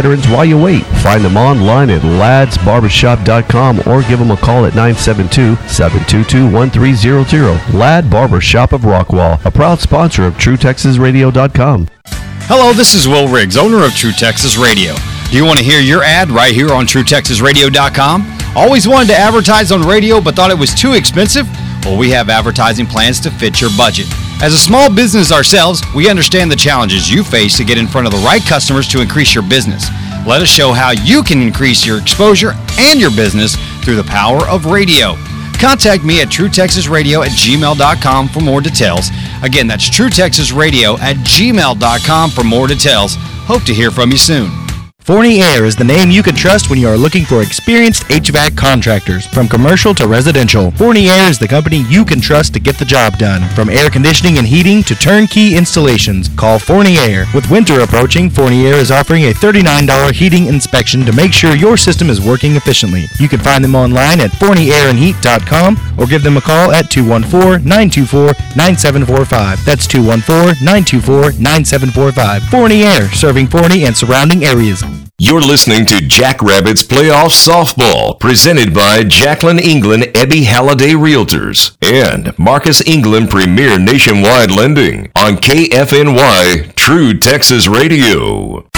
veterans while you wait. Find them online at ladsbarbershop.com or give them a call at 972-722-1300. Lad Barbershop of Rockwall, a proud sponsor of TrueTexasRadio.com. Hello, this is Will Riggs, owner of True Texas Radio. Do you want to hear your ad right here on TrueTexasRadio.com? Always wanted to advertise on radio but thought it was too expensive? Well, we have advertising plans to fit your budget. As a small business ourselves, we understand the challenges you face to get in front of the right customers to increase your business. Let us show how you can increase your exposure and your business through the power of radio. Contact me at truetexasradio at gmail.com for more details. Again, that's truetexasradio at gmail.com for more details. Hope to hear from you soon. Air is the name you can trust when you are looking for experienced HVAC contractors, from commercial to residential. Air is the company you can trust to get the job done, from air conditioning and heating to turnkey installations. Call Air. With winter approaching, Air is offering a $39 heating inspection to make sure your system is working efficiently. You can find them online at forneyairandheat.com or give them a call at 214-924-9745. That's 214-924-9745. Forney Air, serving Forney and surrounding areas. You're listening to Jackrabbits Playoff Softball, presented by Jacqueline England Ebby Halliday Realtors and Marcus England Premier Nationwide Lending on KFNY True Texas Radio. Oh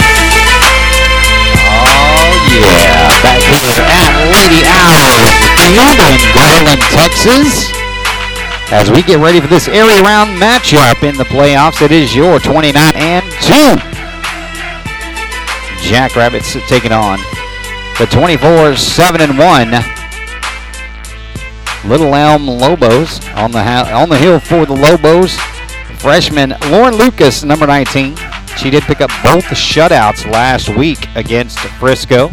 yeah, back here at Lady Owl Field in Garland, Texas. As we get ready for this area round matchup in the playoffs, it is your 29 and 2 Jackrabbits taking on the 24 7 and 1 Little Elm Lobos on the on the hill for the Lobos. Freshman Lauren Lucas, number 19. She did pick up both the shutouts last week against Frisco.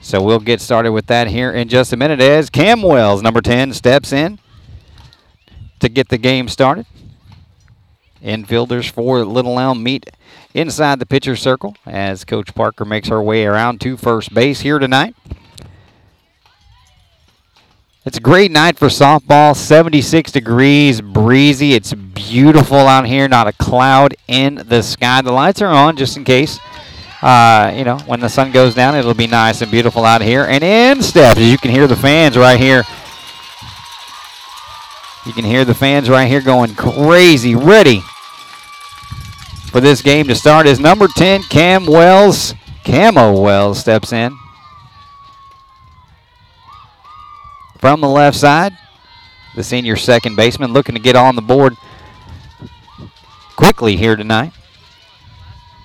So we'll get started with that here in just a minute as Cam Wells, number 10, steps in to get the game started. Infielders for Little Elm meet inside the pitcher circle as Coach Parker makes her way around to first base here tonight. It's a great night for softball. 76 degrees, breezy. It's beautiful out here. Not a cloud in the sky. The lights are on just in case. Uh, you know, when the sun goes down, it'll be nice and beautiful out here. And in steps, you can hear the fans right here. You can hear the fans right here going crazy, ready for this game to start is number 10, Cam Wells. Camo Wells steps in. From the left side, the senior second baseman looking to get on the board quickly here tonight.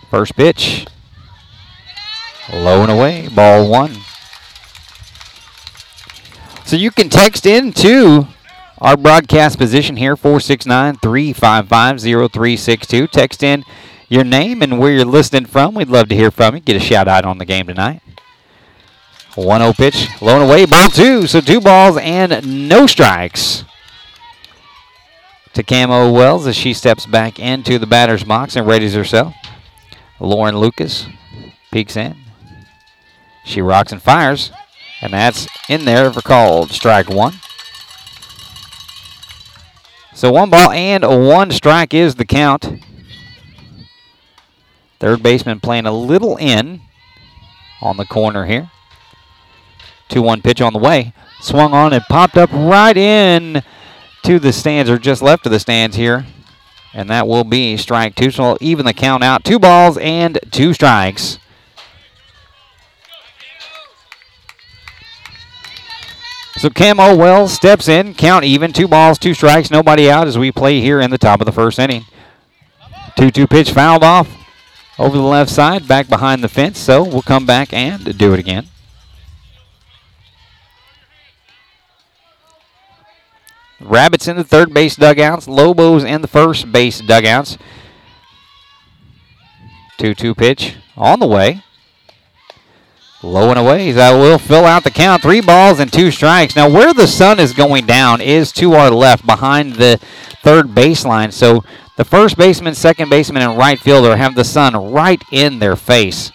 First pitch. Low and away, ball one. So you can text in to our broadcast position here, 469-355-0362. Text in your name and where you're listening from. We'd love to hear from you. Get a shout out on the game tonight. 1-0 pitch, low and away, ball two. So two balls and no strikes to Camo Wells as she steps back into the batter's box and readies herself. Lauren Lucas peeks in. She rocks and fires, and that's in there for called strike one. So one ball and one strike is the count. Third baseman playing a little in on the corner here. 2-1 pitch on the way. Swung on and popped up right in to the stands or just left of the stands here. And that will be strike two. So even the count out. Two balls and two strikes. So Camo Wells steps in, count even, two balls, two strikes, nobody out as we play here in the top of the first inning. 2-2 pitch fouled off over the left side, back behind the fence, so we'll come back and do it again. Rabbits in the third base dugouts, Lobos in the first base dugouts. 2-2 pitch on the way. Low and away. That will fill out the count. Three balls and two strikes. Now, where the sun is going down is to our left behind the third baseline. So the first baseman, second baseman, and right fielder have the sun right in their face.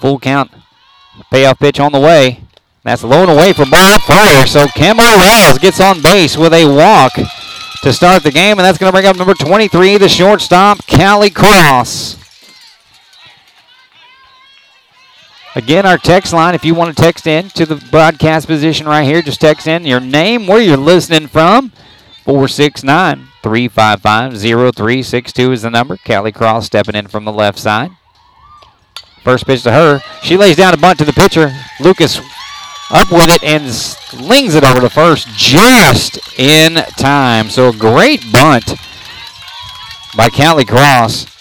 Full count. Payoff pitch on the way. That's low and away for ball four. So Camo Wells gets on base with a walk to start the game, and that's going to bring up number 23, the shortstop, Callie Cross. Again, our text line, if you want to text in to the broadcast position right here, just text in your name, where you're listening from. 469 355 0362 is the number. Callie Cross stepping in from the left side. First pitch to her. She lays down a bunt to the pitcher. Lucas up with it and slings it over to first just in time. So a great bunt by Callie Cross.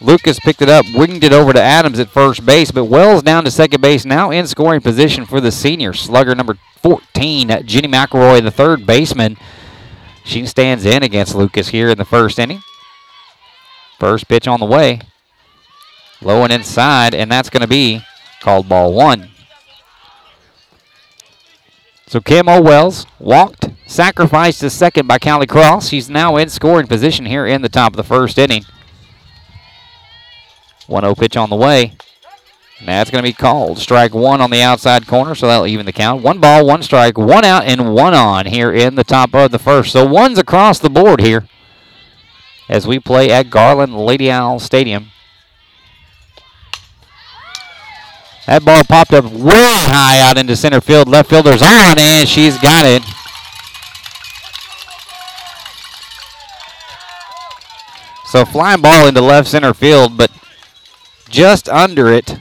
Lucas picked it up, winged it over to Adams at first base, but Wells down to second base, now in scoring position for the senior slugger number 14, Jenny McElroy, the third baseman. She stands in against Lucas here in the first inning. First pitch on the way. Low and inside, and that's going to be called ball one. So Kim Wells walked, sacrificed to second by Callie Cross. She's now in scoring position here in the top of the first inning. 1 0 pitch on the way. And that's going to be called. Strike one on the outside corner, so that'll even the count. One ball, one strike, one out, and one on here in the top of the first. So one's across the board here as we play at Garland Lady Owl Stadium. That ball popped up way high out into center field. Left fielder's on, and she's got it. So flying ball into left center field, but just under it.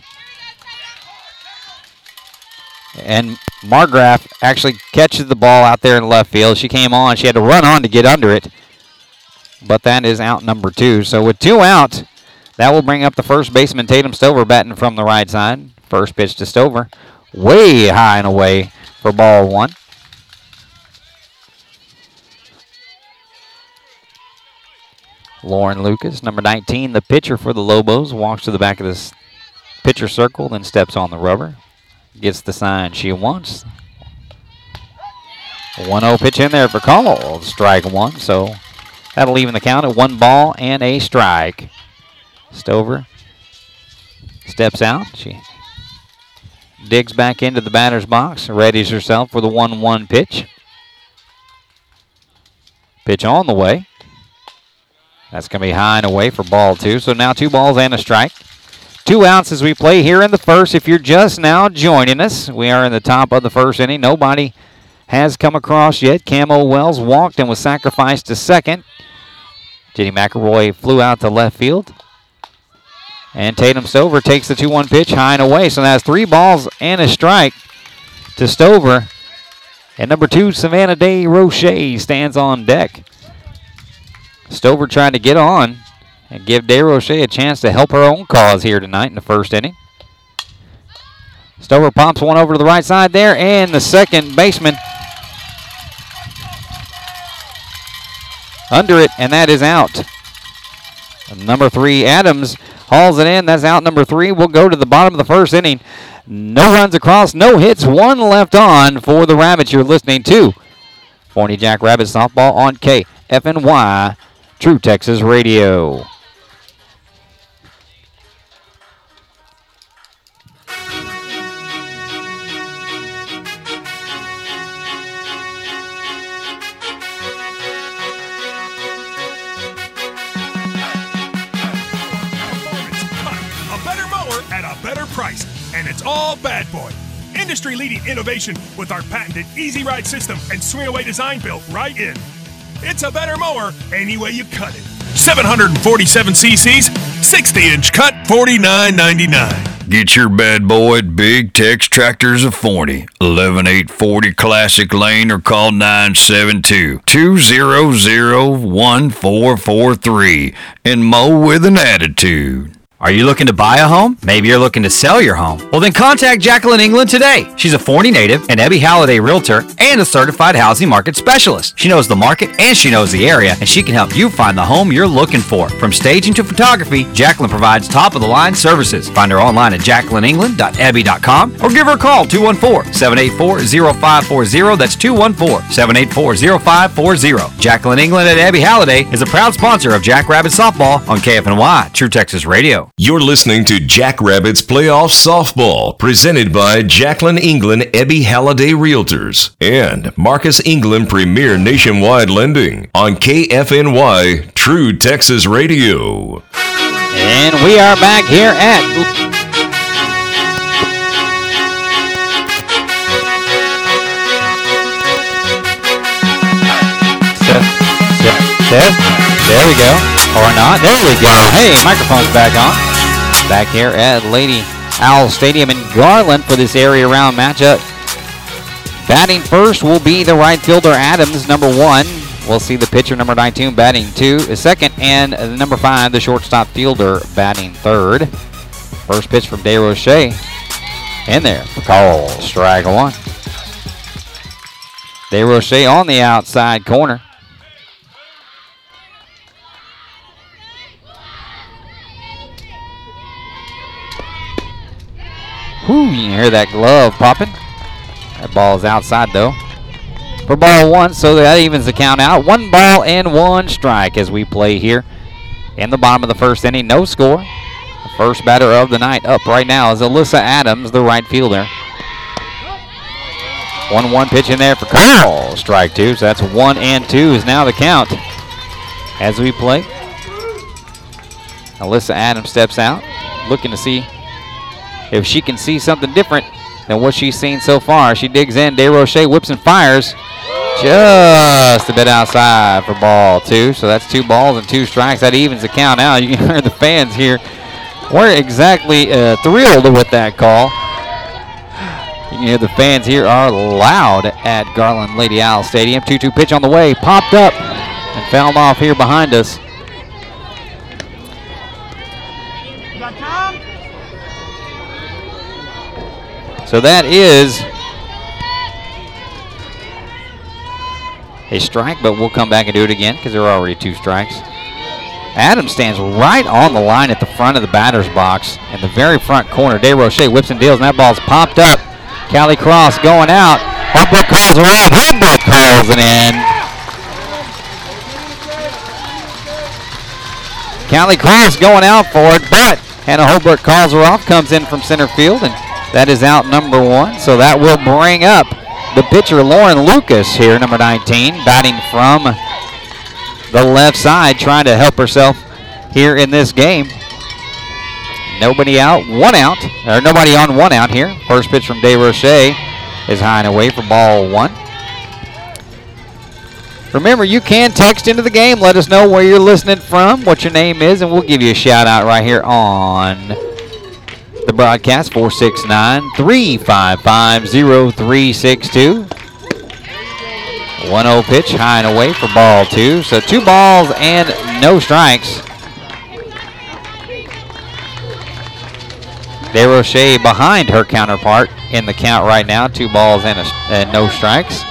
And Margraf actually catches the ball out there in left field. She came on. She had to run on to get under it. But that is out number two. So with two out, that will bring up the first baseman, Tatum Stover, batting from the right side. First pitch to Stover. Way high and away for ball one. Lauren Lucas, number 19, the pitcher for the Lobos, walks to the back of the pitcher circle, then steps on the rubber. Gets the sign she wants. 1 0 pitch in there for call. Strike one, so that'll even the count at one ball and a strike. Stover steps out. She digs back into the batter's box, readies herself for the 1 1 pitch. Pitch on the way. That's going to be high and away for ball two. So now two balls and a strike. Two outs as we play here in the first. If you're just now joining us, we are in the top of the first inning. Nobody has come across yet. Camo Wells walked and was sacrificed to second. Jenny McElroy flew out to left field. And Tatum Stover takes the 2 1 pitch high and away. So that's three balls and a strike to Stover. And number two, Savannah DeRoche stands on deck. Stover trying to get on and give DeRoche a chance to help her own cause here tonight in the first inning. Stover pops one over to the right side there, and the second baseman under it, and that is out. Number three, Adams hauls it in. That's out number three. We'll go to the bottom of the first inning. No runs across, no hits, one left on for the Rabbits. You're listening to Forney Jack Rabbit Softball on KFNY True Texas Radio. A better mower at a better price. And it's all Bad Boy. Industry leading innovation with our patented Easy Ride system and swing away design built right in. It's a better mower any way you cut it. 747 cc's, 60 inch cut, $49.99. Get your bad boy at Big Tex Tractors of Forney, 11840 Classic Lane, or call 972 200 1443 and mow with an attitude. Are you looking to buy a home? Maybe you're looking to sell your home. Well, then contact Jacqueline England today. She's a Forney native, an Ebby Halliday realtor, and a certified housing market specialist. She knows the market and she knows the area, and she can help you find the home you're looking for. From staging to photography, Jacqueline provides top of the line services. Find her online at jacquelineengland.ebby.com or give her a call 214 784 0540. That's 214 784 0540. Jacqueline England at Ebby Halliday is a proud sponsor of Jack Rabbit Softball on KFNY, True Texas Radio. Radio. You're listening to Jackrabbits Playoff Softball, presented by Jacqueline England Ebby Halliday Realtors and Marcus England Premier Nationwide Lending on KFNY True Texas Radio. And we are back here at Test. There we go. Or not. There we go. Hey, microphone's back on. Back here at Lady Owl Stadium in Garland for this area round matchup. Batting first will be the right fielder Adams, number one. We'll see the pitcher, number 19, batting two, second, and number five, the shortstop fielder, batting third. First pitch from DeRoche. In there call. Strike one. DeRoche on the outside corner. Whew, you can hear that glove popping. That ball is outside though. For ball one, so that evens the count out. One ball and one strike as we play here in the bottom of the first inning. No score. The first batter of the night up right now is Alyssa Adams, the right fielder. 1 1 pitch in there for Carl. Strike two. So that's one and two is now the count as we play. Alyssa Adams steps out, looking to see if she can see something different than what she's seen so far. She digs in. DeRoche whips and fires just a bit outside for ball two. So that's two balls and two strikes. That evens the count out. You can hear the fans here We're exactly uh, thrilled with that call. You can hear the fans here are loud at Garland Lady Owl Stadium. 2 2 pitch on the way, popped up and fouled off here behind us. So that is a strike, but we'll come back and do it again because there are already two strikes. Adams stands right on the line at the front of the batter's box in the very front corner. DeRoche whips and deals, and that ball's popped up. Callie Cross going out. Holbrook calls her out. Holbrook calls it in. Callie Cross going out for it, but Hannah Holbrook calls her off, comes in from center field, and that is out number one. So that will bring up the pitcher, Lauren Lucas, here, number 19, batting from the left side, trying to help herself here in this game. Nobody out, one out, or nobody on one out here. First pitch from DeRoche is high and away for ball one. Remember, you can text into the game. Let us know where you're listening from, what your name is, and we'll give you a shout out right here on the broadcast 469 355 0362. 1 0 pitch, high and away for ball two. So two balls and no strikes. DeRoche behind her counterpart in the count right now. Two balls and, a, and no strikes.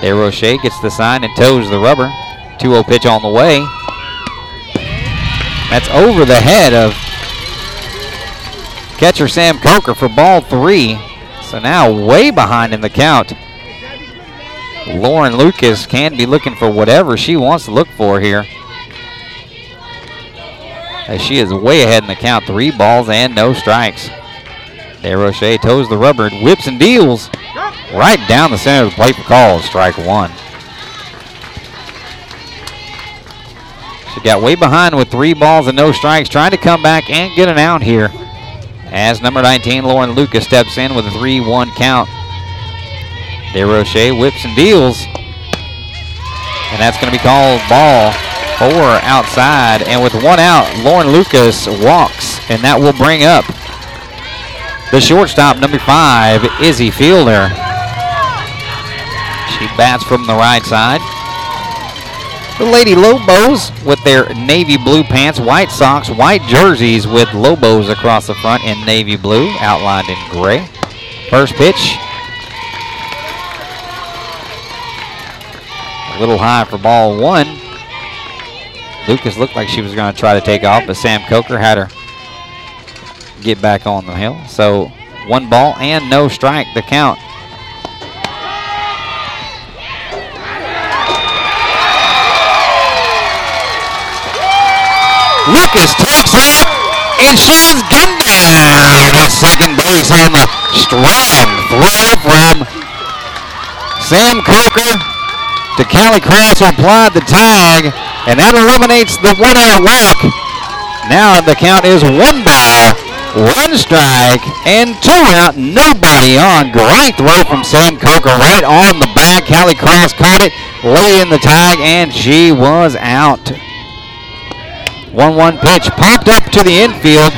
DeRoche gets the sign and toes the rubber. 2 0 pitch on the way. That's over the head of catcher Sam Coker for ball three. So now way behind in the count. Lauren Lucas can be looking for whatever she wants to look for here. As she is way ahead in the count. Three balls and no strikes. DeRoche toes the rubber, and whips and deals right down the center of the plate for calls. Strike one. She got way behind with three balls and no strikes, trying to come back and get an out here. As number 19, Lauren Lucas steps in with a 3 1 count. DeRoche whips and deals. And that's going to be called ball four outside. And with one out, Lauren Lucas walks. And that will bring up the shortstop, number five, Izzy Fielder. She bats from the right side. The Lady Lobos with their navy blue pants, white socks, white jerseys with Lobos across the front in navy blue, outlined in gray. First pitch. A little high for ball one. Lucas looked like she was going to try to take off, but Sam Coker had her get back on the hill. So one ball and no strike the count. Lucas takes it and she's gone down at second base on the strong throw from Sam Coker to Callie Cross who applied the tag, and that eliminates the one-out walk. Now the count is one ball, one strike, and two out. Nobody on. Great throw from Sam Coker right on the back. Callie Cross caught it, laid in the tag, and she was out. 1-1 pitch popped up to the infield.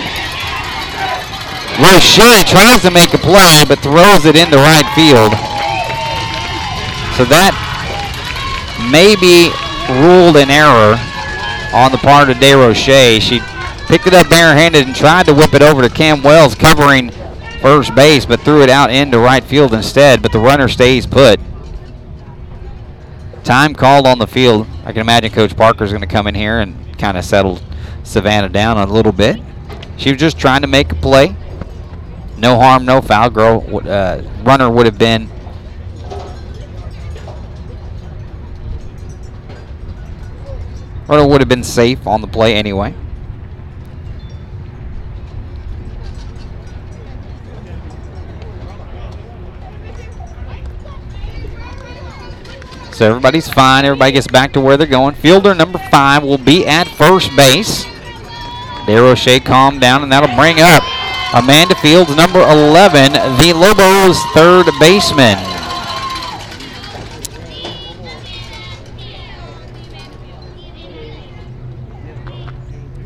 Roche tries to make a play, but throws it into right field. So that may be ruled an error on the part of DeRoche. She picked it up barehanded and tried to whip it over to Cam Wells covering first base, but threw it out into right field instead. But the runner stays put. Time called on the field. I can imagine Coach Parker's going to come in here and kind of settled Savannah down a little bit. She was just trying to make a play. No harm, no foul. Girl, uh, runner would have been runner would have been safe on the play anyway. So everybody's fine. Everybody gets back to where they're going. Fielder number five will be at first base. DeRoche calm down, and that'll bring up Amanda Fields, number 11, the Lobos' third baseman.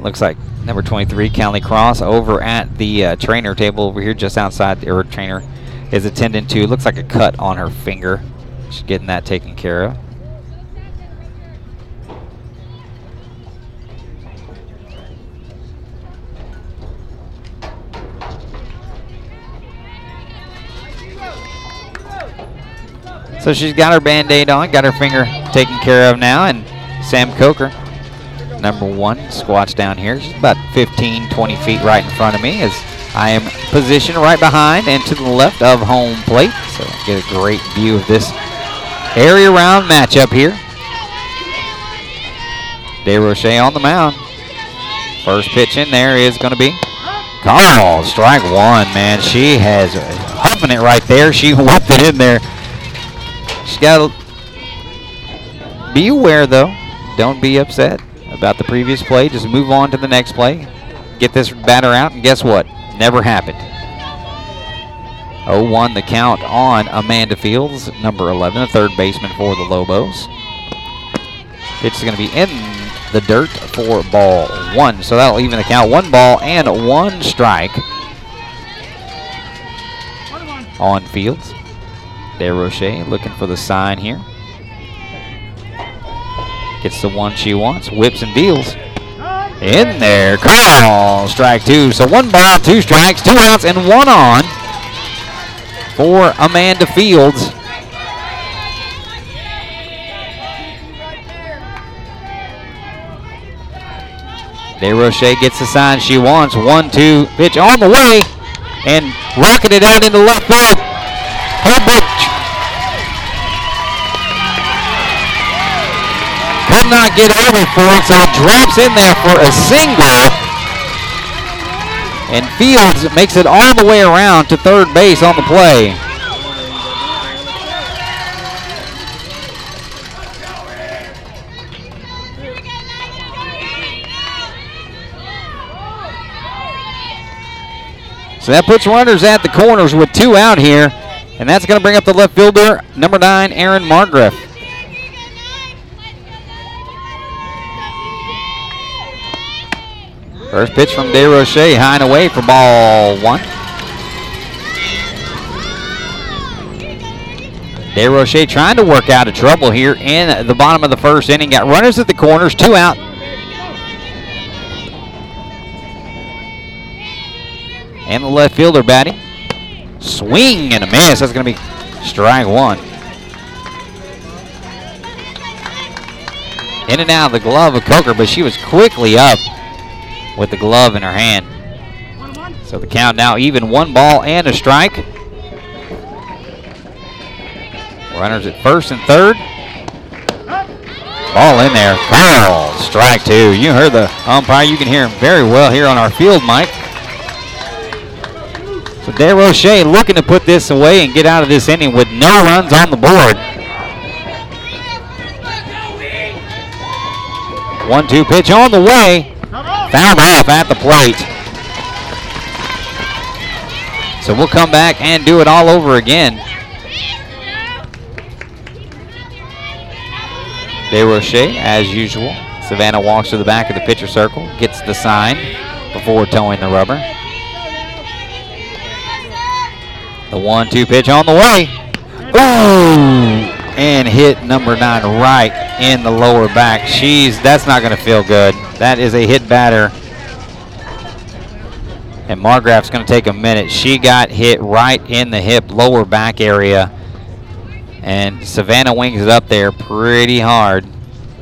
Looks like number 23, Callie Cross, over at the uh, trainer table over here, just outside, the, trainer is attending to. Looks like a cut on her finger. She's getting that taken care of. So she's got her band-aid on, got her finger taken care of now, and Sam Coker, number one, squats down here. She's about 15, 20 feet right in front of me as I am positioned right behind and to the left of home plate. So get a great view of this area round matchup here. DeRoche on the mound. First pitch in there is going to be called. Strike one, man. She has huffing it right there. She whipped it in there. She's got to be aware, though. Don't be upset about the previous play. Just move on to the next play. Get this batter out, and guess what? Never happened. 0-1 the count on Amanda Fields, number 11, the third baseman for the Lobos. It's going to be in the dirt for ball one. So that'll even the count. One ball and one strike on Fields. De DeRoche looking for the sign here. Gets the one she wants, whips and deals. In there, call, strike two. So one ball, two strikes, two outs, and one on for Amanda Fields. DeRoche gets the sign she wants. One, two, pitch on the way, and rocketed out into left field. Holbrook could not get over for it, so drops in there for a single. And Fields makes it all the way around to third base on the play. So that puts runners at the corners with two out here. And that's going to bring up the left fielder, number nine, Aaron Margraf. First pitch from DeRoche, high and away for ball one. DeRoche trying to work out of trouble here in the bottom of the first inning. Got runners at the corners, two out. And the left fielder batting. Swing and a miss. That's going to be strike one. In and out of the glove of Coker, but she was quickly up with the glove in her hand. So the count now even one ball and a strike. Runners at first and third. Ball in there. Foul. Strike two. You heard the umpire. You can hear him very well here on our field mic. So DeRoche looking to put this away and get out of this inning with no runs on the board. One two pitch on the way. Fouled off at the plate. So we'll come back and do it all over again. DeRoche, as usual. Savannah walks to the back of the pitcher circle, gets the sign before towing the rubber. The one two pitch on the way. Ooh! And hit number nine right in the lower back. She's that's not going to feel good. That is a hit batter. And Margraff's going to take a minute. She got hit right in the hip lower back area. And Savannah wings it up there pretty hard.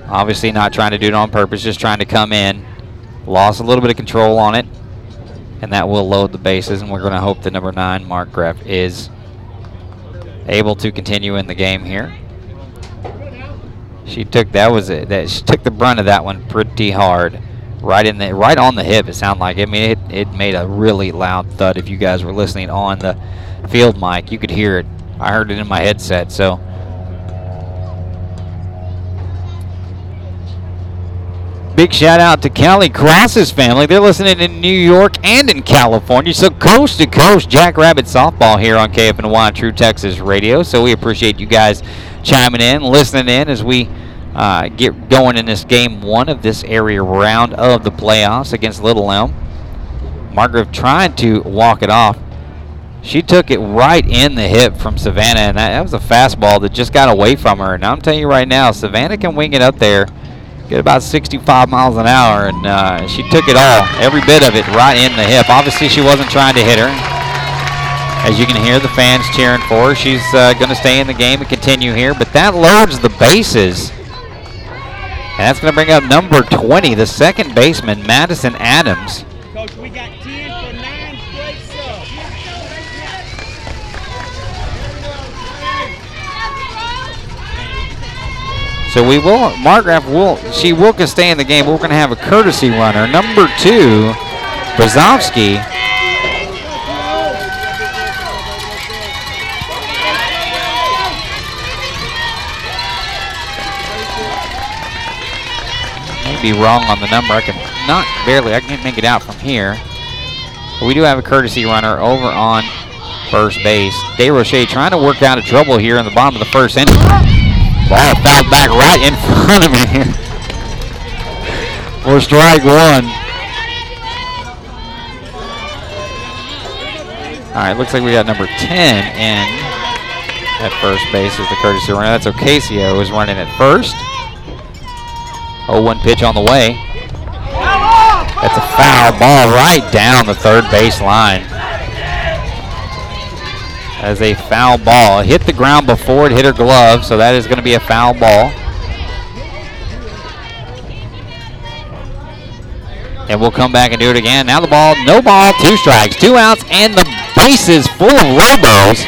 Obviously not trying to do it on purpose, just trying to come in. Lost a little bit of control on it. And that will load the bases. And we're going to hope that number nine, Margraf, is able to continue in the game here. She took that was it. That she took the brunt of that one pretty hard, right in the right on the hip. It sounded like. I mean, it, it made a really loud thud. If you guys were listening on the field mic, you could hear it. I heard it in my headset. So. Big shout out to Callie Cross's family. They're listening in New York and in California. So coast to coast, Jackrabbit softball here on KFNY True Texas Radio. So we appreciate you guys chiming in, listening in as we uh, get going in this game one of this area round of the playoffs against Little Elm. Margaret trying to walk it off. She took it right in the hip from Savannah, and that, that was a fastball that just got away from her. And I'm telling you right now, Savannah can wing it up there get about 65 miles an hour, and uh, she took it all, every bit of it, right in the hip. Obviously, she wasn't trying to hit her. As you can hear the fans cheering for her, she's uh, going to stay in the game and continue here, but that loads the bases. And that's going to bring up number 20, the second baseman, Madison Adams. Coach, we got 10 for 9 straight subs. So we will, Margraff will, she will stay in the game. We're going to have a courtesy runner. Number two, Brzozowski. May be wrong on the number. I can not barely, I can't make it out from here. But we do have a courtesy runner over on first base. DeRoche trying to work out of trouble here in the bottom of the first inning. Ball fouled back right in front of me. For strike one. All right, looks like we got number 10 in at first base is the courtesy runner. That's Ocasio is running at first. 0-1 pitch on the way. That's a foul ball right down the third base line as a foul ball. It hit the ground before it hit her glove, so that is going to be a foul ball. And we'll come back and do it again. Now the ball, no ball, two strikes, two outs, and the bases full of Lobos.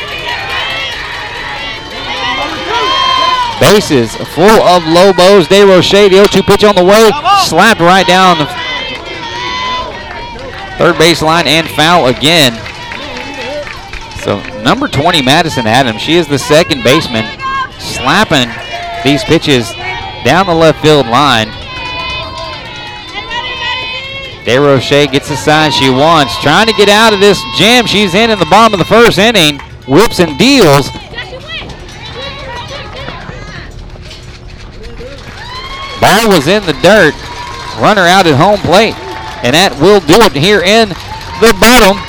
Bases full of Lobos. DeRoche, the 0-2 pitch on the way, slapped right down the third baseline and foul again. So number 20, Madison Adams, she is the second baseman, slapping these pitches down the left field line. DeRoche gets the sign she wants, trying to get out of this jam she's in in the bottom of the first inning. Whips and deals. Ball was in the dirt. Runner out at home plate. And that will do it here in the bottom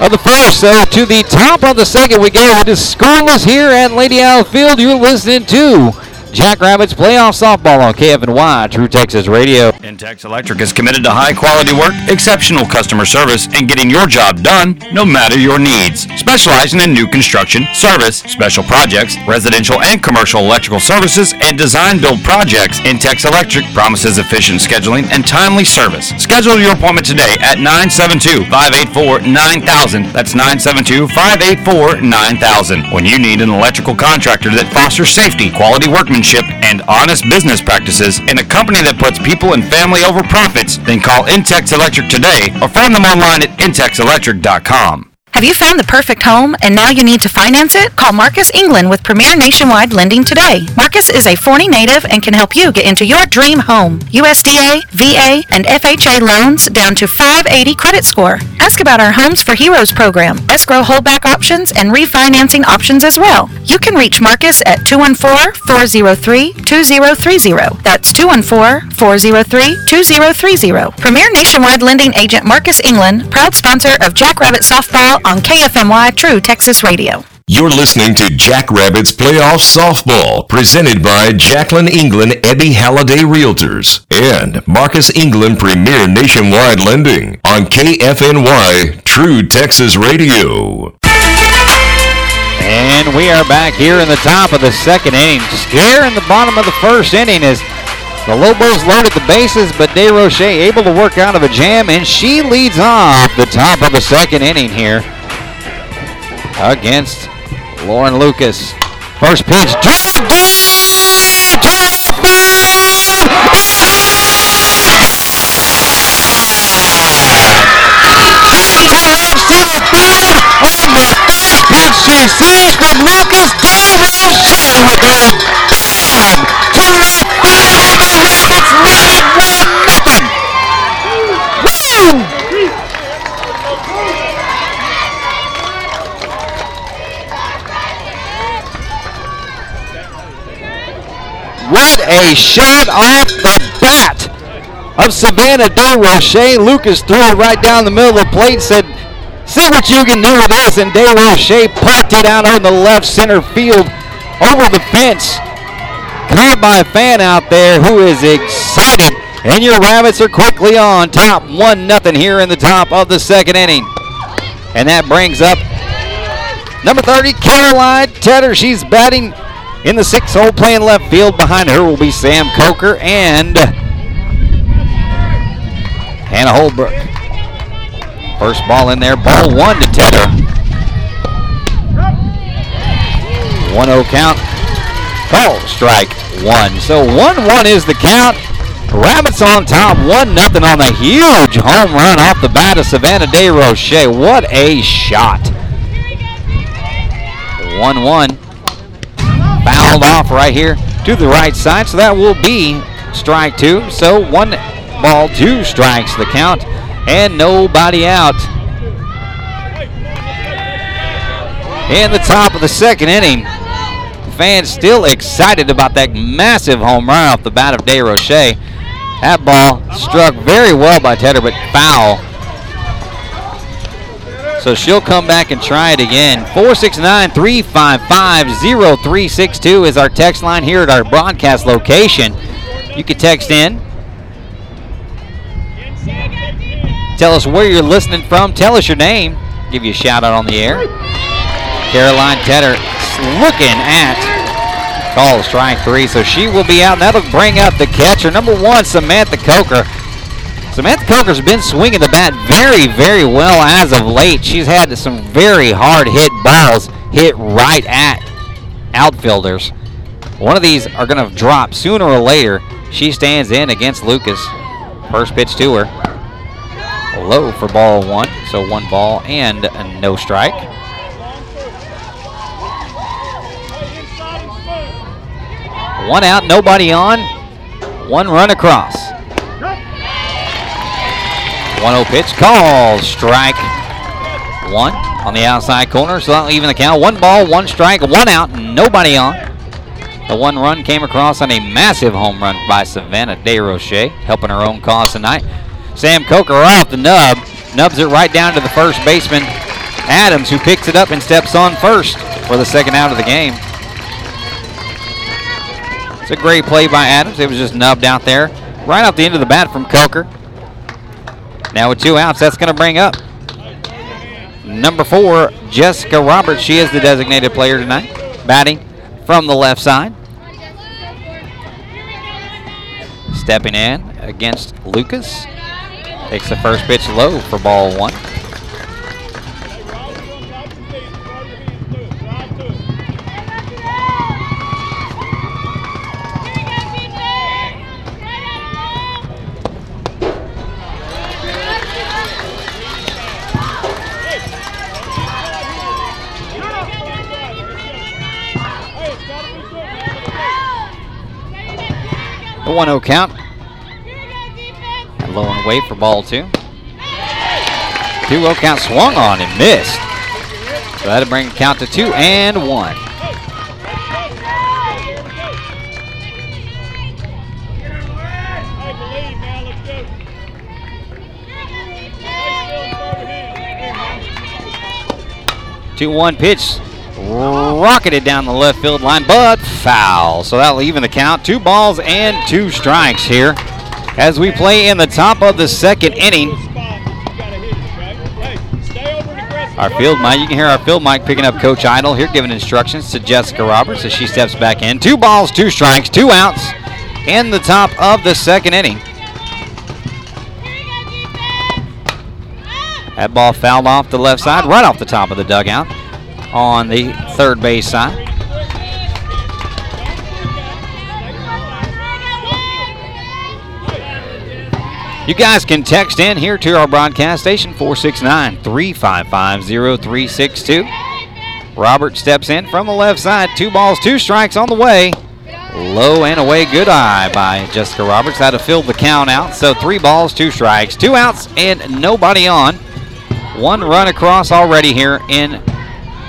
of the first. So to the top of the second we go. It is scoreless here at Lady Owl Field. You're listening to Jackrabbits playoff softball on KFNY, True Texas Radio. Intex Electric is committed to high quality work, exceptional customer service, and getting your job done no matter your needs. Specializing in new construction, service, special projects, residential and commercial electrical services, and design build projects, Intex Electric promises efficient scheduling and timely service. Schedule your appointment today at 972-584-9000. That's 972-584-9000. When you need an electrical contractor that fosters safety, quality workmanship, and honest business practices in a company that puts people and family over profits, then call Intex Electric today or find them online at intexelectric.com. Have you found the perfect home and now you need to finance it? Call Marcus England with Premier Nationwide Lending today. Marcus is a Forney native and can help you get into your dream home. USDA, VA, and FHA loans down to 580 credit score. Ask about our Homes for Heroes program, escrow holdback options, and refinancing options as well. You can reach Marcus at 214-403-2030. That's 214-403-2030. Premier Nationwide Lending Agent Marcus England, proud sponsor of Jackrabbit Softball on KFNY True Texas Radio. You're listening to Jackrabbits Playoff Softball, presented by Jacqueline England Ebby Halliday Realtors and Marcus England Premier Nationwide Lending on KFNY True Texas Radio. And we are back here in the top of the second inning. Scare in the bottom of the first inning as the Lobos loaded the bases, but DeRoche able to work out of a jam, and she leads off the top of the second inning here against Lauren Lucas. First pitch, drive down to left field. Drives to the field on the first pitch. She sees from Lucas with a bam to left What a shot off the bat of Savannah DeRoche. Lucas threw it right down the middle of the plate, said, see what you can do with this. And DeRoche popped it out on the left center field over the fence. Caught by a fan out there who is excited. And your Rabbits are quickly on top 1 nothing here in the top of the second inning. And that brings up number 30, Caroline Tedder. She's batting in the sixth hole, playing left field. Behind her will be Sam Coker and Hannah Holbrook. First ball in there, ball one to Tedder. 1 0 count. Call strike one. So 1 1 is the count. Rabbits on top, 1 nothing on the huge home run off the bat of Savannah DeRoche. What a shot. 1 1 fouled off right here to the right side. So that will be strike two. So one ball, two strikes the count, and nobody out. In the top of the second inning, fans still excited about that massive home run off the bat of DeRoche. That ball struck very well by Tedder, but foul. So she'll come back and try it again. 469 355 0362 is our text line here at our broadcast location. You can text in. Tell us where you're listening from. Tell us your name. Give you a shout out on the air. Caroline Tedder looking at call strike three, so she will be out. That'll bring up the catcher, number one, Samantha Coker. Samantha Coker's been swinging the bat very, very well as of late. She's had some very hard hit balls hit right at outfielders. One of these are going to drop sooner or later. She stands in against Lucas. First pitch to her. Low for ball one, so one ball and no strike. One out, nobody on. One run across. 1 0 pitch, call, strike one on the outside corner, so that'll even the count. One ball, one strike, one out, nobody on. The one run came across on a massive home run by Savannah DeRoche, helping her own cause tonight. Sam Coker off the nub, nubs it right down to the first baseman, Adams, who picks it up and steps on first for the second out of the game. It's a great play by Adams. It was just nubbed out there, right off the end of the bat from Coker. Now with two outs, that's going to bring up number four, Jessica Roberts. She is the designated player tonight, batting from the left side. Stepping in against Lucas. Takes the first pitch low for ball one. 1 0 count. And low and away for ball two. 2 0 count swung on and missed. So that'll bring count to 2 and 1. Two one pitch, rocketed down the left field line, but foul. So that'll even the count. Two balls and two strikes here as we play in the top of the second inning. Our field mic, you can hear our field mic picking up Coach Idle here, giving instructions to Jessica Roberts as she steps back in. Two balls, two strikes, two outs in the top of the second inning. That ball fouled off the left side, right off the top of the dugout on the third base side. You guys can text in here to our broadcast station 469 355 0362. Robert steps in from the left side. Two balls, two strikes on the way. Low and away, good eye by Jessica Roberts. That'll fill the count out. So three balls, two strikes, two outs, and nobody on. One run across already here in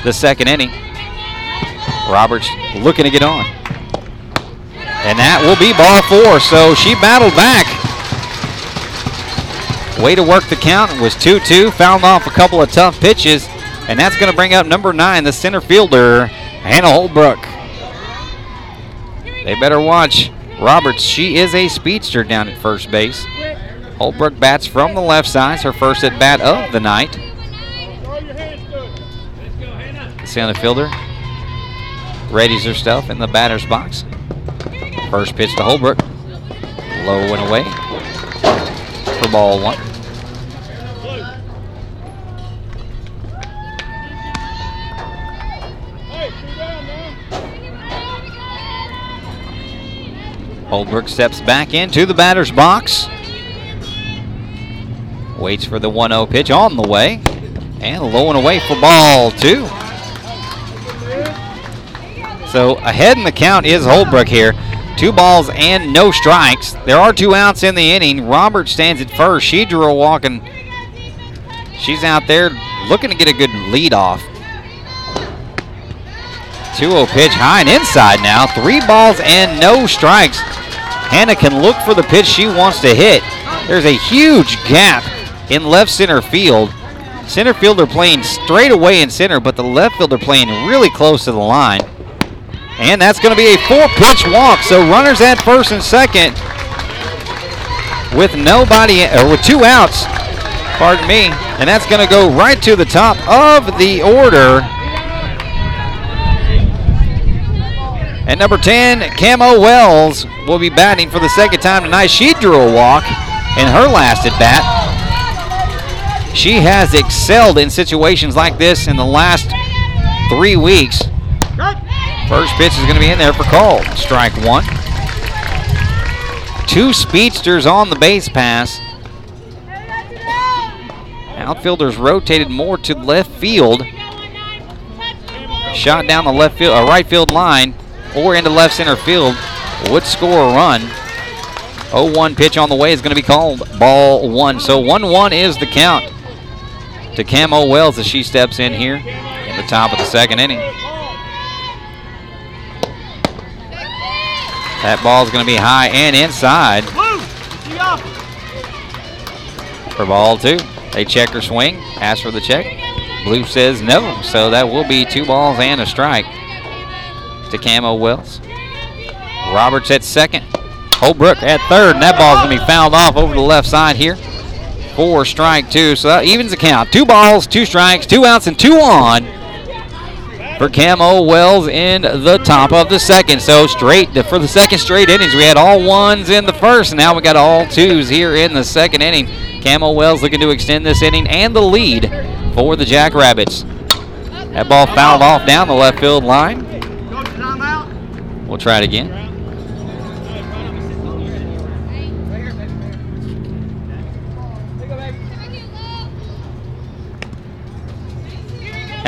the second inning. Roberts looking to get on. And that will be ball four. So she battled back. Way to work the count. It was 2 2. Found off a couple of tough pitches. And that's going to bring up number nine, the center fielder, Hannah Holbrook. They better watch Roberts. She is a speedster down at first base. Holbrook bats from the left side, her first at bat of the night. Center fielder readies her stuff in the batter's box. First pitch to Holbrook. Low and away for ball one. Holbrook steps back into the batter's box. Waits for the 1 0 pitch on the way. And low and away for ball two. So ahead in the count is Holbrook here. Two balls and no strikes. There are two outs in the inning. Robert stands at first. She drew a walk and she's out there looking to get a good lead off. 2-0 pitch high and inside now. Three balls and no strikes. Hannah can look for the pitch she wants to hit. There's a huge gap in left center field. Center fielder playing straight away in center, but the left fielder playing really close to the line. And that's going to be a four pitch walk. So runners at first and second with nobody, or with two outs, pardon me. And that's going to go right to the top of the order. And number 10, Camo Wells, will be batting for the second time tonight. She drew a walk in her last at bat. She has excelled in situations like this in the last three weeks. First pitch is going to be in there for call. Strike one. Two speedsters on the base pass. Outfielders rotated more to left field. Shot down the left field, uh, right field line, or into left center field would score a run. 0-1 pitch on the way is going to be called ball one. So 1-1 is the count to Camo Wells as she steps in here in the top of the second inning. That ball is going to be high and inside. For ball two. They check her swing, ask for the check. Blue says no, so that will be two balls and a strike to Camo Wells. Roberts at second. Holbrook at third, and that ball's going to be fouled off over the left side here. Four strike two, so that evens the count. Two balls, two strikes, two outs, and two on for Camo Wells in the top of the second. So straight to, for the second straight innings, we had all ones in the first, now we got all twos here in the second inning. Camo Wells looking to extend this inning and the lead for the Jackrabbits. That ball fouled off down the left field line. We'll try it again.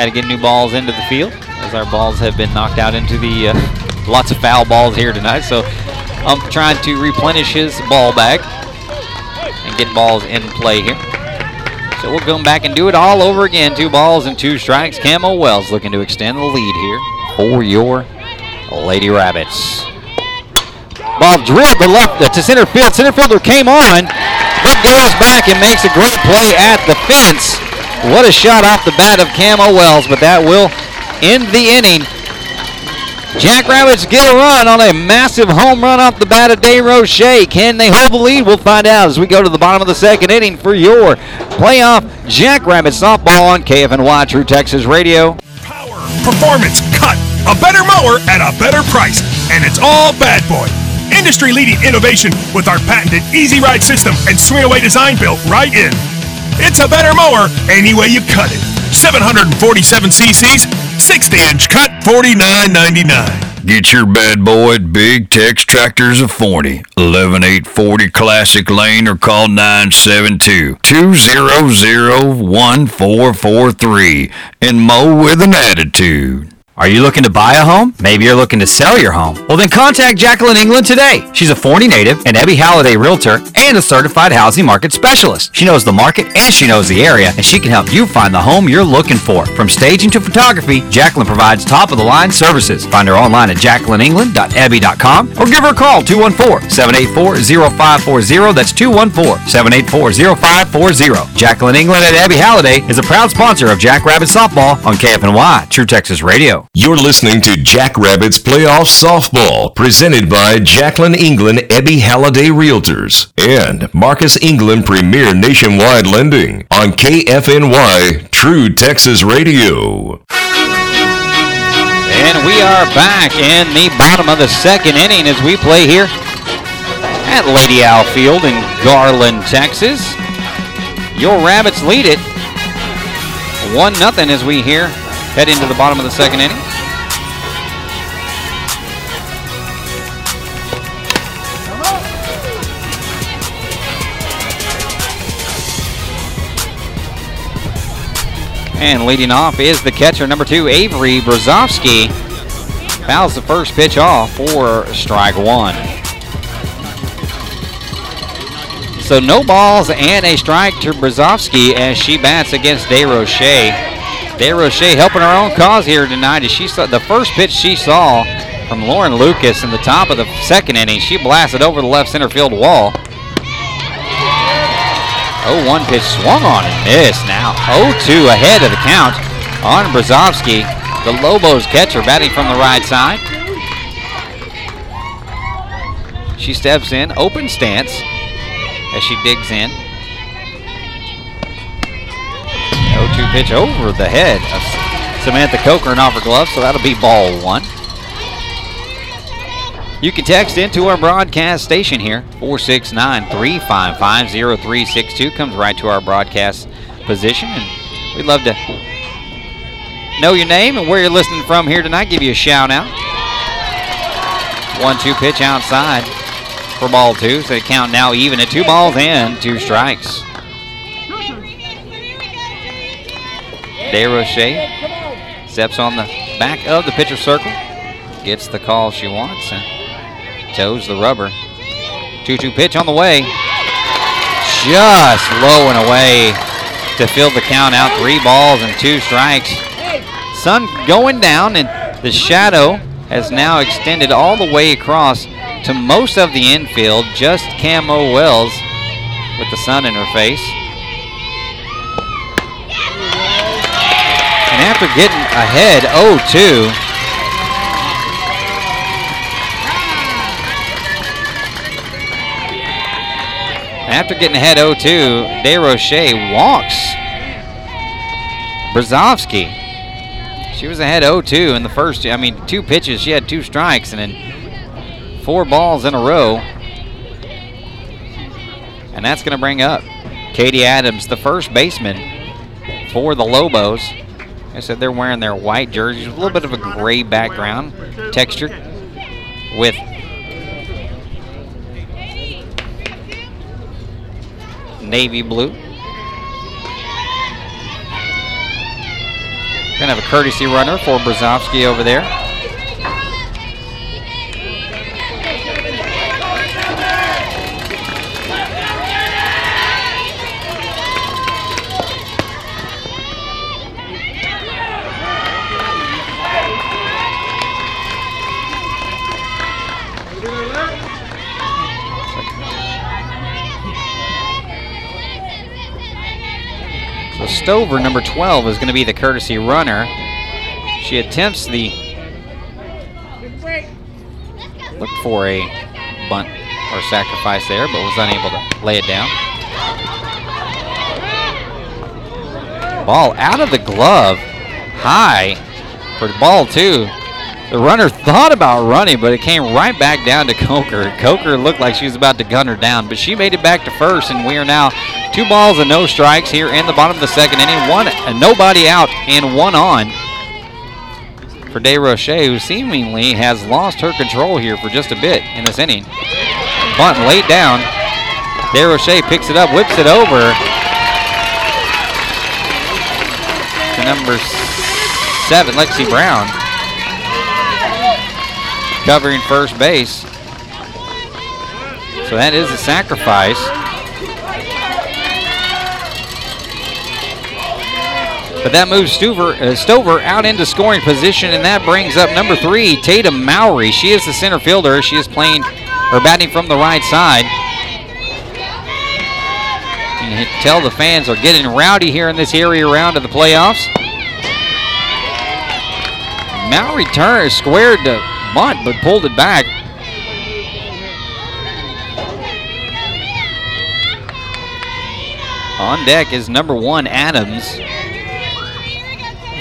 Had to get new balls into the field as our balls have been knocked out into the uh, lots of foul balls here tonight. So ump trying to replenish his ball bag and get balls in play here. So we'll come back and do it all over again. Two balls and two strikes. Camo Wells looking to extend the lead here for your Lady Rabbits. Ball drilled to left uh, to center field. Center fielder came on, but goes back and makes a great play at the fence. What a shot off the bat of Camo Wells, but that will end the inning. Jackrabbits get a run on a massive home run off the bat of DeRoche. Can they hold the lead? We'll find out as we go to the bottom of the second inning for your playoff Jackrabbit softball on KFNY True Texas Radio. Power, performance, cut. A better mower at a better price. And it's all Bad Boy. Industry leading innovation with our patented Easy Ride system and swing away design built right in. It's a better mower any way you cut it. 747 cc's, 60 inch cut, $49.99. Get your bad boy at Big Tex Tractors of Forney, 11840 Classic Lane, or call 972 200 1443 and mow with an attitude. Are you looking to buy a home? Maybe you're looking to sell your home. Well, then contact Jacqueline England today. She's a Forney native, an Ebby Halliday realtor, and a certified housing market specialist. She knows the market and she knows the area, and she can help you find the home you're looking for. From staging to photography, Jacqueline provides top of the line services. Find her online at jacquelineengland.ebby.com or give her a call 214 784 0540. That's 214 784 0540. Jacqueline England at Ebby Halliday is a proud sponsor of Jackrabbit Softball on KFNY, True Texas Radio. You're listening to Jackrabbits Playoff Softball, presented by Jacqueline England Ebby Halliday Realtors and Marcus England Premier Nationwide Lending on KFNY True Texas Radio. And we are back in the bottom of the second inning as we play here at Lady Owl Field in Garland, Texas. Your Rabbits lead it 1 0 as we here head into the bottom of the second inning. And leading off is the catcher, number two, Avery Brzozowski. Fouls the first pitch off for strike one. So no balls and a strike to Brzozowski as she bats against DeRoche. DeRoche helping her own cause here tonight as she saw the first pitch she saw from Lauren Lucas in the top of the second inning. She blasted over the left center field wall. 0-1 pitch swung on and missed. Now 0-2 ahead of the count on Brzozowski. The Lobos catcher batting from the right side. She steps in, open stance as she digs in. 0-2 pitch over the head of Samantha Coker and off her glove, so that'll be ball one. You can text into our broadcast station here, 469-355-0362. Comes right to our broadcast position, and we'd love to know your name and where you're listening from here tonight. Give you a shout out. One-two pitch outside for ball two, so the count now even at two balls and two strikes. DeRoche steps on the back of the pitcher circle, gets the call she wants, and toes the rubber. 2-2 pitch on the way. Just low and away to fill the count out. Three balls and two strikes. Sun going down, and the shadow has now extended all the way across to most of the infield. Just Camo Wells with the sun in her face. And after getting ahead 0-2, after getting ahead 0-2, DeRoche walks Brzozowski. She was ahead 0-2 in the first, I mean, two pitches. She had two strikes and then four balls in a row. And that's going to bring up Katie Adams, the first baseman for the Lobos. I said they're wearing their white jerseys a little bit of a gray background texture with navy blue. Gonna have a courtesy runner for Brzozowski over there. Stover, number 12, is going to be the courtesy runner. She attempts the look for a bunt or sacrifice there, but was unable to lay it down. Ball out of the glove, high for the ball two. The runner thought about running, but it came right back down to Coker. Coker looked like she was about to gun her down, but she made it back to first, and we are now two balls and no strikes here in the bottom of the second inning. One, and nobody out and one on for DeRoche, who seemingly has lost her control here for just a bit in this inning. Bunt laid down. DeRoche picks it up, whips it over to number seven, Lexi Brown, covering first base. So that is a sacrifice. But that moves Stover, uh, Stover out into scoring position, and that brings up number three, Tatum Mowry. She is the center fielder. She is playing or batting from the right side. You can tell the fans are getting rowdy here in this area round of the playoffs. Mowry turned, squared the bunt, but pulled it back. On deck is number one, Adams,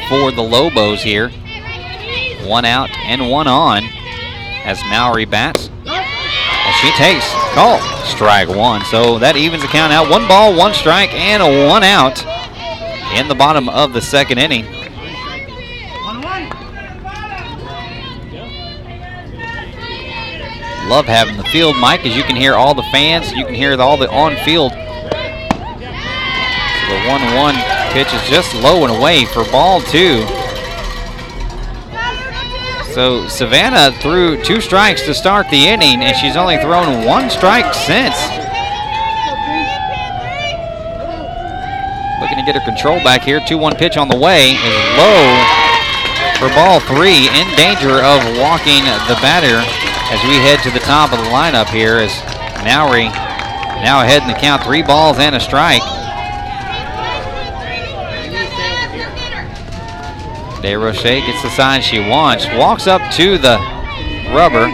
for the Lobos here. One out and one on as Mowry bats. And she takes call strike one. So that evens the count out. One ball, one strike, and a one out in the bottom of the second inning. Love having the field, mic, as you can hear all the fans. You can hear all the on-field. So the 1-1 pitch is just low and away for ball two. So Savannah threw two strikes to start the inning, and she's only thrown one strike since. Looking to get her control back here. 2-1 pitch on the way is low for ball three. In danger of walking the batter as we head to the top of the lineup here as Mowry now ahead in the count. Three balls and a strike. DeRoche gets the sign she wants. Walks up to the rubber.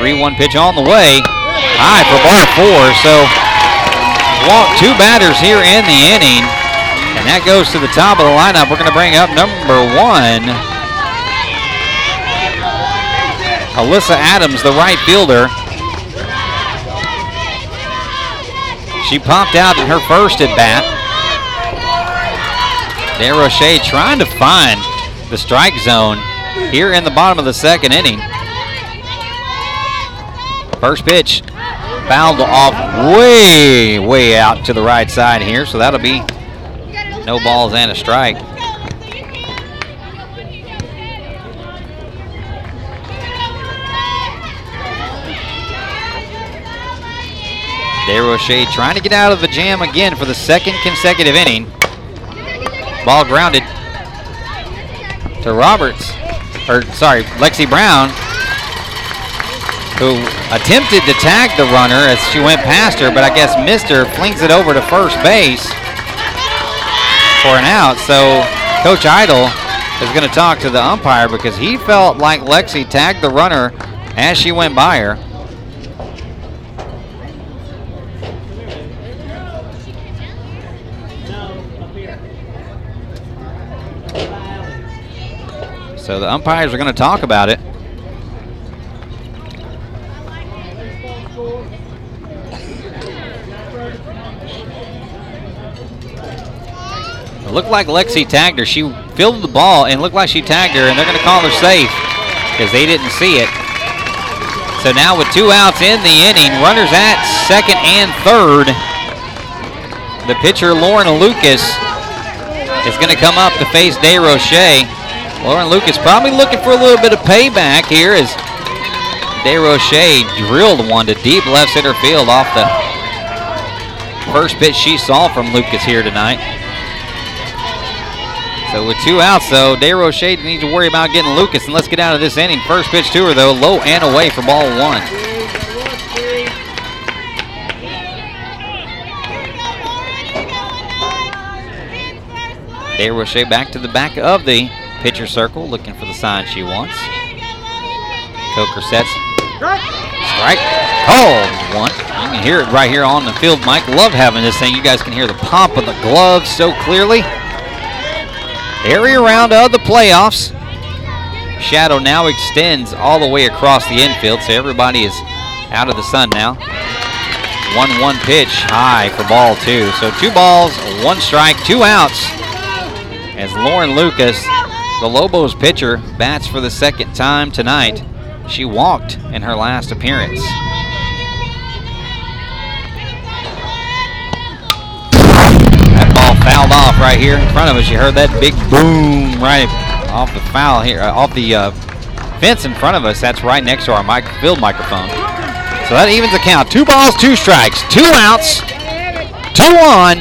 3-1 pitch on the way. High for ball four. So walk two batters here in the inning. And that goes to the top of the lineup. We're going to bring up number one. Alyssa Adams, the right fielder. She popped out in her first at bat. DeRoche trying to find the strike zone here in the bottom of the second inning. First pitch fouled off way, way out to the right side here, so that'll be no balls and a strike. DeRoche trying to get out of the jam again for the second consecutive inning. Ball grounded to Roberts, or sorry, Lexi Brown, who attempted to tag the runner as she went past her, but I guess missed her, flings it over to first base for an out. So Coach Idle is going to talk to the umpire because he felt like Lexi tagged the runner as she went by her. So the umpires are going to talk about it. It looked like Lexi tagged her. She fielded the ball and looked like she tagged her, and they're going to call her safe because they didn't see it. So now with two outs in the inning, runners at second and third. The pitcher, Lauren Lucas, is going to come up to face DeRoche. Lauren Lucas probably looking for a little bit of payback here as DeRoche drilled one to deep left center field off the first pitch she saw from Lucas here tonight. So with two outs, though, DeRoche needs to worry about getting Lucas, and let's get out of this inning. First pitch to her, though, low and away for ball one. DeRoche back to the back of the pitcher circle, looking for the sign she wants. Coker sets. Strike. Oh, one. You can hear it right here on the field, mic. Love having this thing. You guys can hear the pop of the glove so clearly. Area round of the playoffs. Shadow now extends all the way across the infield, so everybody is out of the sun now. 1 1 pitch high for ball two. So two balls, one strike, two outs. As Lauren Lucas, the Lobos pitcher, bats for the second time tonight. She walked in her last appearance. That ball fouled off right here in front of us. You heard that big boom right off the foul here, uh, off the uh, fence in front of us. That's right next to our mic- field microphone. So that evens the count. Two balls, two strikes, two outs, two on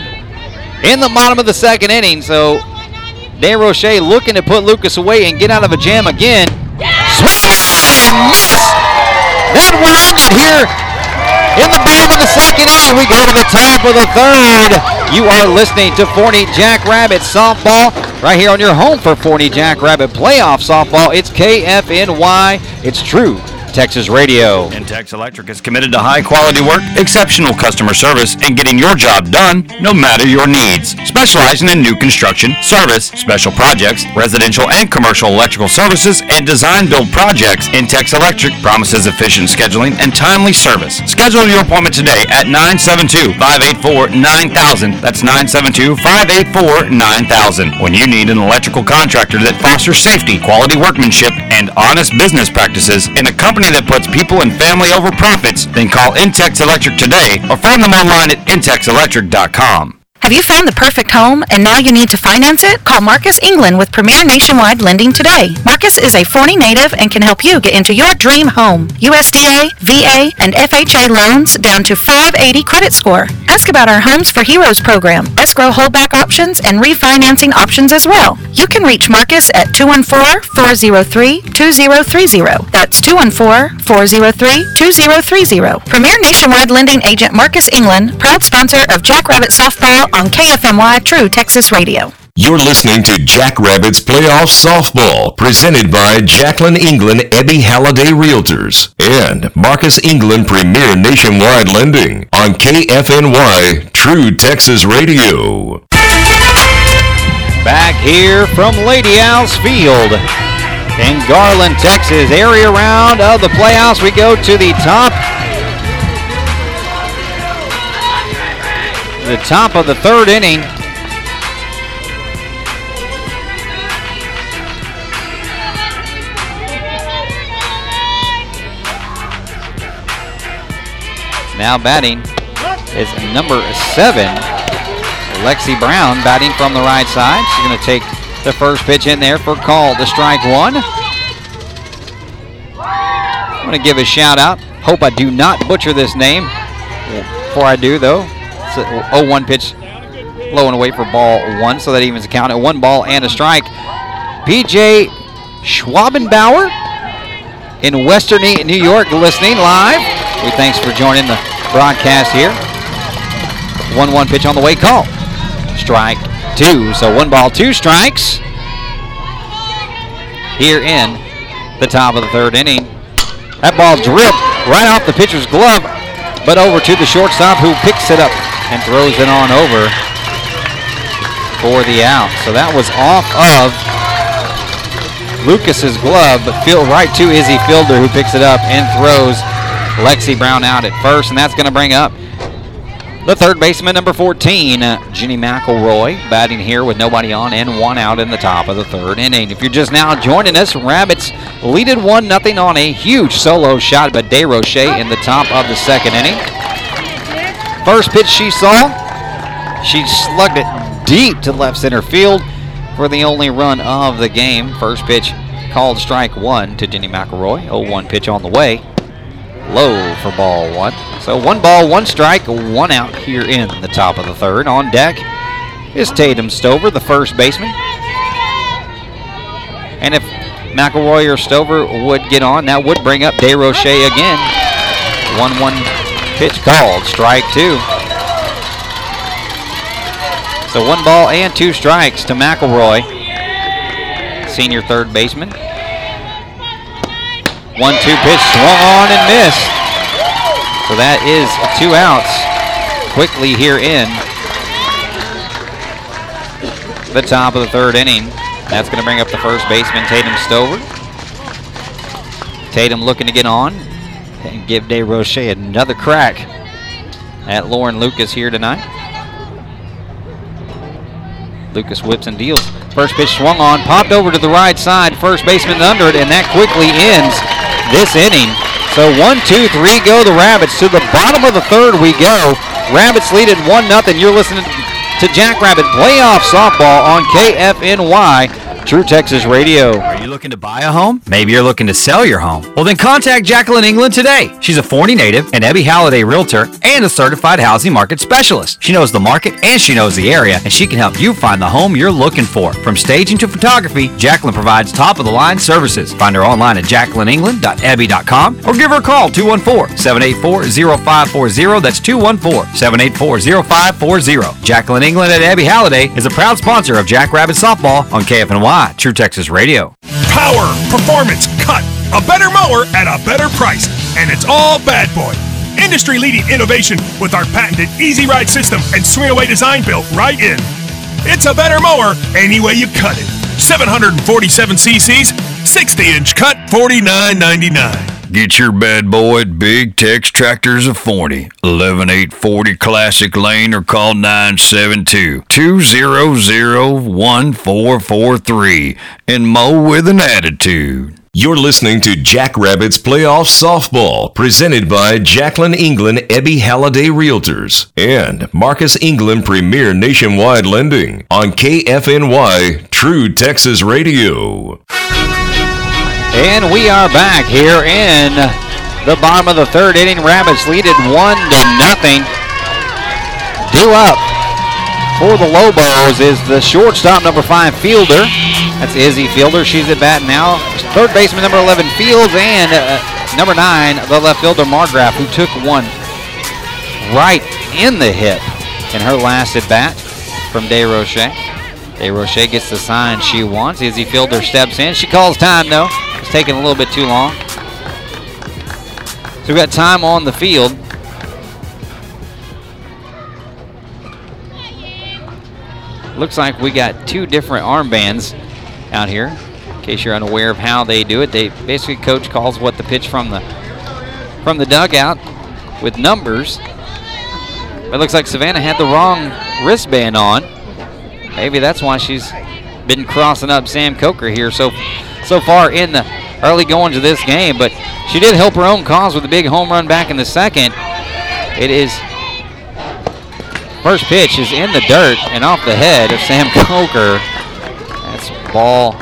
in the bottom of the second inning. So DeRoche looking to put Lucas away and get out of a jam again. Swing and miss. That will end it here in the bottom of the second inning. We go to the top of the third. You are listening to Forney Jackrabbit softball right here on your home for Forney Jackrabbit playoff softball. It's KFNY. It's true. Texas Radio. Intex Electric is committed to high quality work, exceptional customer service, and getting your job done no matter your needs. Specializing in new construction, service, special projects, residential and commercial electrical services, and design build projects, Intex Electric promises efficient scheduling and timely service. Schedule your appointment today at 972 584 9000. That's 972 584 9000. When you need an electrical contractor that fosters safety, quality workmanship, and honest business practices in a company that puts people and family over profits, then call Intex Electric today or find them online at intexelectric.com. Have you found the perfect home and now you need to finance it? Call Marcus England with Premier Nationwide Lending today. Marcus is a Forney native and can help you get into your dream home. USDA, VA, and FHA loans down to 580 credit score. Ask about our Homes for Heroes program, escrow holdback options, and refinancing options as well. You can reach Marcus at 214-403-2030. That's 214-403-2030. Premier Nationwide Lending Agent Marcus England, proud sponsor of Jackrabbit Softball on KFNY True Texas Radio. You're listening to Jackrabbits Playoff Softball, presented by Jacqueline England Ebby Halliday Realtors and Marcus England Premier Nationwide Lending on KFNY True Texas Radio. Back here from Lady Owl's Field in Garland, Texas. Area round of the playoffs. We go to the top. The top of the third inning. Now batting is number seven, Lexi Brown batting from the right side. She's going to take the first pitch in there for call to strike one. I'm going to give a shout out. Hope I do not butcher this name. Before I do, though, it's a 0 1 pitch low and away for ball one, so that evens the count one ball and a strike. PJ Schwabenbauer in Western New York listening live. We thanks for joining the broadcast here. 1 1 pitch on the way, call. Strike two. So one ball, two strikes here in the top of the third inning. That ball dripped right off the pitcher's glove, but over to the shortstop who picks it up and throws it on over for the out. So that was off of Lucas's glove, but feel right to Izzy Fielder who picks it up and throws Lexi Brown out at first, and that's going to bring up the third baseman, number 14, uh, Jenny McElroy, batting here with nobody on and one out in the top of the third inning. If you're just now joining us, Rabbits leaded 1 0 on a huge solo shot by DeRoche in the top of the second inning. First pitch she saw, she slugged it deep to left center field for the only run of the game. First pitch called strike one to Jenny McElroy. 0 1 pitch on the way low for ball one. So one ball, one strike, one out here in the top of the third. On deck is Tatum Stover, the first baseman. And if McElroy or Stover would get on, that would bring up DeRoche again. 1 1 pitch called, strike two. So one ball and two strikes to McElroy, senior third baseman. One two pitch swung on and missed. So that is two outs quickly here in the top of the third inning. That's going to bring up the first baseman, Tatum Stover. Tatum looking to get on and give DeRoche another crack at Lauren Lucas here tonight. Lucas whips and deals. First pitch swung on, popped over to the right side. First baseman under it, and that quickly ends this inning. So one, two, three go the Rabbits. To the bottom of the third we go. Rabbits lead it 1 nothing. You're listening to Jackrabbit Playoff Softball on KFNY. True Texas Radio. You looking to buy a home? Maybe you're looking to sell your home. Well, then contact Jacqueline England today. She's a Forney native, an Ebby Halliday realtor, and a certified housing market specialist. She knows the market and she knows the area, and she can help you find the home you're looking for. From staging to photography, Jacqueline provides top of the line services. Find her online at jacquelineengland.ebby.com or give her a call 214 784 0540. That's 214 784 0540. Jacqueline England at Ebby Halliday is a proud sponsor of Jackrabbit Softball on KFNY, True Texas Radio. Power, performance, cut. A better mower at a better price. And it's all Bad Boy. Industry leading innovation with our patented Easy Ride system and swing away design built right in. It's a better mower any way you cut it. 747 cc's, 60 inch cut, $49.99. Get your bad boy at Big Tex Tractors of Forney, 11840 Classic Lane, or call 972 200 1443 and mow with an attitude. You're listening to Jackrabbits Playoff Softball, presented by Jacqueline England Ebby Halliday Realtors and Marcus England Premier Nationwide Lending on KFNY True Texas Radio. And we are back here in the bottom of the third inning. Rabbits lead it one to nothing. Due up for the Lobos is the shortstop, number five fielder. That's Izzy Fielder. She's at bat now. Third baseman, number 11 Fields, and uh, number nine, the left fielder Margraf, who took one right in the hip in her last at bat from DeRoche. De Roche gets the sign she wants. Izzy Fielder steps in. She calls time though. It's taking a little bit too long. So we've got time on the field. Looks like we got two different armbands out here. In case you're unaware of how they do it, they basically coach calls what the pitch from the from the dugout with numbers. It looks like Savannah had the wrong wristband on. Maybe that's why she's been crossing up Sam Coker here so so far in the early goings of this game. But she did help her own cause with a big home run back in the second. It is first pitch is in the dirt and off the head of Sam Coker. That's ball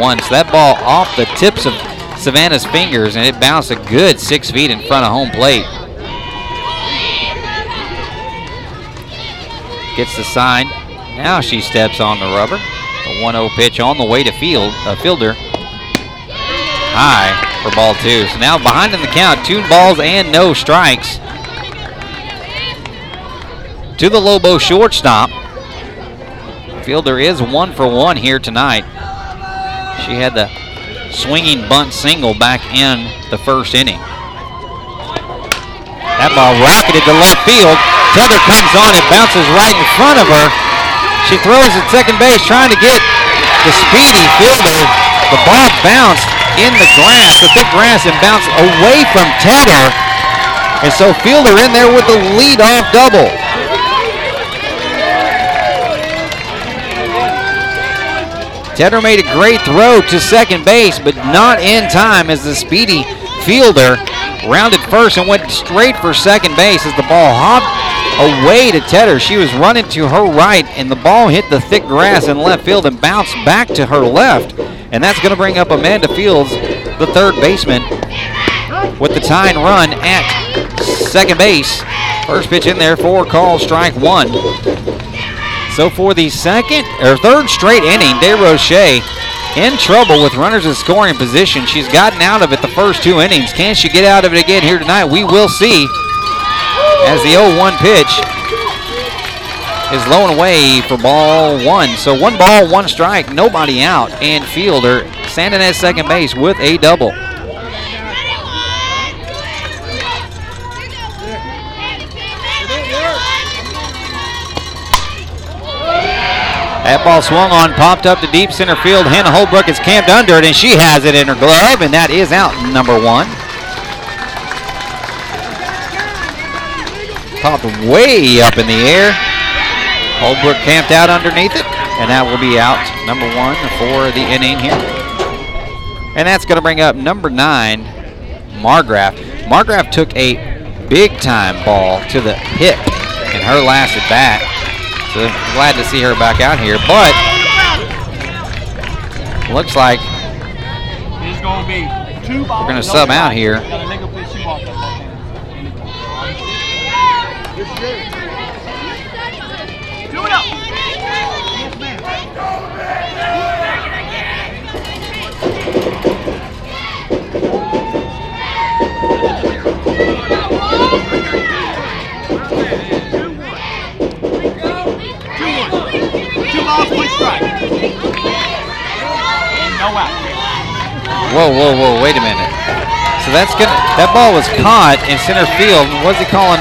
one. So that ball off the tips of Savannah's fingers and it bounced a good six feet in front of home plate. Gets the sign. Now she steps on the rubber. The 1-0 pitch on the way to field. Uh, fielder. High for ball two. So now behind in the count, two balls and no strikes. To the Lobo shortstop. Fielder is one for one here tonight. She had the swinging bunt single back in the first inning. That ball rocketed to left field. Tedder comes on and bounces right in front of her. She throws at second base trying to get the speedy fielder. The ball bounced in the grass, the thick grass, and bounced away from Tedder. And so Fielder in there with the lead-off double. Tedder made a great throw to second base, but not in time as the speedy fielder rounded first and went straight for second base as the ball hopped away to Tedder. She was running to her right, and the ball hit the thick grass in left field and bounced back to her left. And that's going to bring up Amanda Fields, the third baseman, with the tying run at second base. First pitch in there for call strike one. So for the second or third straight inning, DeRoche in trouble with runners in scoring position. She's gotten out of it the first two innings. Can she get out of it again here tonight? We will see as the 0-1 pitch is low and away for ball one. So one ball, one strike, nobody out, and Fielder standing at second base with a double. That ball swung on, popped up to deep center field. Hannah Holbrook is camped under it, and she has it in her glove, and that is out number one. Popped way up in the air. Holbrook camped out underneath it, and that will be out number one for the inning here. And that's going to bring up number nine, Margraf. Margraf took a big time ball to the hip in her last at bat. So glad to see her back out here, but looks like going to be two we're going to sub out here. Whoa, whoa, whoa! Wait a minute. So that's gonna. That ball was caught in center field. What's he calling?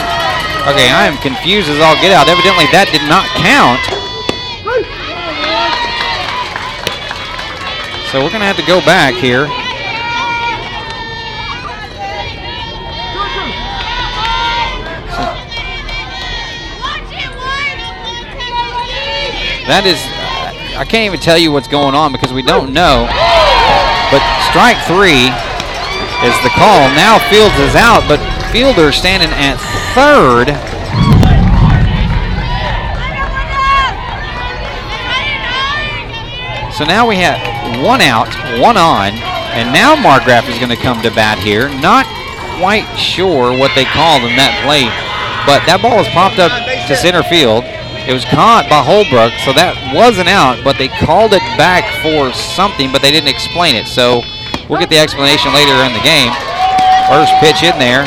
Okay, I am confused as all get out. Evidently, that did not count. So we're gonna have to go back here. That is, I can't even tell you what's going on because we don't know. But strike three is the call. Now Fields is out, but Fielder standing at third. So now we have one out, one on, and now Margraf is going to come to bat here. Not quite sure what they called in that play, but that ball was popped up to center field. It was caught by Holbrook, so that wasn't out, but they called it back for something, but they didn't explain it. So we'll get the explanation later in the game. First pitch in there,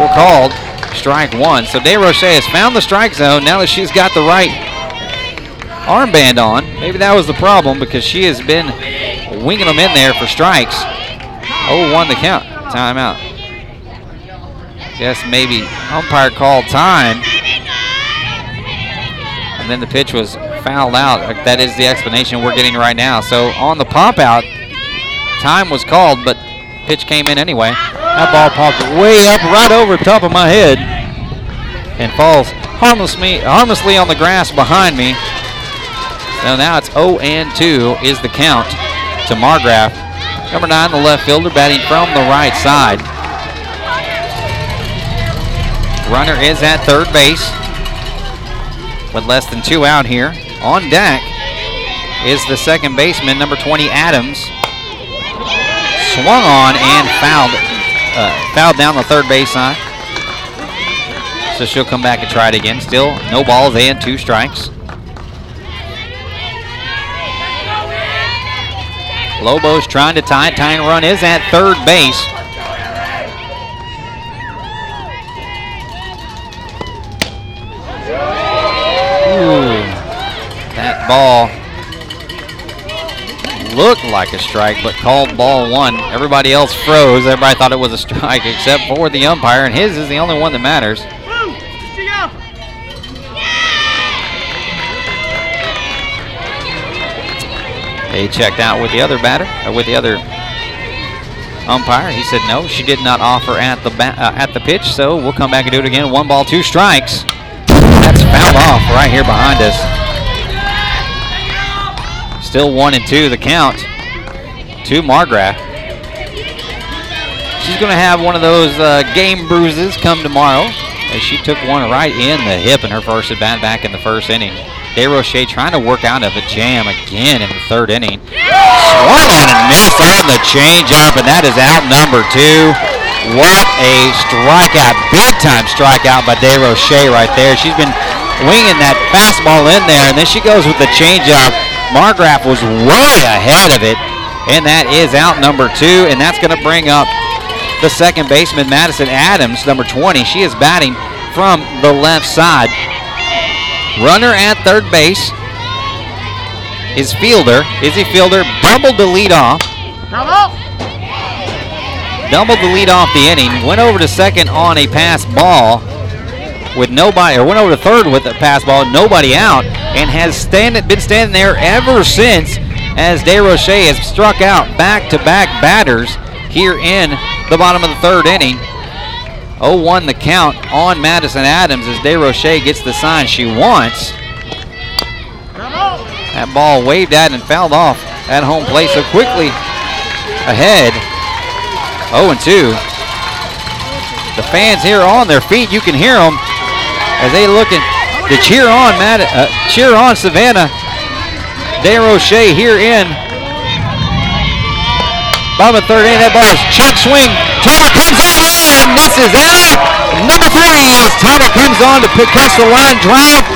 we're called strike one. So DeRoche has found the strike zone now that she's got the right armband on. Maybe that was the problem because she has been winging them in there for strikes. 0-1 the count. Timeout. Guess maybe umpire called time. And then the pitch was fouled out. Uh, that is the explanation we're getting right now. So on the pop out, time was called, but pitch came in anyway. That ball popped way up right over top of my head and falls harmlessly, harmlessly on the grass behind me. So now it's 0 and 2 is the count to Margraf. Number nine, the left fielder, batting from the right side. Runner is at third base with less than two out here. On deck is the second baseman, number 20, Adams. Swung on and fouled, uh, fouled down the third base side. So she'll come back and try it again. Still no balls and two strikes. Lobos trying to tie it. Tying run is at third base. Ooh, that ball looked like a strike, but called ball one. Everybody else froze. Everybody thought it was a strike except for the umpire, and his is the only one that matters. They checked out with the other batter, or with the other umpire. He said no, she did not offer at the uh, at the pitch, so we'll come back and do it again. One ball, two strikes. Fouled off right here behind us. Still one and two the count to Margraf. She's going to have one of those uh, game bruises come tomorrow as she took one right in the hip in her first at bat back in the first inning. DeRoche trying to work out of a jam again in the third inning. Swung and missed on the changeup, and that is out number two. What a strikeout, big time strikeout by DeRoche right there. She's been winging that fastball in there, and then she goes with the changeup. Margraf was way ahead of it, and that is out number two, and that's going to bring up the second baseman, Madison Adams, number 20. She is batting from the left side. Runner at third base is Fielder. Izzy Fielder doubled the lead off. Doubled the lead off the inning. Went over to second on a pass ball with nobody, or went over to third with a pass ball, nobody out, and has stand, been standing there ever since as DeRoche has struck out back-to-back batters here in the bottom of the third inning. 0-1 the count on Madison Adams as DeRoche gets the sign she wants. That ball waved at and fouled off at home plate so quickly ahead. 0-2. The fans here on their feet, you can hear them as they looking to cheer on Mad- uh, cheer on Savannah. DeRoche here in bottom of third inning. That ball is check swing. Turner comes on and misses out. Number three as comes on to pick, catch the line drive.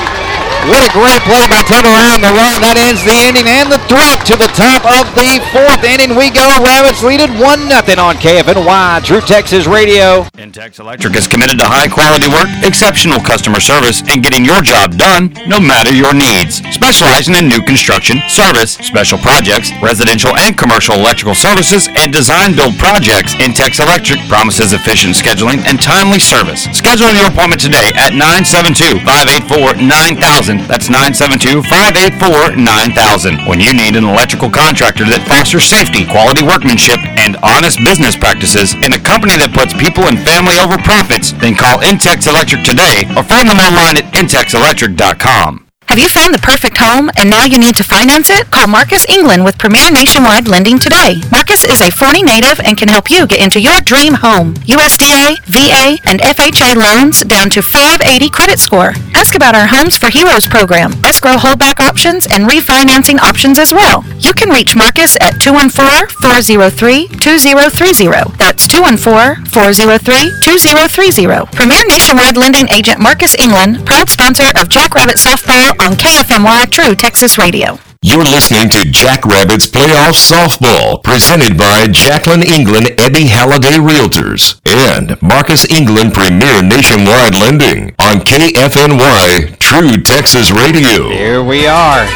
What a great play by Turner around the run. That ends the inning and the threat to the top of the fourth inning. We go. Rabbits leaded 1 0 on KFNY, True Texas Radio. Intex Electric is committed to high quality work, exceptional customer service, and getting your job done no matter your needs. Specializing in new construction, service, special projects, residential and commercial electrical services, and design build projects, Intex Electric promises efficient scheduling and timely service. Schedule your appointment today at 972 584 9000. That's 972 584 9000. When you need an electrical contractor that fosters safety, quality workmanship, and honest business practices in a company that puts people and family over profits, then call Intex Electric today or find them online at intexelectric.com. Have you found the perfect home and now you need to finance it? Call Marcus England with Premier Nationwide Lending today. Marcus is a Forney native and can help you get into your dream home. USDA, VA, and FHA loans down to 580 credit score. Ask about our Homes for Heroes program, escrow holdback options, and refinancing options as well. You can reach Marcus at 214-403-2030. That's 214-403-2030. Premier Nationwide Lending Agent Marcus England, proud sponsor of Jackrabbit Softball on KFNY True Texas Radio. You're listening to Jackrabbits Playoff Softball, presented by Jacqueline England Ebby Halliday Realtors and Marcus England Premier Nationwide Lending on KFNY True Texas Radio. Here we are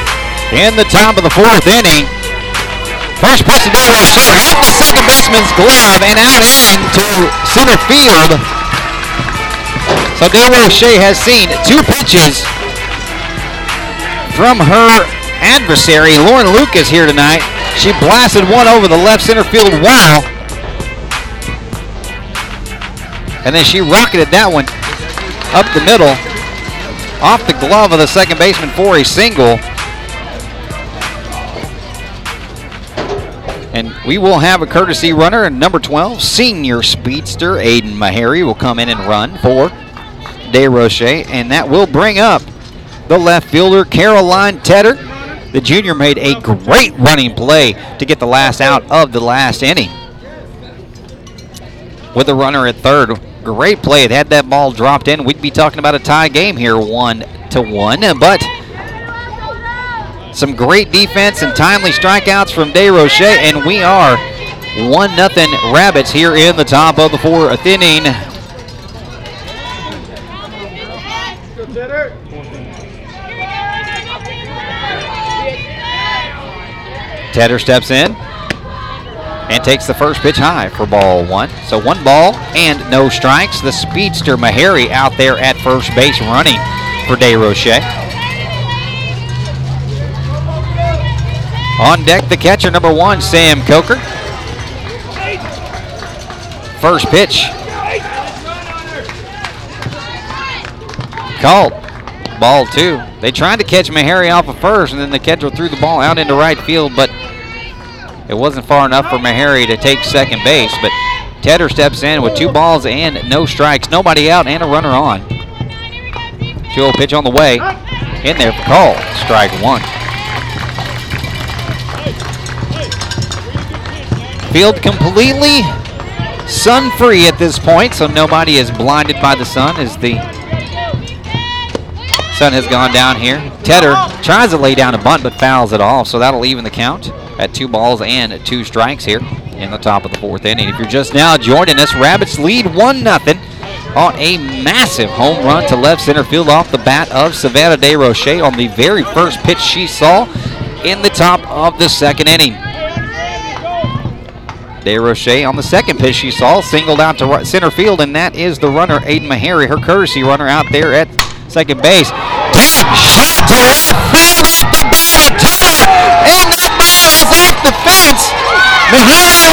in the top of the fourth inning. First pitch to DeRoche hit the second baseman's glove and out into center field. So DeRoche has seen two pitches from her adversary, Lauren Lucas, here tonight. She blasted one over the left center field wall. And then she rocketed that one up the middle, off the glove of the second baseman for a single. And we will have a courtesy runner, and number 12, senior speedster Aiden Mahary will come in and run for DeRoche, and that will bring up the left fielder, Caroline Tedder. The junior made a great running play to get the last out of the last inning. With the runner at third, great play. Had that ball dropped in, we'd be talking about a tie game here, one to one. But some great defense and timely strikeouts from DeRoche, and we are one nothing Rabbits here in the top of the fourth inning. Tedder steps in and takes the first pitch high for ball one. So one ball and no strikes. The speedster Mahary out there at first base running for DeRoche. On deck, the catcher, number one, Sam Coker. First pitch. Called. Ball two. They tried to catch Mahary off of first, and then the catcher threw the ball out into right field, but it wasn't far enough for Mahary to take second base. But Tedder steps in with two balls and no strikes. Nobody out and a runner on. 2 pitch on the way. In there for call. Strike one. Field completely sun free at this point, so nobody is blinded by the sun as the sun has gone down here. Tedder tries to lay down a bunt but fouls it off, so that'll even the count at two balls and two strikes here in the top of the fourth inning. If you're just now joining us, Rabbits lead 1 0 on a massive home run to left center field off the bat of Savannah DeRoche on the very first pitch she saw in the top of the second inning. DeRoche on the second pitch she saw singled out to right center field, and that is the runner Aiden Meharry, her courtesy runner out there at second base. Deep Shot to left field the bat, Taylor, and that ball is off the fence. To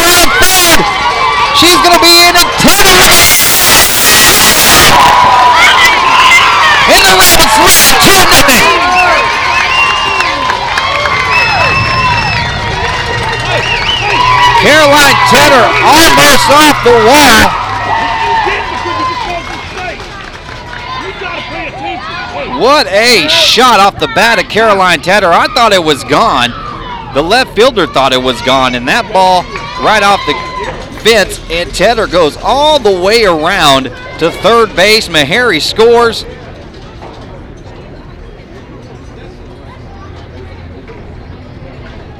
right field. She's going to be in at Taylor. And the Rabbits lead 2 nothing. Caroline Tedder almost off the wall. What a shot off the bat of Caroline Tedder. I thought it was gone. The left fielder thought it was gone, and that ball right off the fence, and Tedder goes all the way around to third base. Meharry scores.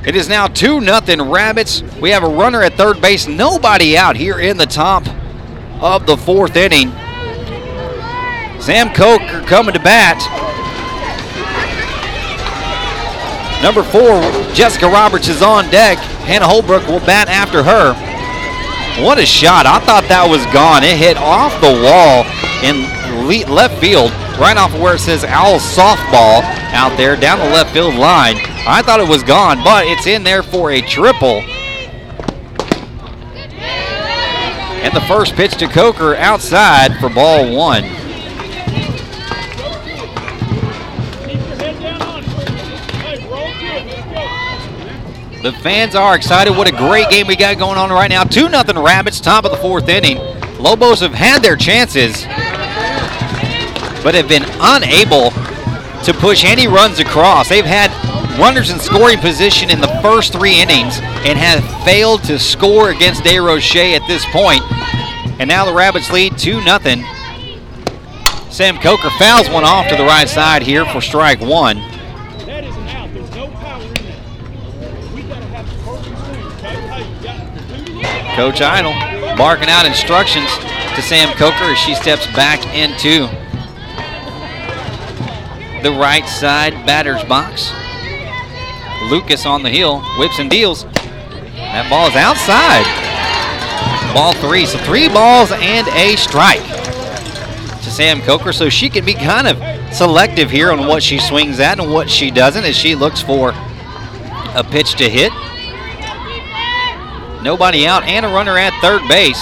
It is now 2 nothing Rabbits. We have a runner at third base, nobody out here in the top of the fourth inning. Sam Coker coming to bat. Number four, Jessica Roberts is on deck. Hannah Holbrook will bat after her. What a shot. I thought that was gone. It hit off the wall in left field, right off of where it says Owl softball out there down the left field line. I thought it was gone, but it's in there for a triple. And the first pitch to Coker outside for ball one. The fans are excited. What a great game we got going on right now. 2 0 Rabbits, top of the fourth inning. Lobos have had their chances, but have been unable to push any runs across. They've had runners in scoring position in the first three innings and have failed to score against DeRoche at this point. And now the Rabbits lead 2 0. Sam Coker fouls one off to the right side here for strike one. Coach Idle barking out instructions to Sam Coker as she steps back into the right side batter's box. Lucas on the hill, whips and deals. That ball is outside. Ball three. So three balls and a strike to Sam Coker. So she can be kind of selective here on what she swings at and what she doesn't as she looks for a pitch to hit. Nobody out and a runner at third base.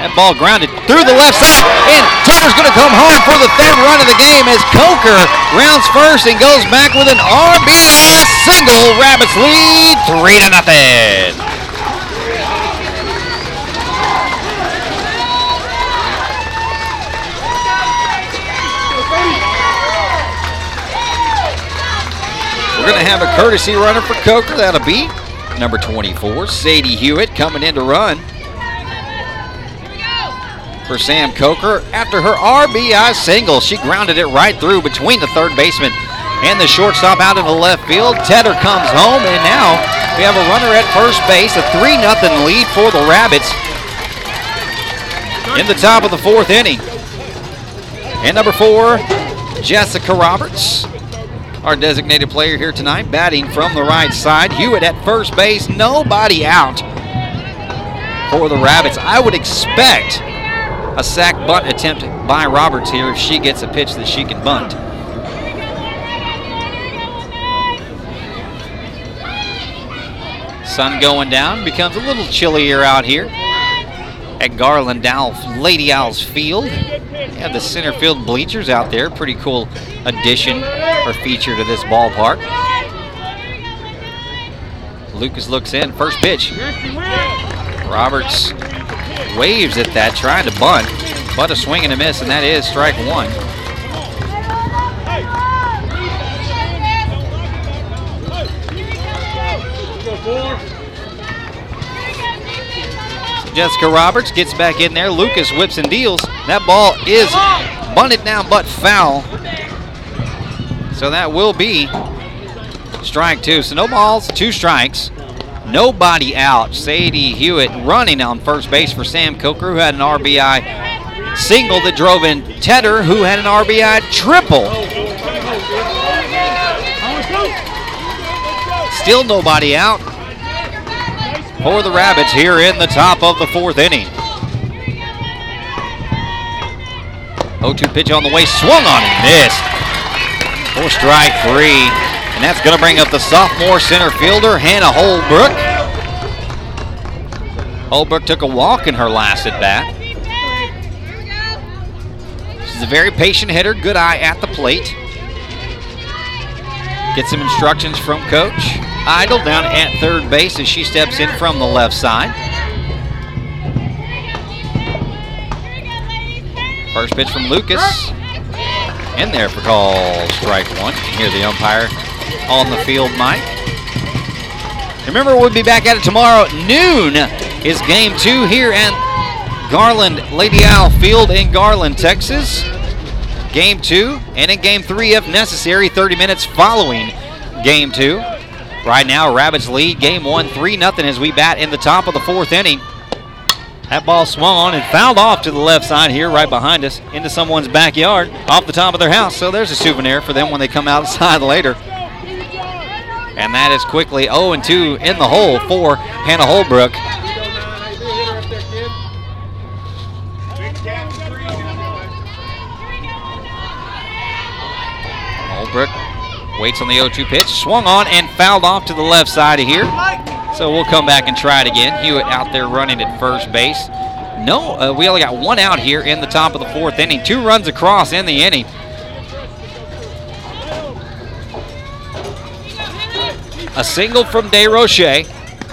That ball grounded through the left side, and Tedder's going to come home for the third run of the game as Coker rounds first and goes back with an RBI single. Rabbits lead three to nothing. We're going to have a courtesy runner for Coker. That'll be number 24, Sadie Hewitt, coming in to run for Sam Coker. After her RBI single, she grounded it right through between the third baseman and the shortstop out in the left field. Tedder comes home, and now we have a runner at first base, a 3 0 lead for the Rabbits in the top of the fourth inning. And number four, Jessica Roberts, our designated player here tonight, batting from the right side. Hewitt at first base, nobody out for the Rabbits. I would expect a sac bunt attempt by Roberts here if she gets a pitch that she can bunt. Sun going down, becomes a little chillier out here at Garland Owl, Lady Owls Field. Have the center field bleachers out there. Pretty cool addition or feature to this ballpark. Lucas looks in. First pitch. Roberts waves at that, trying to bunt, but a swing and a miss, and that is strike one. Jessica Roberts gets back in there. Lucas whips and deals. That ball is bunted down but foul. So that will be strike two. So no balls, two strikes. Nobody out. Sadie Hewitt running on first base for Sam Coker, who had an RBI single that drove in Tedder, who had an RBI triple. Still nobody out for the Rabbits here in the top of the fourth inning. 0-2 pitch on the way, swung on and missed. For strike three, and that's going to bring up the sophomore center fielder, Hannah Holbrook. Holbrook took a walk in her last at bat. She's a very patient hitter, good eye at the plate. Get some instructions from coach. Idle down at third base as she steps in from the left side. First pitch from Lucas. In there for call strike one. You hear the umpire on the field, mic. Remember, we'll be back at it tomorrow noon. Is game two here at Garland Lady Owl Field in Garland, Texas. Game two, and in game three, if necessary, 30 minutes following game two. Right now, Rabbits lead game one, 3 nothing as we bat in the top of the fourth inning. That ball swung on and fouled off to the left side here, right behind us, into someone's backyard, off the top of their house. So there's a souvenir for them when they come outside later. And that is quickly 0 2 in the hole for Hannah Holbrook. Holbrook waits on the 0 2 pitch, swung on and fouled off to the left side of here. So we'll come back and try it again. Hewitt out there running at first base. No, uh, we only got one out here in the top of the fourth inning. Two runs across in the inning. A single from DeRoche,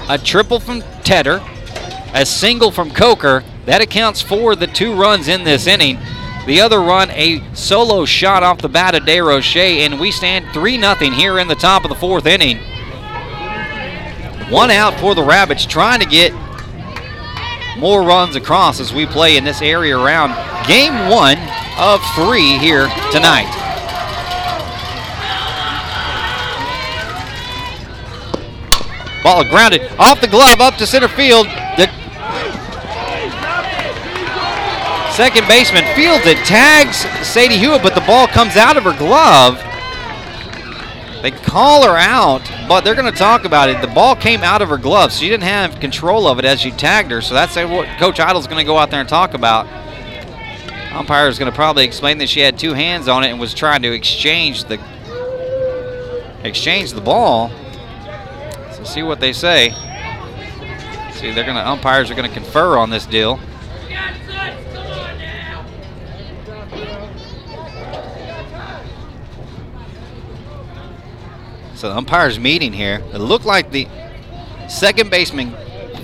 a triple from Tedder, a single from Coker. That accounts for the two runs in this inning. The other run, a solo shot off the bat of DeRoche, and we stand 3 0 here in the top of the fourth inning. One out for the Rabbits, trying to get more runs across as we play in this area around game one of three here tonight. Ball grounded off the glove up to center field. The second baseman fields it, tags Sadie Hewitt, but the ball comes out of her glove. They call her out, but they're going to talk about it. The ball came out of her glove. She didn't have control of it as she tagged her, so that's what Coach Idle's going to go out there and talk about. Umpire is going to probably explain that she had two hands on it and was trying to exchange the exchange the ball. So see what they say. See, they're going to umpires are going to confer on this deal. So the umpire's meeting here. It looked like the second baseman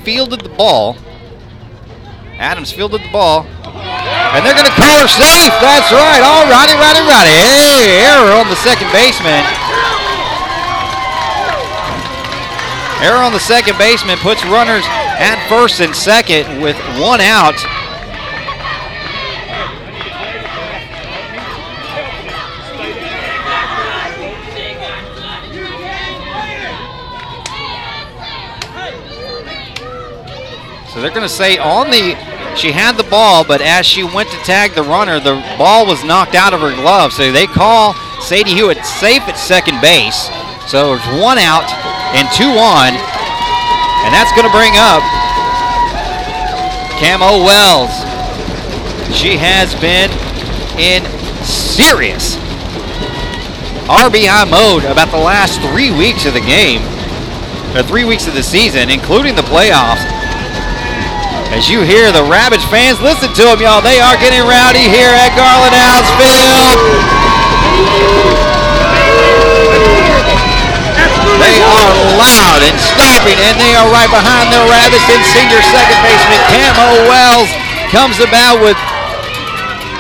fielded the ball. Adams fielded the ball. And they're going to call her safe. That's right. All righty, righty, righty. Hey, error on the second baseman. Error on the second baseman puts runners at first and second with one out. They're going to say on the, she had the ball, but as she went to tag the runner, the ball was knocked out of her glove. So they call Sadie Hewitt safe at second base. So it's one out and two on. And that's going to bring up Camo Wells. She has been in serious RBI mode about the last three weeks of the game, or three weeks of the season, including the playoffs. As you hear the Rabbits fans, listen to them, y'all. They are getting rowdy here at Garland House Field. They are loud and stomping, and they are right behind the Rabbits and senior second baseman Camo Wells comes about with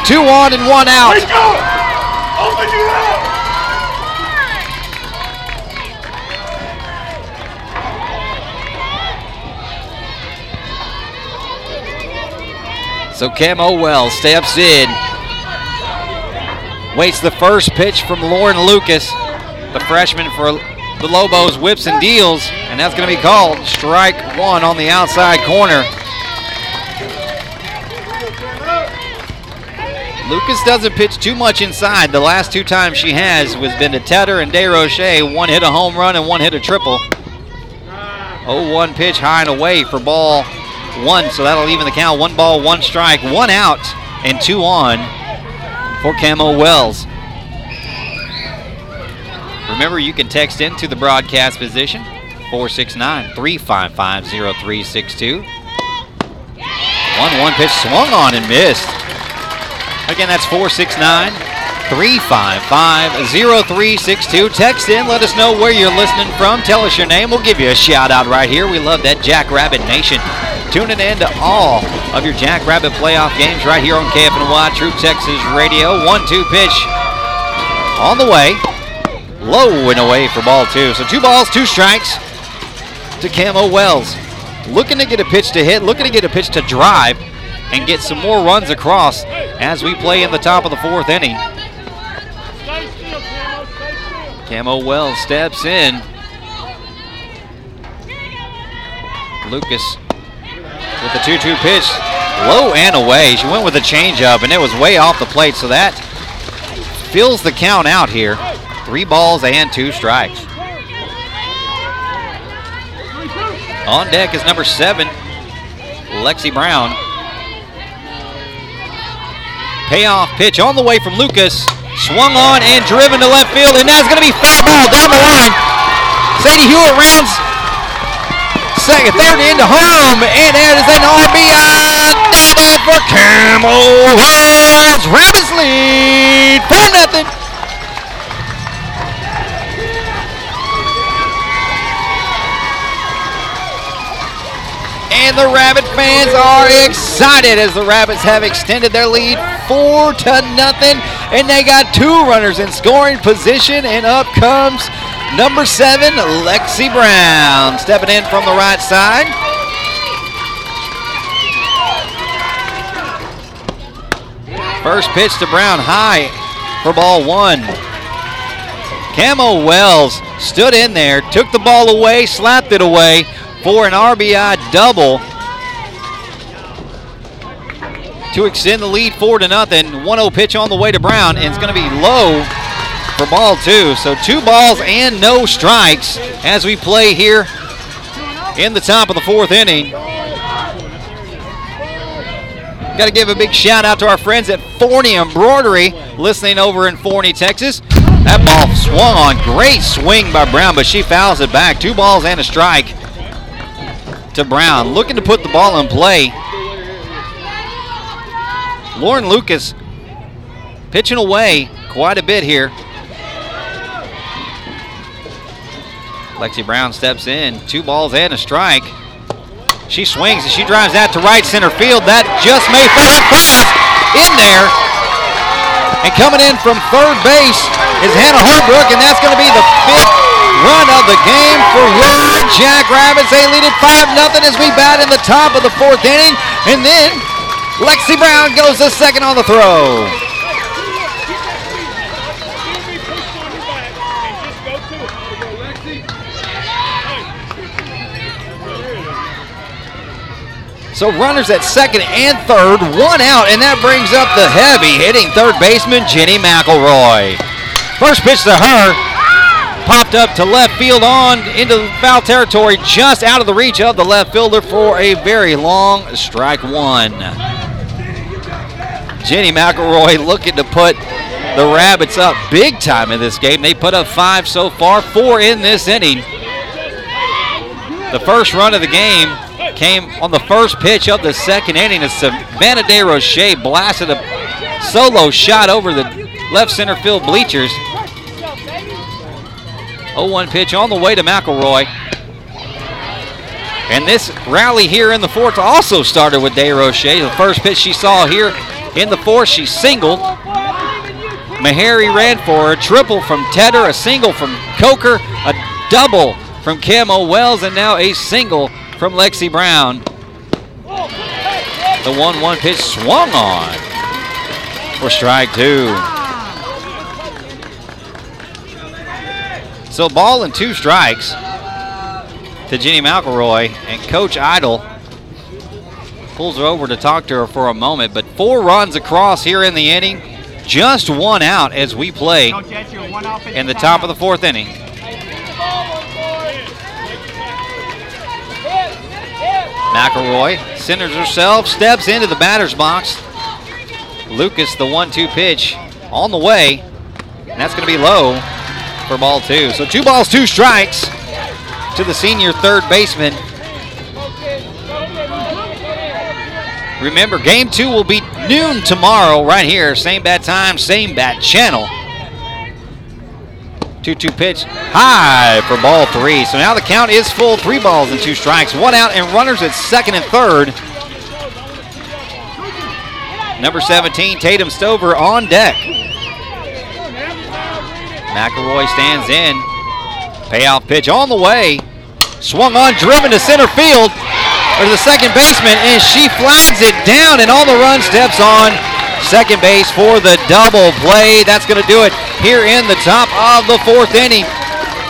two on and one out. Let's go! Open your out! So Camo Wells steps in, waits the first pitch from Lauren Lucas, the freshman for the Lobos, whips and deals, and that's going to be called strike one on the outside corner. Lucas doesn't pitch too much inside. The last two times she has was been to Tedder and DeRoche. One hit a home run and one hit a triple. 0-1 pitch high and away for ball one, so that'll even the count. One ball, one strike, one out, and two on for Camo Wells. Remember, you can text into the broadcast position 469 355 0362. 1 1 pitch swung on and missed. Again, that's 469 355 0362. Text in, let us know where you're listening from. Tell us your name. We'll give you a shout out right here. We love that Jackrabbit Nation. Tuning in to all of your Jackrabbit playoff games right here on KFNY True Texas Radio. 1 2 pitch on the way. Low and away for ball two. So two balls, two strikes to Camo Wells. Looking to get a pitch to hit, looking to get a pitch to drive and get some more runs across as we play in the top of the fourth inning. Camo Wells steps in. Lucas with the 2-2 pitch, low and away. She went with a changeup, and it was way off the plate, so that fills the count out here. Three balls and two strikes. On deck is number seven, Lexi Brown. Payoff pitch on the way from Lucas. Swung on and driven to left field, and that's going to be foul ball down the line. Sadie Hewitt rounds second, third into home, and it is an RBI double for Camo Wells. Rabbits lead 4 nothing. And the Rabbit fans are excited as the Rabbits have extended their lead four to nothing, and they got two runners in scoring position, and up comes number seven, Lexi Brown, stepping in from the right side. First pitch to Brown high for ball one. Camo Wells stood in there, took the ball away, slapped it away for an RBI double to extend the lead four to nothing. 1-0 pitch on the way to Brown, and it's going to be low for ball two. So two balls and no strikes as we play here in the top of the fourth inning. Got to give a big shout out to our friends at Forney Embroidery listening over in Forney, Texas. That ball swung on. Great swing by Brown, but she fouls it back. Two balls and a strike to Brown. Looking to put the ball in play. Lauren Lucas pitching away quite a bit here. Lexi Brown steps in. Two balls and a strike. She swings and she drives that to right center field. That just may. It falls in there. And coming in from third base is Hannah Holbrook, and that's going to be the fifth run of the game for your Jackrabbits. They lead it 5 0 as we bat in the top of the fourth inning. And then Lexi Brown goes to second on the throw. So runners at second and third, one out, and that brings up the heavy hitting third baseman, Jenny McElroy. First pitch to her, popped up to left field on into foul territory, just out of the reach of the left fielder for a very long strike one. Jenny McElroy looking to put the Rabbits up big time in this game. They put up five so far, four in this inning. The first run of the game came on the first pitch of the second inning as Savannah DeRoche blasted a solo shot over the left center field bleachers. 0-1 pitch on the way to McElroy. And this rally here in the fourth also started with DeRoche. The first pitch she saw here in the fourth, she singled. Meharry ran for a triple from Tedder, a single from Coker, a double from Camo Wells, and now a single from Lexi Brown. The 1-1 pitch swung on for strike two. So ball and two strikes to Jenny McElroy, and Coach Idle pulls her over to talk to her for a moment. But four runs across here in the inning, just one out as we play in the top of the fourth inning. McElroy centers herself, steps into the batter's box. Lucas, the one-two pitch on the way, and that's going to be low for ball two. So two balls, two strikes to the senior third baseman. Remember, game two will be noon tomorrow right here. Same bat time, same bat channel. 2-2 pitch high for ball three. So now the count is full. Three balls and two strikes. One out and runners at second and third. Number 17, Tatum Stover on deck. McElroy stands in. Payoff pitch on the way. Swung on, driven to center field to the second baseman, and she flags it down, and on the run steps on second base for the double play. That's going to do it here in the top of the fourth inning.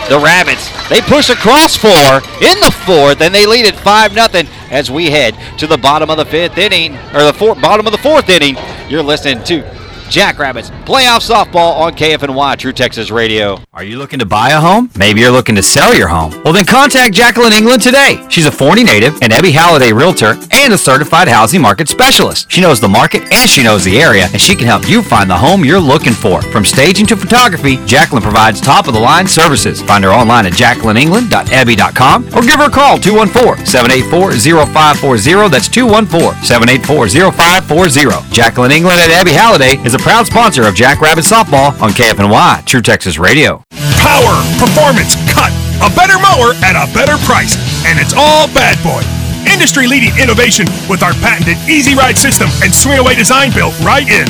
The Rabbits, they push across four in the fourth, and they lead it 5 0 as we head to the bottom of the fifth inning, or the four, bottom of the fourth inning. You're listening to Jackrabbits playoff softball on KFNY True Texas Radio. Are you looking to buy a home? Maybe you're looking to sell your home. Well, then contact Jacqueline England today. She's a Forney native, an Ebby Halliday realtor, and a certified housing market specialist. She knows the market and she knows the area, and she can help you find the home you're looking for. From staging to photography, Jacqueline provides top of the line services. Find her online at jacquelineengland.ebby.com or give her a call 214 784 0540. That's 214 784 0540. Jacqueline England at Ebby Halliday is a proud sponsor of Jackrabbit Softball on KFNY True Texas Radio. Power, performance, cut. A better mower at a better price. And it's all Bad Boy. Industry leading innovation with our patented Easy Ride system and swing away design built right in.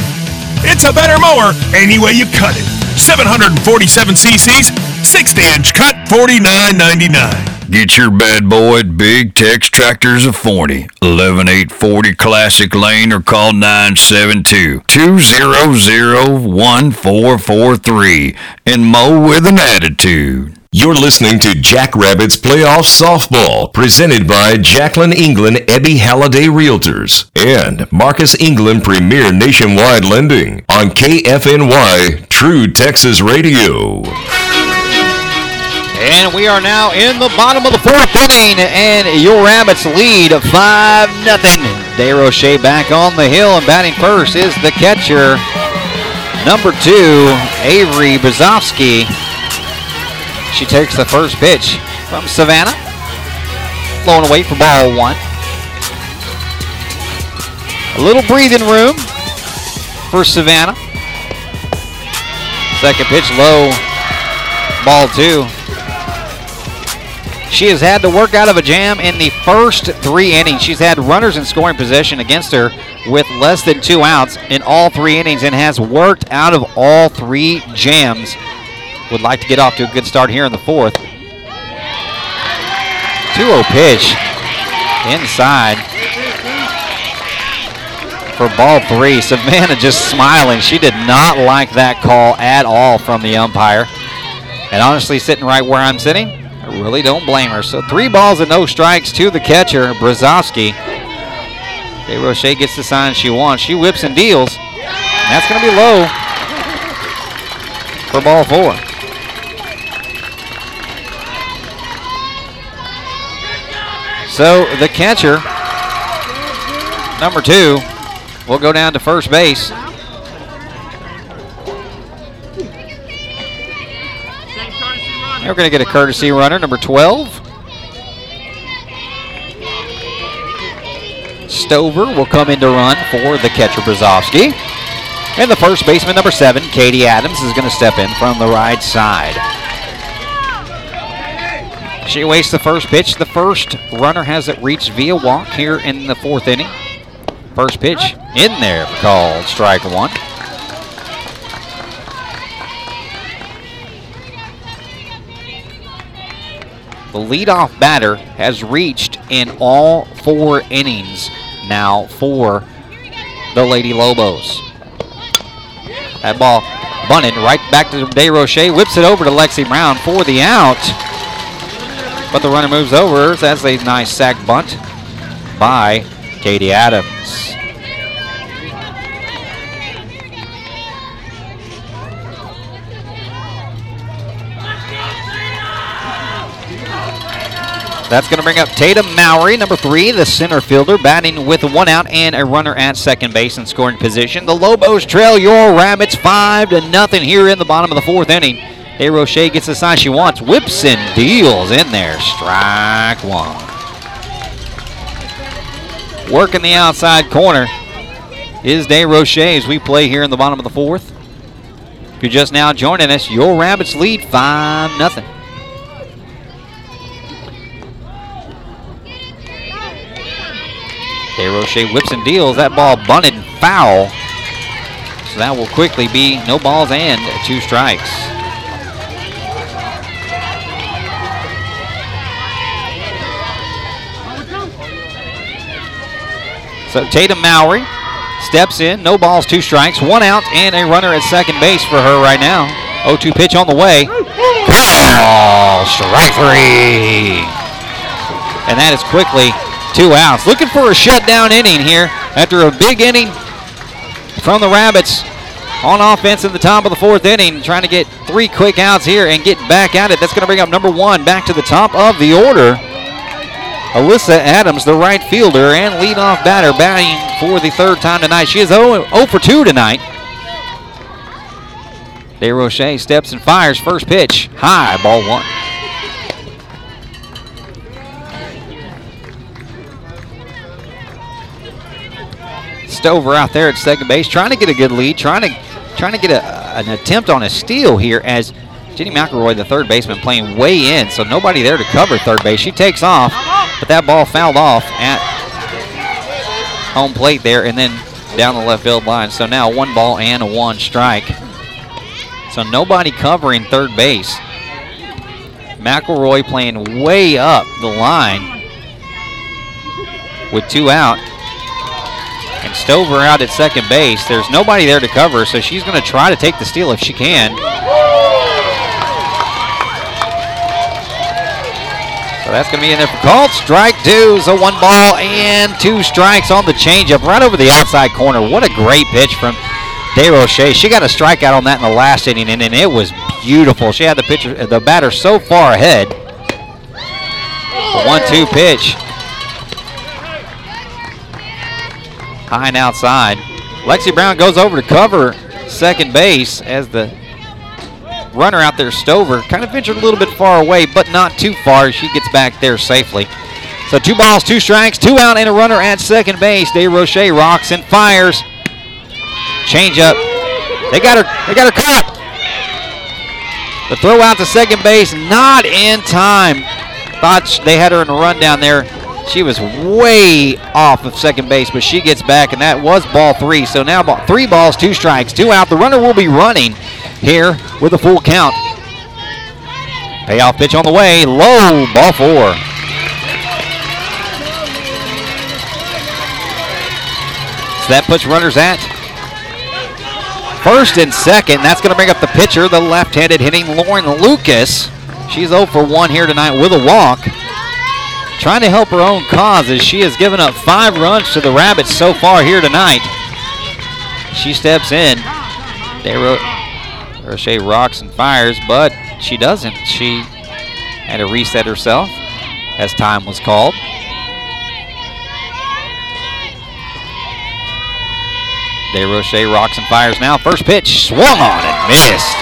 It's a better mower any way you cut it. 747 cc's, 60 inch cut, $49.99. Get your bad boy at Big Tex Tractors of Forney, 11840 Classic Lane, or call 972 200 1443 and mow with an attitude. You're listening to Jackrabbits Playoff Softball, presented by Jacqueline England Ebby Halliday Realtors and Marcus England Premier Nationwide Lending on KFNY True Texas Radio. And we are now in the bottom of the fourth inning, and your Rabbits lead 5 nothing. DeRoche back on the hill, and batting first is the catcher, number two, Avery Brzozowski. She takes the first pitch from Savannah. Low and away for ball one. A little breathing room for Savannah. Second pitch low, ball two. She has had to work out of a jam in the first three innings. She's had runners in scoring position against her with less than two outs in all three innings and has worked out of all three jams. Would like to get off to a good start here in the fourth. 2 0 pitch inside for ball three. Savannah just smiling. She did not like that call at all from the umpire. And honestly, sitting right where I'm sitting, really don't blame her. So three balls and no strikes to the catcher, Brzozowski. DeRoche gets the sign she wants. She whips and deals. That's going to be low for ball four. So the catcher, number two, will go down to first base. We're going to get a courtesy runner, number 12. Stover will come in to run for the catcher, Brzozowski. And the first baseman, number seven, Katie Adams, is going to step in from the right side. She wastes the first pitch. The first runner has it reached via walk here in the fourth inning. First pitch in there called strike one. The leadoff batter has reached in all four innings now for the Lady Lobos. That ball bunted right back to DeRoche, whips it over to Lexi Brown for the out. But the runner moves over. That's a nice sac bunt by Katie Adams. That's going to bring up Tatum Mowry, number three, the center fielder, batting with one out and a runner at second base in scoring position. The Lobos trail your Rabbits five to nothing here in the bottom of the fourth inning. Hey, Roche gets the sign she wants. Whips and deals in there. Strike one. Working the outside corner is DeRoche as we play here in the bottom of the fourth. If you're just now joining us, your Rabbits lead 5 nothing. Roche whips and deals. That ball bunted foul. So that will quickly be no balls and two strikes. So Tatum Mowry steps in, no balls, two strikes, one out, and a runner at second base for her right now. 0-2 pitch on the way. Curveball, strike three. And that is quickly two outs. Looking for a shutdown inning here after a big inning from the Rabbits on offense in the top of the fourth inning, trying to get three quick outs here and get back at it. That's going to bring up number one back to the top of the order. Alyssa Adams, the right fielder and leadoff batter, batting for the third time tonight. She is 0, 0 for 2 tonight. DeRoche steps and fires first pitch. High, ball one. Stover out there at second base, trying to get a good lead, trying to trying to get a, an attempt on a steal here as Jenny McElroy, the third baseman, playing way in, so nobody there to cover third base. She takes off, but that ball fouled off at home plate there and then down the left field line. So now one ball and a one strike. So nobody covering third base. McElroy playing way up the line with two out. And Stover out at second base. There's nobody there to cover, so she's going to try to take the steal if she can. So that's going to be in there for strike two. So one ball and two strikes on the changeup right over the outside corner. What a great pitch from DeRoche. She got a strikeout on that in the last inning, and, and it was beautiful. She had the pitcher, the batter so far ahead. One-two pitch high and outside. Lexi Brown goes over to cover second base as the runner out there, Stover, kind of ventured a little bit far away, but not too far. She gets back there safely. So two balls, two strikes, two out, and a runner at second base. DeRoche rocks and fires. Change up. They got her. They got her caught. The throw out to second base, not in time. Thought they had her in a run down there. She was way off of second base, but she gets back, and that was ball three. So now ball, three balls, two strikes, two out. The runner will be running here with a full count. Payoff pitch on the way, low, ball four. So that puts runners at first and second. That's going to bring up the pitcher, the left-handed hitting Lauren Lucas. She's 0 for 1 here tonight with a walk trying to help her own cause as she has given up five runs to the Rabbits so far here tonight. She steps in. Wrote Roche rocks and fires, but she doesn't. She had to reset herself as time was called. DeRoche rocks and fires now. First pitch swung on and missed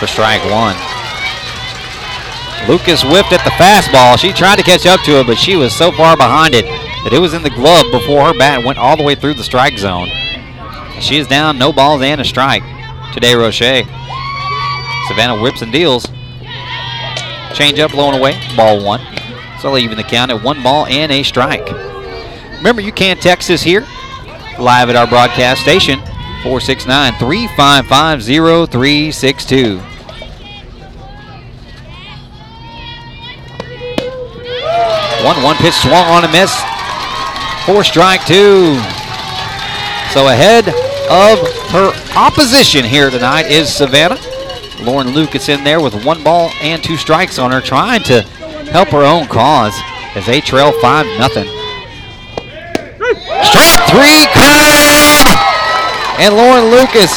for strike one. Lucas whipped at the fastball. She tried to catch up to it, but she was so far behind it that it was in the glove before her bat went all the way through the strike zone. She is down, no balls and a strike today, Roche. Savannah whips and deals. Change up, blowing away, ball one. So even the count at one ball and a strike. Remember, you can text us here live at our broadcast station, 469 355 0362. One one pitch swung on a miss. Four strike two. So ahead of her opposition here tonight is Savannah. Lauren Lucas in there with one ball and two strikes on her, trying to help her own cause as they trail 5 nothing. Strike three called. And Lauren Lucas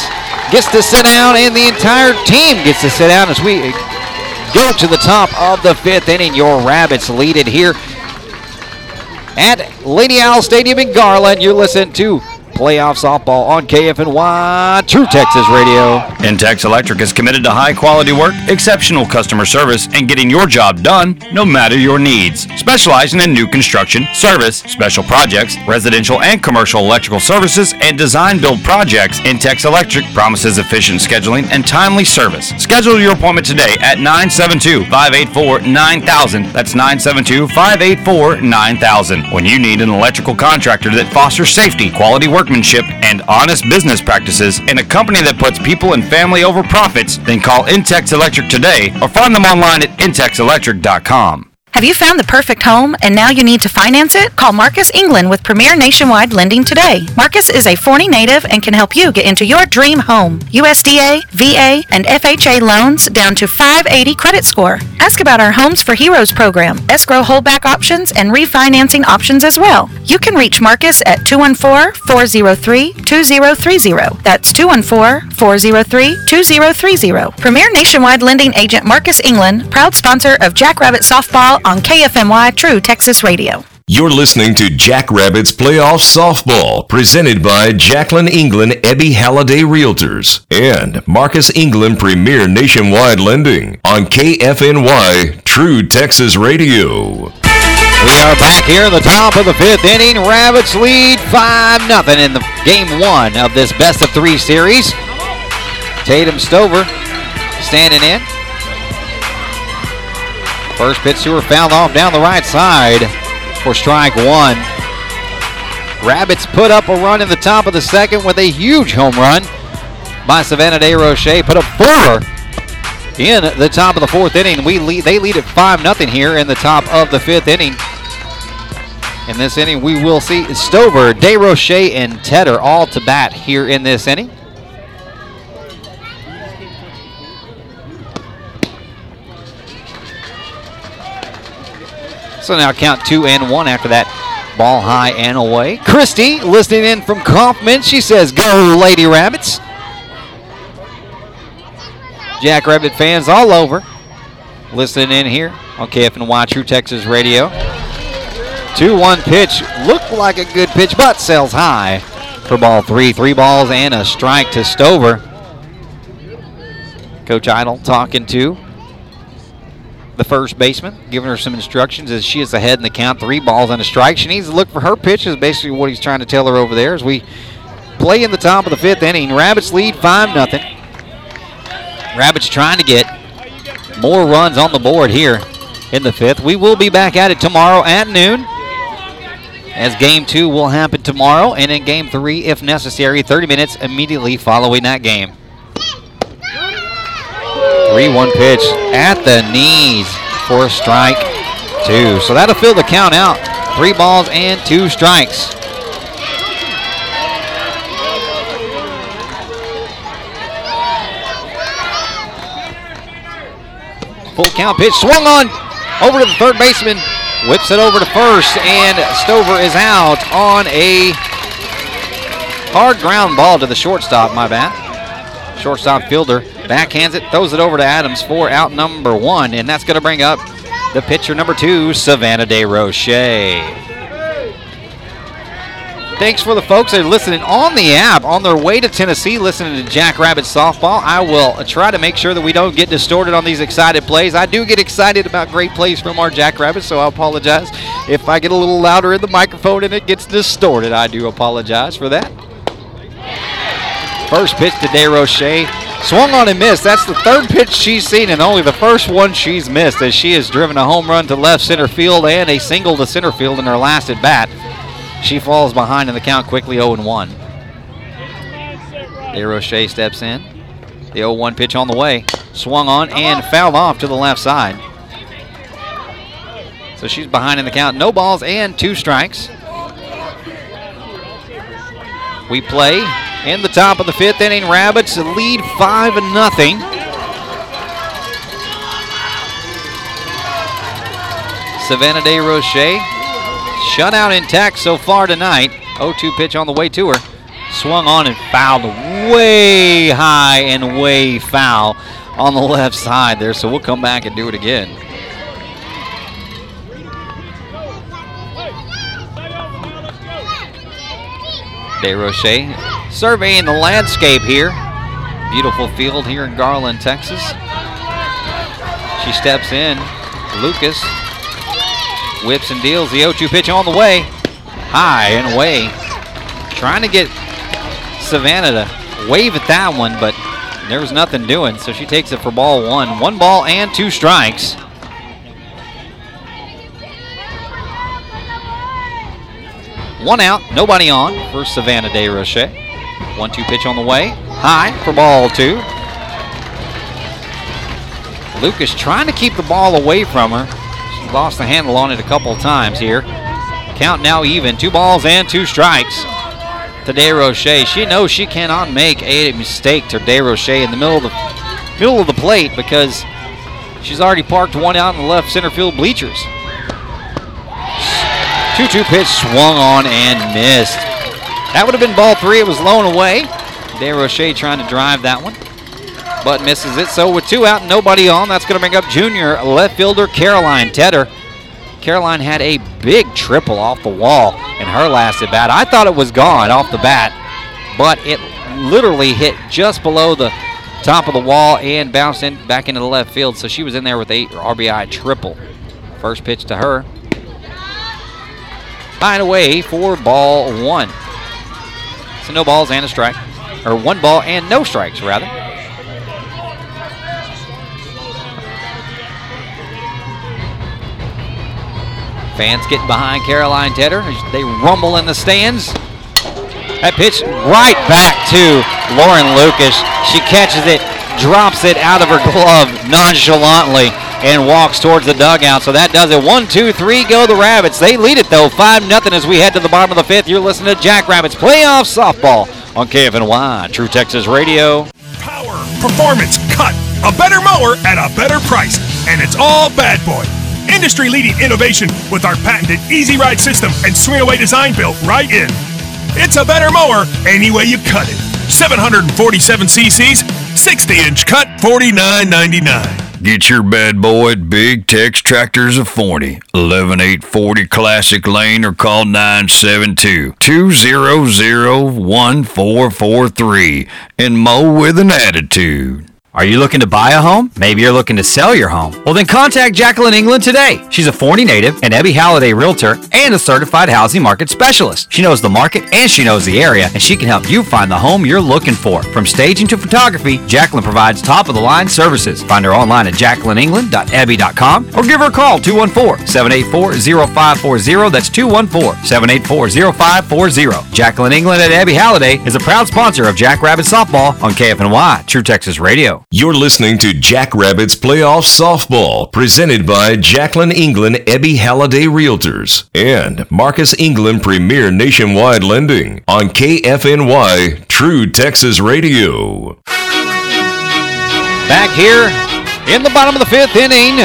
gets to sit down, and the entire team gets to sit down as we go to the top of the fifth inning. Your Rabbits lead it here at Lady Owl Stadium in Garland. You listen to playoff softball on KFNY True Texas Radio. Intex Electric is committed to high quality work, exceptional customer service, and getting your job done no matter your needs. Specializing in new construction, service, special projects, residential and commercial electrical services, and design build projects, Intex Electric promises efficient scheduling and timely service. Schedule your appointment today at 972 584 9000. That's 972 584 9000. When you need an electrical contractor that fosters safety, quality workmanship, and honest business practices, in a company that puts people and family over profits, then call Intex Electric today or find them online at intexelectric.com. Have you found the perfect home and now you need to finance it? Call Marcus England with Premier Nationwide Lending today. Marcus is a Forney native and can help you get into your dream home. USDA, VA, and FHA loans down to 580 credit score. Ask about our Homes for Heroes program, escrow holdback options, and refinancing options as well. You can reach Marcus at 214-403-2030. That's 214-403-2030. Premier Nationwide Lending Agent Marcus England, proud sponsor of Jackrabbit Softball on KFNY True Texas Radio. You're listening to Jackrabbits Playoff Softball, presented by Jacqueline England Ebby Halliday Realtors and Marcus England Premier Nationwide Lending on KFNY True Texas Radio. We are back here in the top of the fifth inning. Rabbits lead 5 0 in the game one of this best of three series. Tatum Stover standing in. First pitch to her fouled off down the right side for strike one. Rabbits put up a run in the top of the second with a huge home run by Savannah DeRoche. Put up four in the top of the fourth inning. We lead, they lead at 5 0 here in the top of the fifth inning. In this inning, we will see Stover, DeRoche, and Tedder all to bat here in this inning. So now count two and one after that ball high and away. Christy listening in from Kaufman. She says, Go, Lady Rabbits. Jack Rabbit fans all over listening in here on KFNY True Texas Radio. 2 1 pitch. Looked like a good pitch, but sails high for ball three. Three balls and a strike to Stover. Coach Idle talking to the first baseman, giving her some instructions as she is ahead in the count. Three balls and a strike. She needs to look for her pitch, is basically what he's trying to tell her over there as we play in the top of the fifth inning. Rabbits lead 5 0. Rabbits trying to get more runs on the board here in the fifth. We will be back at it tomorrow at noon. As game two will happen tomorrow, and in game three, if necessary, 30 minutes immediately following that game. 3 1 pitch at the knees for strike two. So that'll fill the count out. Three balls and two strikes. Full count pitch swung on over to the third baseman. Whips it over to first, and Stover is out on a hard ground ball to the shortstop, my bad. Shortstop fielder backhands it, throws it over to Adams for out number one, and that's going to bring up the pitcher number two, Savannah DeRoche. Thanks for the folks that are listening on the app on their way to Tennessee, listening to Jackrabbit Softball. I will try to make sure that we don't get distorted on these excited plays. I do get excited about great plays from our Jackrabbits, so I apologize if I get a little louder in the microphone and it gets distorted. I do apologize for that. First pitch to DeRoche. Swung on and missed. That's the third pitch she's seen and only the first one she's missed as she has driven a home run to left center field and a single to center field in her last at bat. She falls behind in the count quickly 0 1. DeRoche steps in. The 0 1 pitch on the way. Swung on and fouled off to the left side. So she's behind in the count. No balls and two strikes. We play in the top of the fifth inning. Rabbits lead 5 nothing. Savannah DeRoche shut out intact so far tonight. 0-2 pitch on the way to her. Swung on and fouled way high and way foul on the left side there. So we'll come back and do it again. DeRoche surveying the landscape here. Beautiful field here in Garland, Texas. She steps in. Lucas whips and deals the 0-2 pitch on the way. High and away. Trying to get Savannah to wave at that one, but there was nothing doing, so she takes it for ball one. One ball and two strikes. One out, nobody on for Savannah DeRoche. One two pitch on the way. High for ball two. Lucas trying to keep the ball away from her. She lost the handle on it a couple times here. Count now even. Two balls and two strikes to Roche. She knows she cannot make a mistake to DeRoche in the middle of the middle of the plate because she's already parked one out in the left center field bleachers. 2-2 pitch swung on and missed. That would have been ball three. It was low and away. DeRoche trying to drive that one, but misses it. So with two out and nobody on, that's going to bring up junior left fielder Caroline Tedder. Caroline had a big triple off the wall in her last at bat. I thought it was gone off the bat, but it literally hit just below the top of the wall and bounced in back into the left field. So she was in there with a RBI triple. First pitch to her. High away for ball one. So no balls and a strike. Or one ball and no strikes, rather. Fans getting behind Caroline Tedder. They rumble in the stands. That pitch right back to Lauren Lucas. She catches it, drops it out of her glove nonchalantly, and walks towards the dugout. So that does it. One, two, three, go the Rabbits. They lead it though, 5 nothing as we head to the bottom of the fifth. You're listening to Jack Rabbits Playoff Softball on KFNY, True Texas Radio. Power, performance, cut. A better mower at a better price. And it's all Bad Boy. Industry leading innovation with our patented Easy Ride system and swing away design built right in. It's a better mower any way you cut it. 747 cc's, 60 inch cut, $49.99. Get your bad boy at Big Tex Tractors of Forney, 11840 Classic Lane, or call 972 200 1443 and mow with an attitude. Are you looking to buy a home? Maybe you're looking to sell your home. Well, then contact Jacqueline England today. She's a Forney native, an Ebby Halliday realtor, and a certified housing market specialist. She knows the market and she knows the area, and she can help you find the home you're looking for. From staging to photography, Jacqueline provides top of the line services. Find her online at jacquelineengland.ebby.com or give her a call 214 784 0540. That's 214 784 0540. Jacqueline England at Ebby Halliday is a proud sponsor of Jackrabbit Softball on KFNY, True Texas Radio. You're listening to Jackrabbits Playoff Softball, presented by Jacqueline England Ebby Halliday Realtors and Marcus England Premier Nationwide Lending on KFNY True Texas Radio. Back here in the bottom of the fifth inning.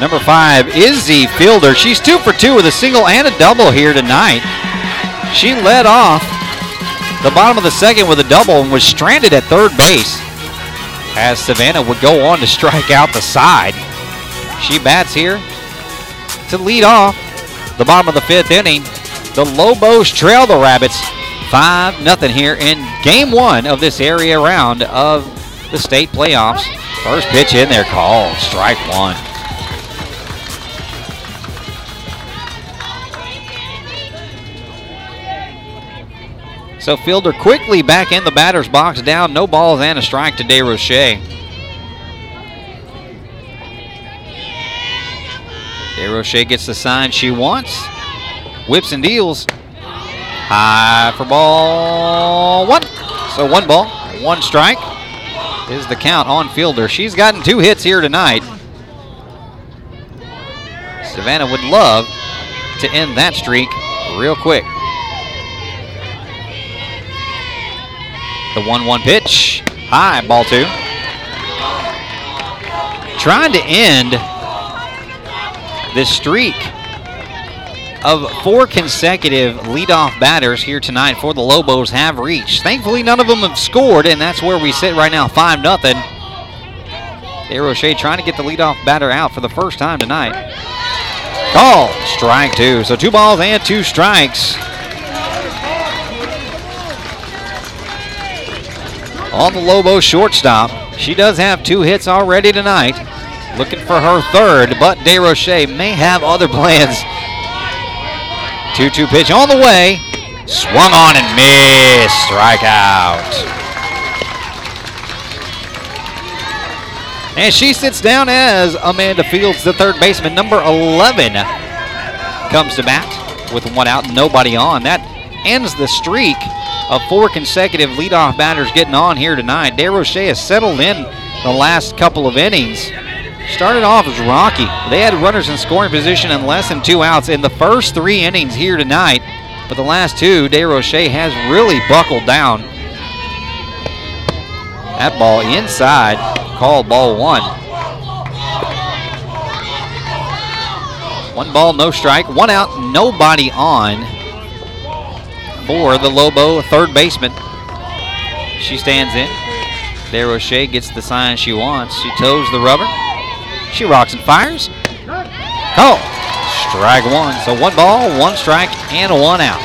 Number five, Izzy Fielder. She's two for two with a single and a double here tonight. She led off the bottom of the second with a double and was stranded at third base as Savannah would go on to strike out the side. She bats here to lead off the bottom of the fifth inning. The Lobos trail the Rabbits 5 nothing here in game one of this area round of the state playoffs. First pitch in there called strike one. So Fielder quickly back in the batter's box, down no balls and a strike to DeRoche. DeRoche gets the sign she wants, whips and deals. High for ball one. So one ball, one strike is the count on Fielder. She's gotten two hits here tonight. Savannah would love to end that streak real quick. The 1 1 pitch. High, ball two. Trying to end this streak of four consecutive leadoff batters here tonight for the Lobos have reached. Thankfully, none of them have scored, and that's where we sit right now, 5 nothing. DeRoche trying to get the leadoff batter out for the first time tonight. Call, strike two. So two balls and two strikes. On the Lobo shortstop. She does have two hits already tonight. Looking for her third, but DeRoche may have other plans. 2 2 pitch on the way. Swung on and missed. Strikeout. And she sits down as Amanda Fields, the third baseman, number 11, comes to bat with one out, nobody on. That ends the streak of four consecutive leadoff batters getting on here tonight. DeRoche has settled in the last couple of innings. Started off as rocky. They had runners in scoring position and less than two outs in the first three innings here tonight. But the last two, DeRoche has really buckled down. That ball inside, called ball one. One ball, no strike, one out, nobody on for the Lobo third baseman. She stands in. DeRoche gets the sign she wants. She toes the rubber. She rocks and fires. Call. Strike one. So one ball, one strike, and one out.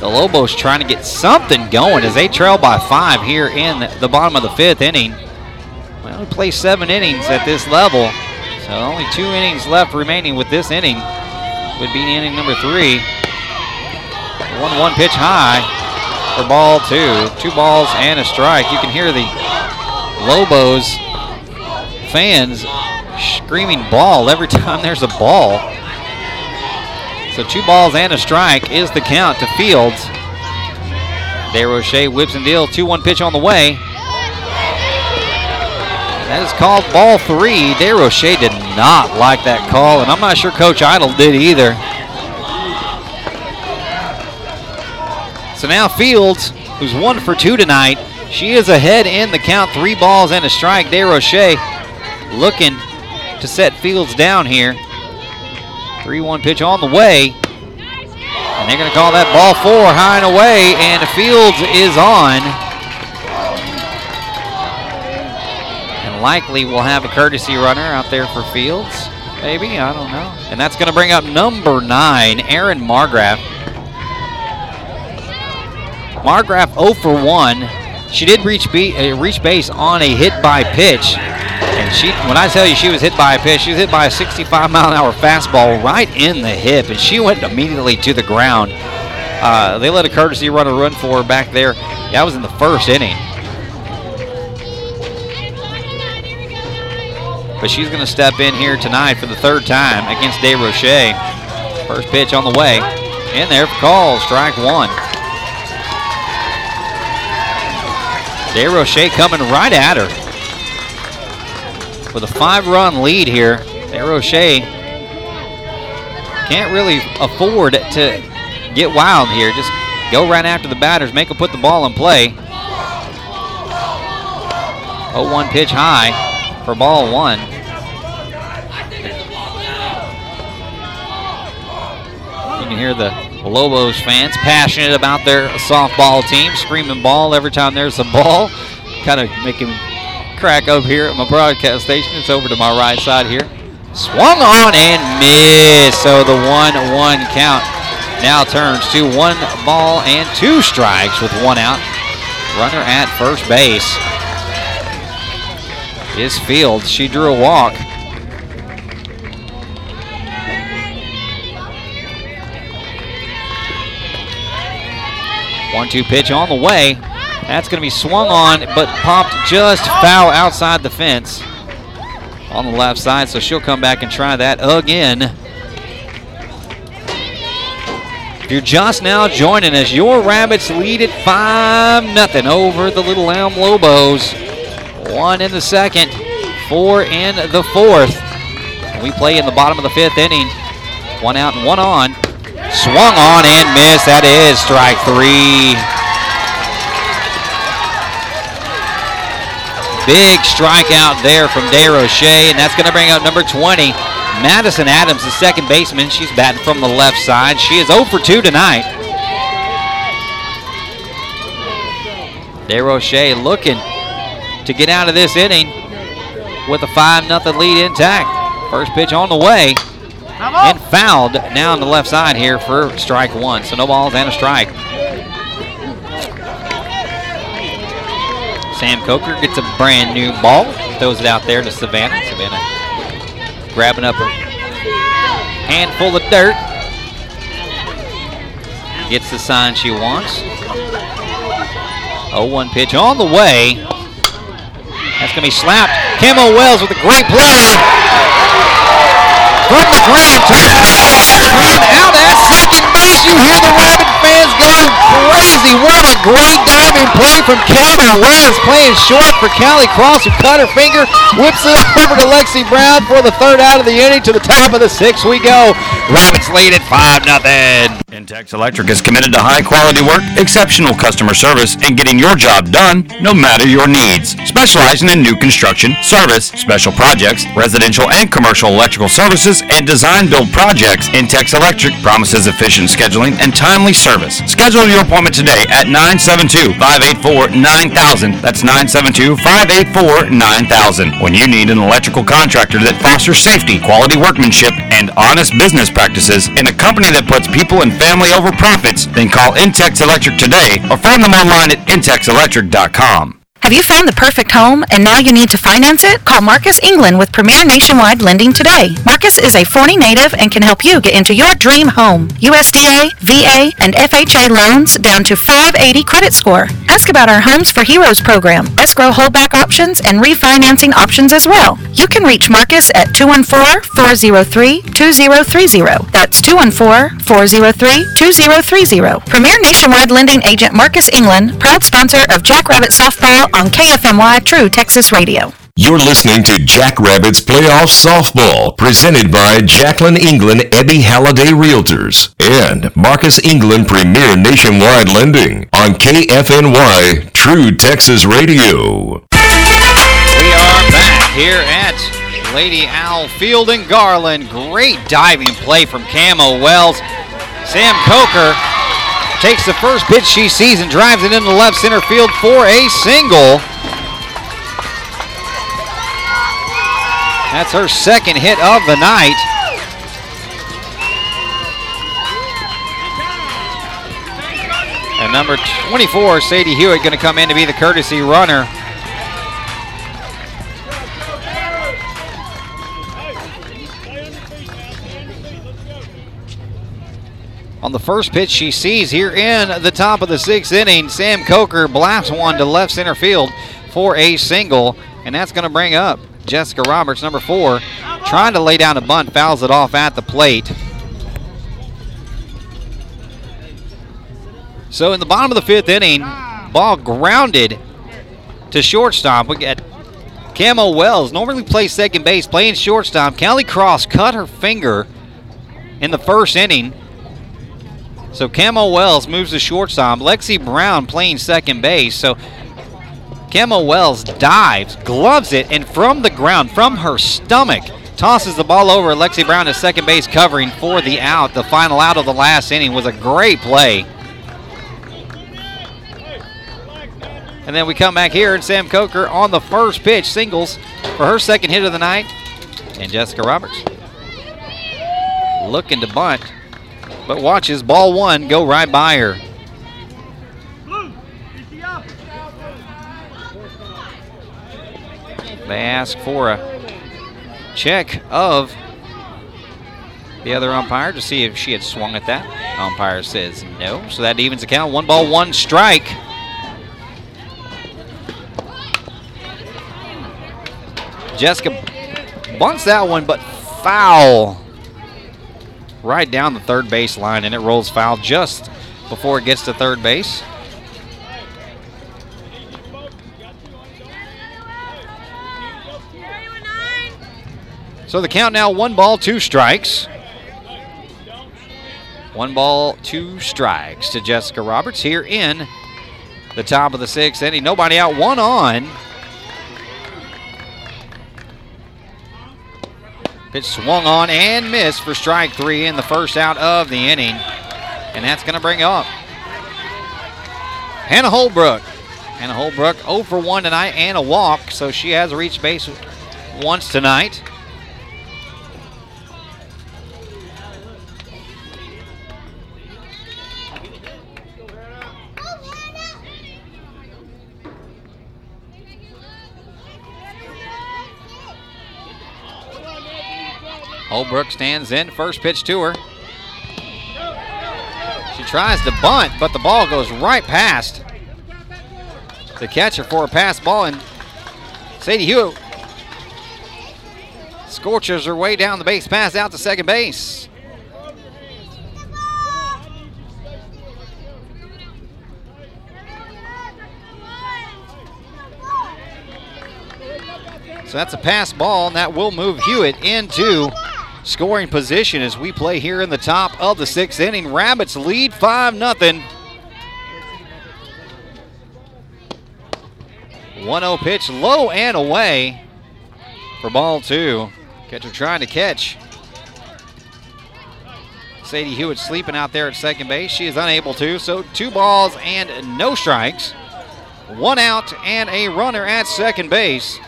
The Lobos trying to get something going as they trail by five here in the bottom of the fifth inning. We play seven innings at this level, so only two innings left remaining with this inning. Would be inning number three. One one pitch high for ball two. Two balls and a strike. You can hear the Lobos fans screaming ball every time there's a ball. So two balls and a strike is the count to Fields. DeRoche whips and deals. 2-1 pitch on the way. That is called ball three. DeRoche did not like that call, and I'm not sure Coach Idle did either. So now Fields, who's one for two tonight, she is ahead in the count, three balls and a strike. DeRoche looking to set Fields down here. 3-1 pitch on the way. And they're going to call that ball four high and away, and Fields is on. Likely we'll have a courtesy runner out there for Fields. Maybe, I don't know. And that's going to bring up number nine, Aaron Margraf. Margraf 0 for 1. She did reach, be, uh, reach base on a hit by pitch. And she, when I tell you she was hit by a pitch, she was hit by a 65 mile an hour fastball right in the hip, and she went immediately to the ground. Uh, they let a courtesy runner run for her back there. That was in the first inning. But she's going to step in here tonight for the third time against DeRoche. First pitch on the way. In there for call, strike one. DeRoche coming right at her. With a five-run lead here, DeRoche can't really afford to get wild here. Just go right after the batters, make them put the ball in play. 0-1 pitch high for ball one. You can hear the Lobos fans passionate about their softball team, screaming ball every time there's a ball. Kind of making crack up here at my broadcast station. It's over to my right side here. Swung on and missed. So the 1-1 count now turns to one ball and two strikes with one out. Runner at first base is Fields. She drew a walk. One-two pitch on the way. That's going to be swung on, but popped just foul outside the fence on the left side, so she'll come back and try that again. If you're just now joining us, your Rabbits lead at 5 nothing over the Little Elm Lobos. One in the second, four in the fourth. We play in the bottom of the fifth inning. One out and one on. Swung on and missed. That is strike three. Big strikeout there from DeRoche, and that's going to bring up number 20, Madison Adams, the second baseman. She's batting from the left side. She is 0 for 2 tonight. DeRoche looking to get out of this inning with a 5 0 lead intact. First pitch on the way and fouled now on the left side here for strike one. So no balls and a strike. Sam Coker gets a brand new ball, throws it out there to Savannah. Savannah grabbing up a handful of dirt. Gets the sign she wants. 0-1 pitch on the way. That's going to be slapped. Camo Wells with a great play from the ground. Ground out at second base. You hear the Rabbit fans go crazy. What a great diving play from Cameron Wells playing short for Callie Cross who cut her finger. Whips it over to Lexi Brown for the third out of the inning. To the top of the sixth we go. Rabbits lead at 5 nothing. Intex Electric is committed to high quality work, exceptional customer service, and getting your job done no matter your needs. Specializing in new construction, service, special projects, residential and commercial electrical services, and design build projects, Intex Electric promises efficient scheduling and timely service. Schedule your appointment today at 972-584-9000. That's 972-584-9000. When you need an electrical contractor that fosters safety, quality workmanship, and honest business practices in a company that puts people and family over profits, then call Intex Electric today or find them online at intexelectric.com. Have you found the perfect home and now you need to finance it? Call Marcus England with Premier Nationwide Lending today. Marcus is a Forney native and can help you get into your dream home. USDA, VA, and FHA loans down to 580 credit score. Ask about our Homes for Heroes program, escrow holdback options, and refinancing options as well. You can reach Marcus at 214-403-2030. That's 214-403-2030. Premier Nationwide Lending Agent Marcus England, proud sponsor of Jackrabbit Softball on KFNY True Texas Radio. You're listening to Jackrabbits Playoff Softball, presented by Jacqueline England Ebby Halliday Realtors and Marcus England Premier Nationwide Lending on KFNY True Texas Radio. We are back here at Lady Owl Field in Garland. Great diving play from Camo Wells. Sam Coker takes the first pitch she sees and drives it into left center field for a single. That's her second hit of the night. And number 24, Sadie Hewitt, going to come in to be the courtesy runner. On the first pitch she sees here in the top of the sixth inning, Sam Coker blasts one to left center field for a single, and that's going to bring up Jessica Roberts, number four, trying to lay down a bunt, fouls it off at the plate. So in the bottom of the fifth inning, ball grounded to shortstop. We get Camo Wells, normally plays second base, playing shortstop. Callie Cross cut her finger in the first inning. So Camo Wells moves to shortstop. Lexi Brown playing second base. So Camo Wells dives, gloves it, and from the ground, from her stomach, tosses the ball over. Lexi Brown to second base covering for the out. The final out of the last inning was a great play. And then we come back here, and Sam Coker on the first pitch, singles for her second hit of the night. And Jessica Roberts looking to bunt, but watches ball one go right by her. They ask for a check of the other umpire to see if she had swung at that. Umpire says no, so that evens the count. One ball, one strike. Jessica bunts that one, but foul right down the third base line, and it rolls foul just before it gets to third base. So the count now one ball, two strikes. One ball, two strikes to Jessica Roberts here in the top of the sixth inning. Nobody out, one on. Pitch swung on and missed for strike three in the first out of the inning. And that's going to bring up Hannah Holbrook. Hannah Holbrook 0 for 1 tonight and a walk, so she has reached base once tonight. Holbrook stands in. First pitch to her. She tries to bunt, but the ball goes right past the catcher for a pass ball, and Sadie Hewitt scorches her way down the base pass out to second base. So that's a pass ball, and that will move Hewitt into scoring position as we play here in the top of the sixth inning. Rabbits lead 5 0. 1 0 pitch, low and away for ball two. Catcher trying to catch. Sadie Hewitt sleeping out there at second base. She is unable to, so two balls and no strikes. One out and a runner at second base.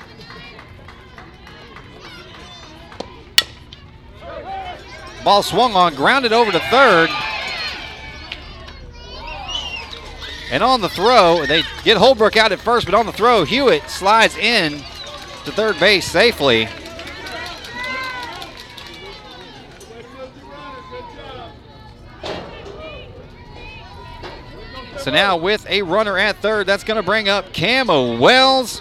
Ball swung on, grounded over to third. And on the throw, they get Holbrook out at first, but on the throw, Hewitt slides in to third base safely. So now with a runner at third, that's going to bring up Camo Wells.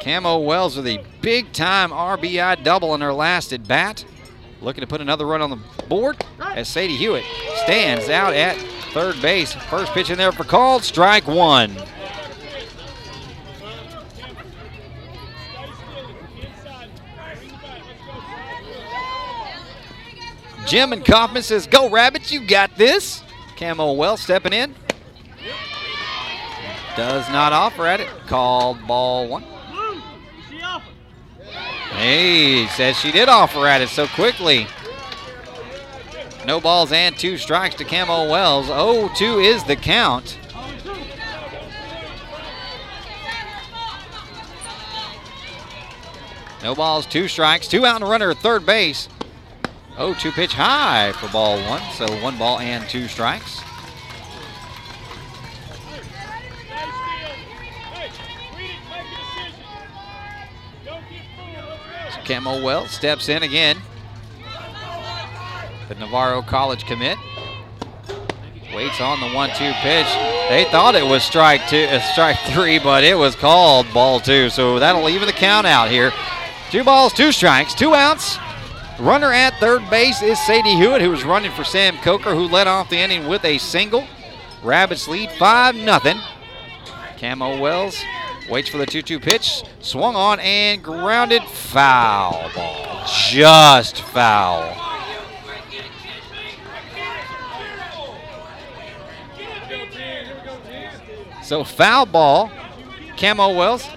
Camo Wells with a big time RBI double in her last at bat. Looking to put another run on the board as Sadie Hewitt stands out at third base. First pitch in there for called, strike one. Jim and Kaufman says, Go Rabbits, you got this. Camo Wells stepping in. Does not offer at it. Called ball one. Hey, says she did offer at it so quickly. No balls and two strikes to Camo Wells. 0-2 is the count. No balls, two strikes, two out and runner at third base. 0-2 pitch high for ball one, so one ball and two strikes. Camo Wells steps in again. The Navarro College commit. Waits on the one-two pitch. They thought it was strike two, uh, strike three, but it was called ball two. So that'll even the count out here. Two balls, two strikes, two outs. Runner at third base is Sadie Hewitt, who was running for Sam Coker, who led off the inning with a single. Rabbits lead 5 0. Camo Wells waits for the 2 2 pitch. Swung on and grounded. Foul ball. Just foul. So foul ball. Camo Wells.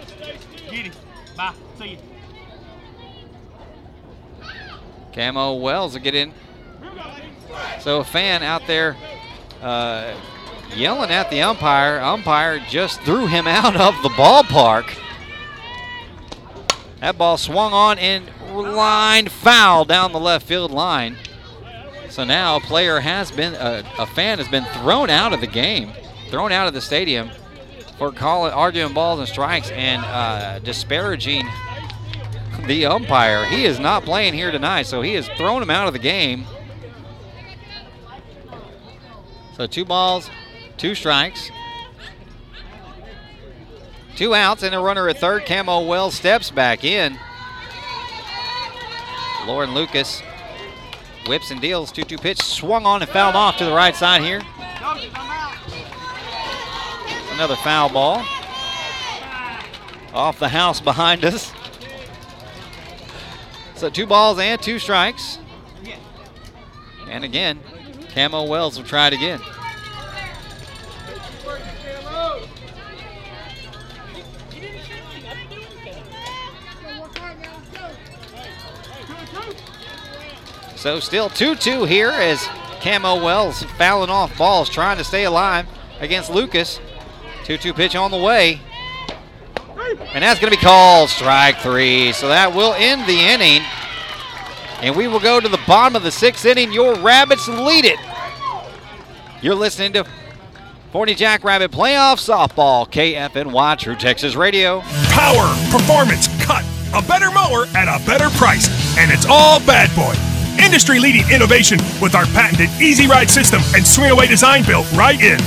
Camo Wells will get in. So a fan out there uh, yelling at the umpire. Umpire just threw him out of the ballpark. That ball swung on and lined foul down the left field line. So now a player has been, uh, a fan has been thrown out of the game, thrown out of the stadium for calling, arguing balls and strikes and uh, disparaging the umpire. He is not playing here tonight, so he has thrown him out of the game. So two balls, two strikes. Two outs and a runner at third. Camo Wells steps back in. Lauren Lucas whips and deals. 2 2 pitch swung on and fouled off to the right side here. Another foul ball. Off the house behind us. So two balls and two strikes. And again, Camo Wells will try it again. So still 2-2 here as Camo Wells fouling off balls, trying to stay alive against Lucas. 2-2 pitch on the way. And that's going to be called strike three. So that will end the inning. And we will go to the bottom of the sixth inning. Your Rabbits lead it. You're listening to Forney Jackrabbit Playoff Softball, KFNY True Texas Radio. Power, performance, cut. A better mower at a better price. And it's all Bad Boy. Industry leading innovation with our patented Easy Ride system and swing away design built right in.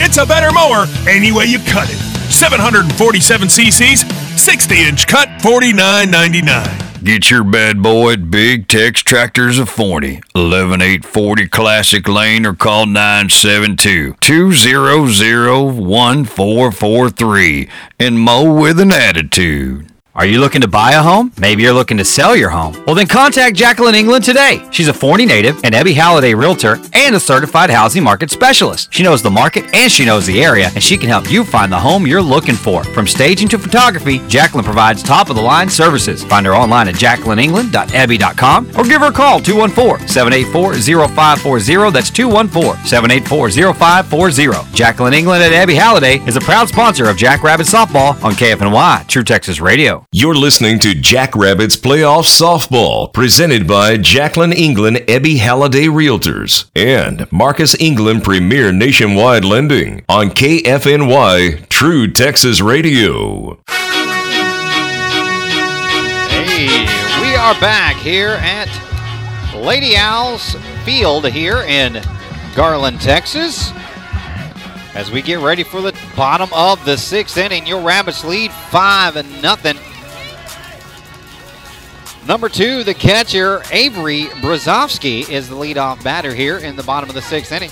It's a better mower any way you cut it. 747 cc's, 60 inch cut, $49.99. Get your bad boy at Big Tex Tractors of Forney, 11840 Classic Lane, or call 972 200 1443 and mow with an attitude. Are you looking to buy a home? Maybe you're looking to sell your home. Well, then contact Jacqueline England today. She's a Forney native, an Ebby Halliday realtor, and a certified housing market specialist. She knows the market and she knows the area, and she can help you find the home you're looking for. From staging to photography, Jacqueline provides top of the line services. Find her online at jacquelineengland.ebby.com or give her a call 214 784 0540. That's 214 784 0540. Jacqueline England at Ebby Halliday is a proud sponsor of Jackrabbit Softball on KFNY, True Texas Radio. You're listening to Jackrabbits Playoff Softball, presented by Jacqueline England Ebby Halliday Realtors and Marcus England Premier Nationwide Lending on KFNY True Texas Radio. Hey, we are back here at Lady Owls Field here in Garland, Texas. As we get ready for the bottom of the sixth inning, your Rabbits lead five and nothing. Number two, the catcher Avery Brzozowski is the leadoff batter here in the bottom of the sixth inning.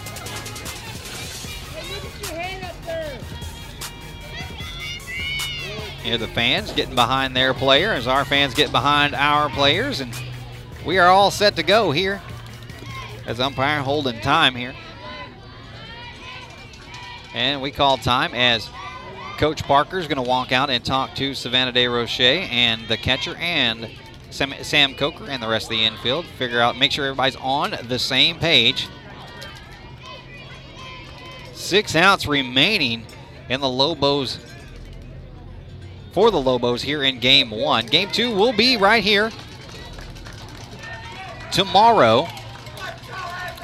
Here the fans getting behind their player as our fans get behind our players, and we are all set to go here. As umpire holding time here. And we call time as Coach Parker is going to walk out and talk to Savannah DeRoche and the catcher and Sam, Sam Coker and the rest of the infield. Figure out, make sure everybody's on the same page. Six outs remaining in the Lobos for the Lobos here in game one. Game two will be right here tomorrow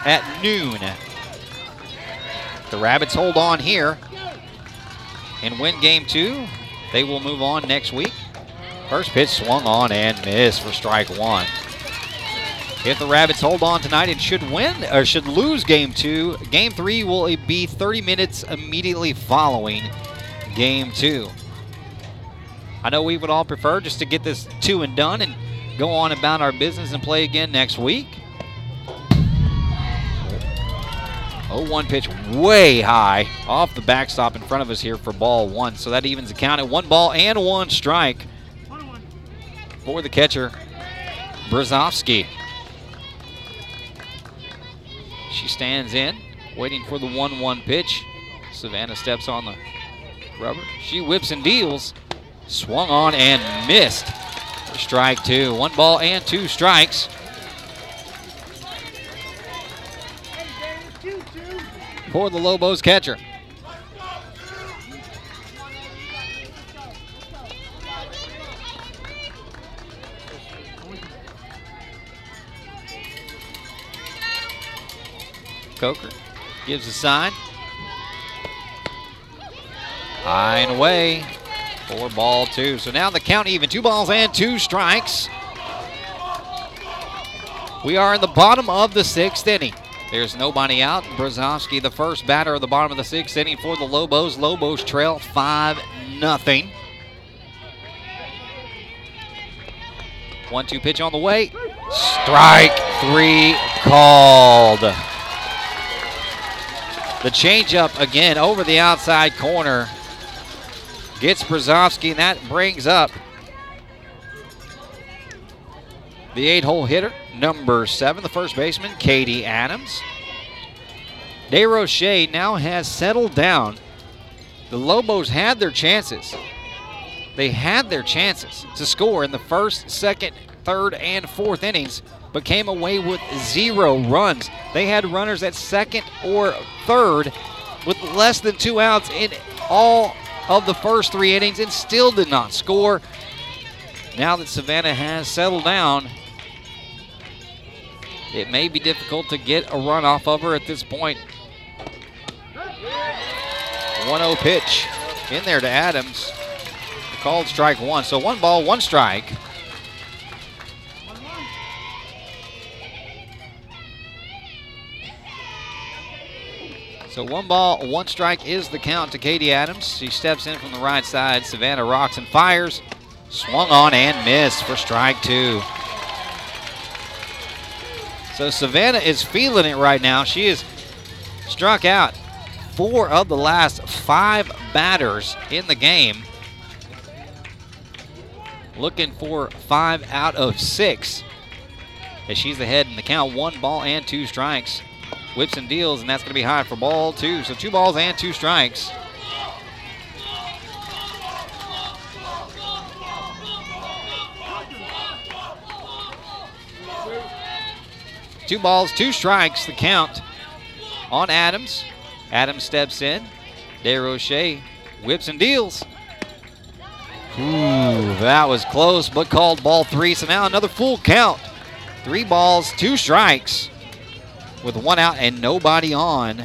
at noon. The Rabbits hold on here and win game two. They will move on next week. First pitch swung on and missed for strike one. If the Rabbits hold on tonight and should win or should lose game two, game three will be 30 minutes immediately following game two. I know we would all prefer just to get this two and done and go on about our business and play again next week. 0-1 pitch way high off the backstop in front of us here for ball one. So that evens the count at one ball and one strike for the catcher, Brzozowski. She stands in, waiting for the 1-1 pitch. Savannah steps on the rubber. She whips and deals. Swung on and missed strike two. One ball and two strikes. For the Lobos catcher. Coker gives a sign. High and away. For ball two. So now the count even. Two balls and two strikes. We are in the bottom of the sixth inning. There's nobody out. Brzozowski, the first batter of the bottom of the sixth inning for the Lobos. Lobos trail 5 nothing. One two pitch on the way. Strike three called. The changeup again over the outside corner gets Brzozowski, and that brings up the eight hole hitter, number seven, the first baseman, Katie Adams. DeRoche now has settled down. The Lobos had their chances. They had their chances to score in the first, second, third, and fourth innings. But came away with zero runs. They had runners at second or third with less than two outs in all of the first three innings and still did not score. Now that Savannah has settled down, it may be difficult to get a run off of her at this point. 1 0 pitch in there to Adams. Called strike one. So one ball, one strike. So one ball, one strike is the count to Katie Adams. She steps in from the right side. Savannah rocks and fires. Swung on and missed for strike two. So Savannah is feeling it right now. She is struck out four of the last five batters in the game. Looking for five out of six. As she's ahead in the count, one ball and two strikes. Whips and deals, and that's going to be high for ball two. So two balls and two strikes. Two balls, two strikes, the count on Adams. Adams steps in. DeRoche whips and deals. Ooh, that was close, but called ball three. So now another full count. Three balls, two strikes, with one out and nobody on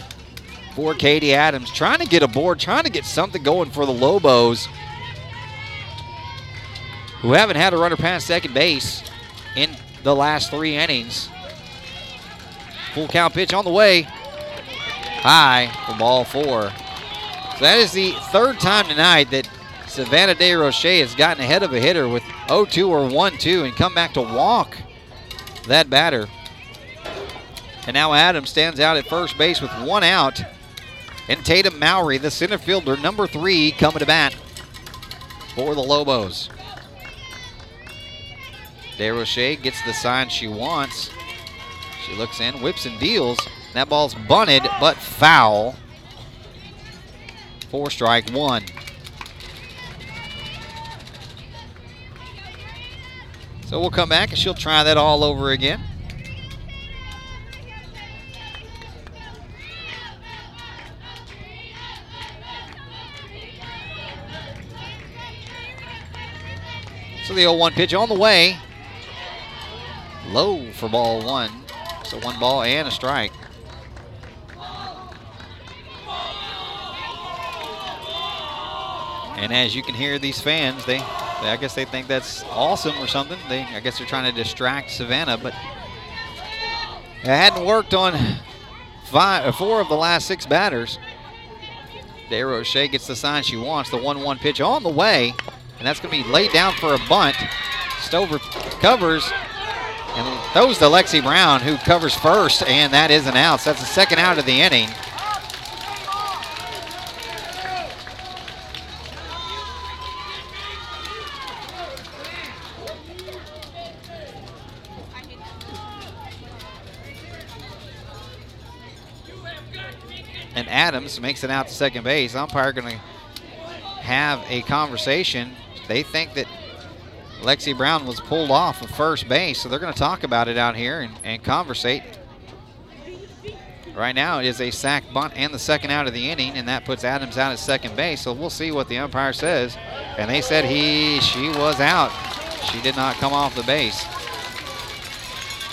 for Katie Adams. Trying to get a board, trying to get something going for the Lobos, who haven't had a runner past second base in the last three innings. Full count pitch on the way. High for ball four. So that is the third time tonight that Savannah DeRoche has gotten ahead of a hitter with 0-2 or 1-2 and come back to walk that batter. And now Adams stands out at first base with one out. And Tatum Mowry, the center fielder, number three, coming to bat for the Lobos. DeRoche gets the sign she wants. She looks in, whips and deals. That ball's bunted, but foul. Four strike one. So we'll come back and she'll try that all over again. So the 0 1 pitch on the way. Low for ball one. So one ball and a strike. And as you can hear these fans, they, they, I guess they think that's awesome or something. They I guess they're trying to distract Savannah, but it hadn't worked on five, four of the last six batters. DeRoche gets the sign she wants. The 1-1 pitch on the way, and that's going to be laid down for a bunt. Stover covers and throws to Lexi Brown, who covers first, and that is an out. So that's the second out of the inning. And Adams makes it out to second base. Umpire going to have a conversation. They think that Lexi Brown was pulled off of first base, so they're going to talk about it out here and, and conversate. Right now, it is a sac bunt and the second out of the inning, and that puts Adams out at second base. So we'll see what the umpire says. And they said he, she was out. She did not come off the base.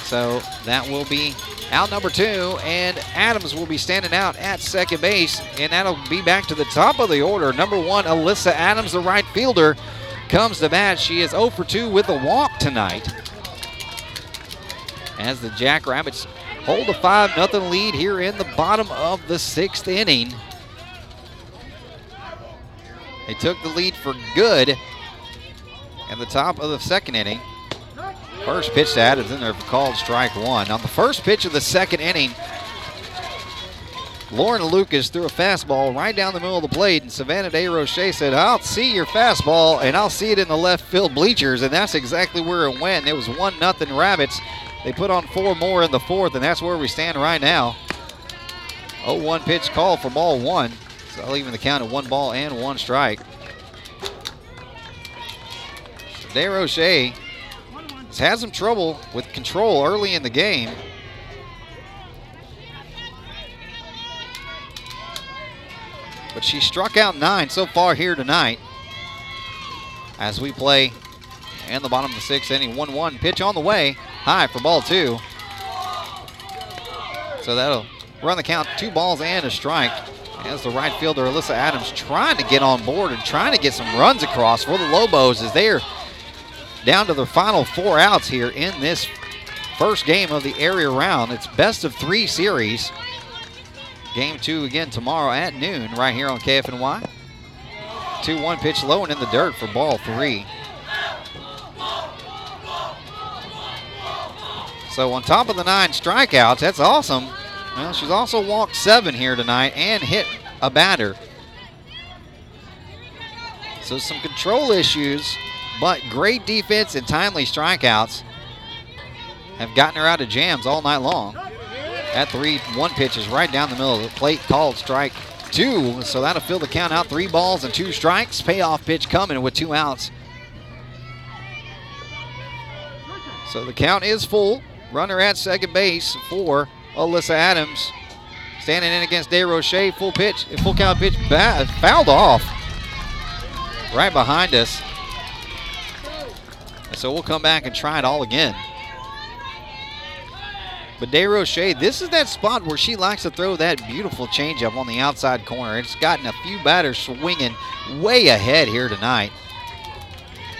So that will be out number two, and Adams will be standing out at second base, and that'll be back to the top of the order. Number one, Alyssa Adams, the right fielder, comes to bat. She is 0 for 2 with a walk tonight. As the Jackrabbits hold a 5 0 lead here in the bottom of the sixth inning. They took the lead for good in the top of the second inning. First pitch to Adams in there for called strike one. On the first pitch of the second inning, Lauren Lucas threw a fastball right down the middle of the plate, and Savannah DeRoche said, I'll see your fastball, and I'll see it in the left field bleachers, and that's exactly where it went. It was 1 nothing Rabbits. They put on four more in the fourth, and that's where we stand right now. 0-1 pitch call for ball one. So I'll even the count of one ball and one strike. DeRoche has had some trouble with control early in the game. But she struck out nine so far here tonight. As we play in the bottom of the sixth inning, 1 1 pitch on the way, high for ball two. So that'll run the count two balls and a strike. As the right fielder Alyssa Adams trying to get on board and trying to get some runs across for the Lobos as they're down to their final four outs here in this first game of the area round. It's best of three series. Game two again tomorrow at noon right here on KFNY. 2 1 pitch low and in the dirt for ball three. So on top of the nine strikeouts, that's awesome. Well, she's also walked seven here tonight and hit a batter. So some control issues, but great defense and timely strikeouts have gotten her out of jams all night long. That 3 1 pitch is right down the middle of the plate, called strike two. So that'll fill the count out. Three balls and two strikes. Payoff pitch coming with two outs. So the count is full. Runner at second base for Alyssa Adams. Standing in against DeRoche. Full pitch, full count pitch, bad, fouled off. Right behind us. So we'll come back and try it all again. But DeRoche, this is that spot where she likes to throw that beautiful changeup on the outside corner. It's gotten a few batters swinging way ahead here tonight.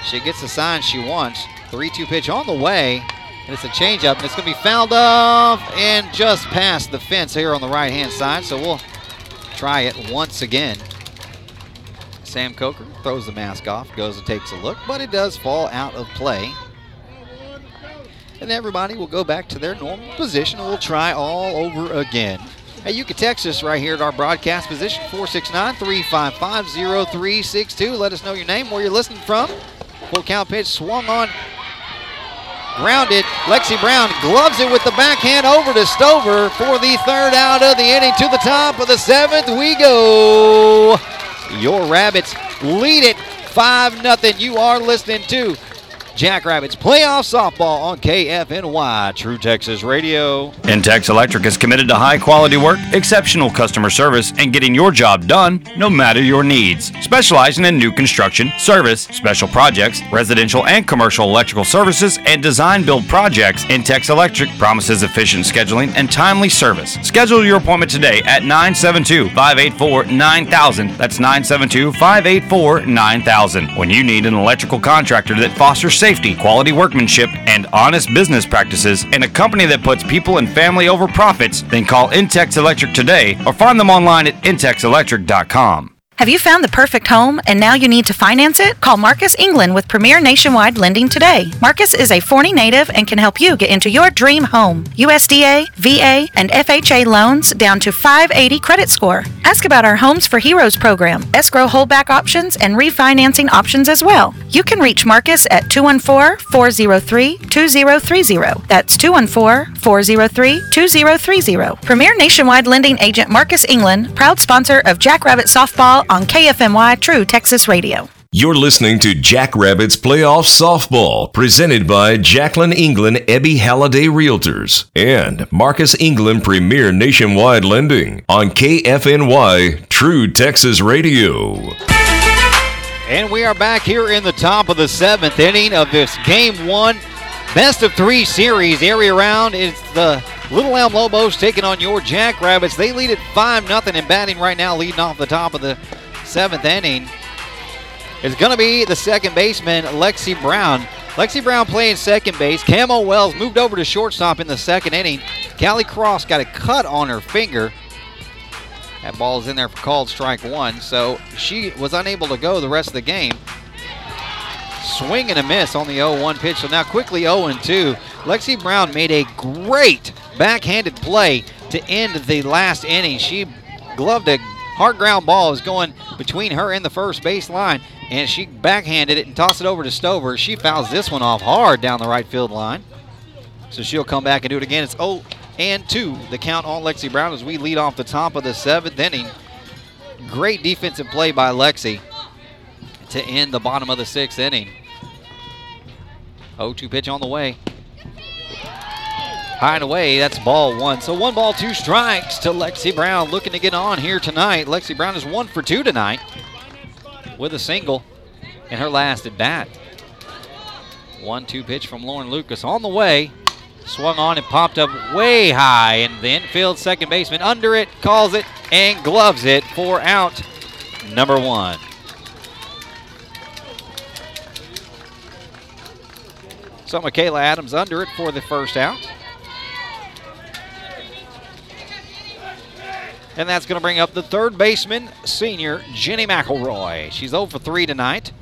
She gets the sign she wants. 3-2 pitch on the way. And it's a changeup, and it's going to be fouled off and just past the fence here on the right-hand side. So we'll try it once again. Sam Coker throws the mask off, goes and takes a look, but it does fall out of play. And everybody will go back to their normal position, and we'll try all over again. Hey, you can text us right here at our broadcast position, 469-355-0362. Let us know your name, where you're listening from. Full count pitch swung on grounded. Lexi Brown gloves it with the backhand over to Stover for the third out of the inning. To the top of the seventh we go. Your Rabbits lead it 5 0. You are listening to Jackrabbits playoff softball on KFNY, True Texas Radio. Intex Electric is committed to high quality work, exceptional customer service, and getting your job done no matter your needs. Specializing in new construction, service, special projects, residential and commercial electrical services, and design build projects, Intex Electric promises efficient scheduling and timely service. Schedule your appointment today at 972 584 9000. That's 972 584 9000. When you need an electrical contractor that fosters safety, quality workmanship, and honest business practices, and a company that puts people and family over profits, then call Intex Electric today or find them online at intexelectric.com. Have you found the perfect home and now you need to finance it? Call Marcus England with Premier Nationwide Lending today. Marcus is a Forney native and can help you get into your dream home. USDA, VA, and FHA loans down to 580 credit score. Ask about our Homes for Heroes program, escrow holdback options, and refinancing options as well. You can reach Marcus at 214-403-2030. That's 214-403-2030. Premier Nationwide Lending Agent Marcus England, proud sponsor of Jackrabbit Softball on KFNY True Texas Radio. You're listening to Jackrabbits Playoff Softball, presented by Jacqueline England Ebby Halliday Realtors and Marcus England Premier Nationwide Lending on KFNY True Texas Radio. And we are back here in the top of the seventh inning of this game one best of three series area round. It's the Little Elm Lobos taking on your Jackrabbits. They lead at 5 0 and batting right now, leading off the top of the seventh inning. It's going to be the second baseman, Lexi Brown. Lexi Brown playing second base. Camo Wells moved over to shortstop in the second inning. Callie Cross got a cut on her finger. That ball is in there for called strike one, so she was unable to go the rest of the game. Swing and a miss on the 0-1 pitch. So now quickly 0-2. Lexi Brown made a great backhanded play to end the last inning. She gloved a hard ground ball. is going between her and the first base line, and she backhanded it and tossed it over to Stover. She fouls this one off hard down the right field line. So she'll come back and do it again. It's 0 and 2, the count on Lexi Brown as we lead off the top of the seventh inning. Great defensive play by Lexi to end the bottom of the sixth inning. 0-2 pitch on the way. High and away, that's ball one. So one ball, two strikes to Lexi Brown looking to get on here tonight. Lexi Brown is one for two tonight with a single in her last at bat. One two pitch from Lauren Lucas on the way. Swung on and popped up way high, and the infield second baseman under it, calls it, and gloves it for out number one. So Michaela Adams under it for the first out. And that's going to bring up the third baseman, senior Jenny McElroy. She's 0 for 3 tonight,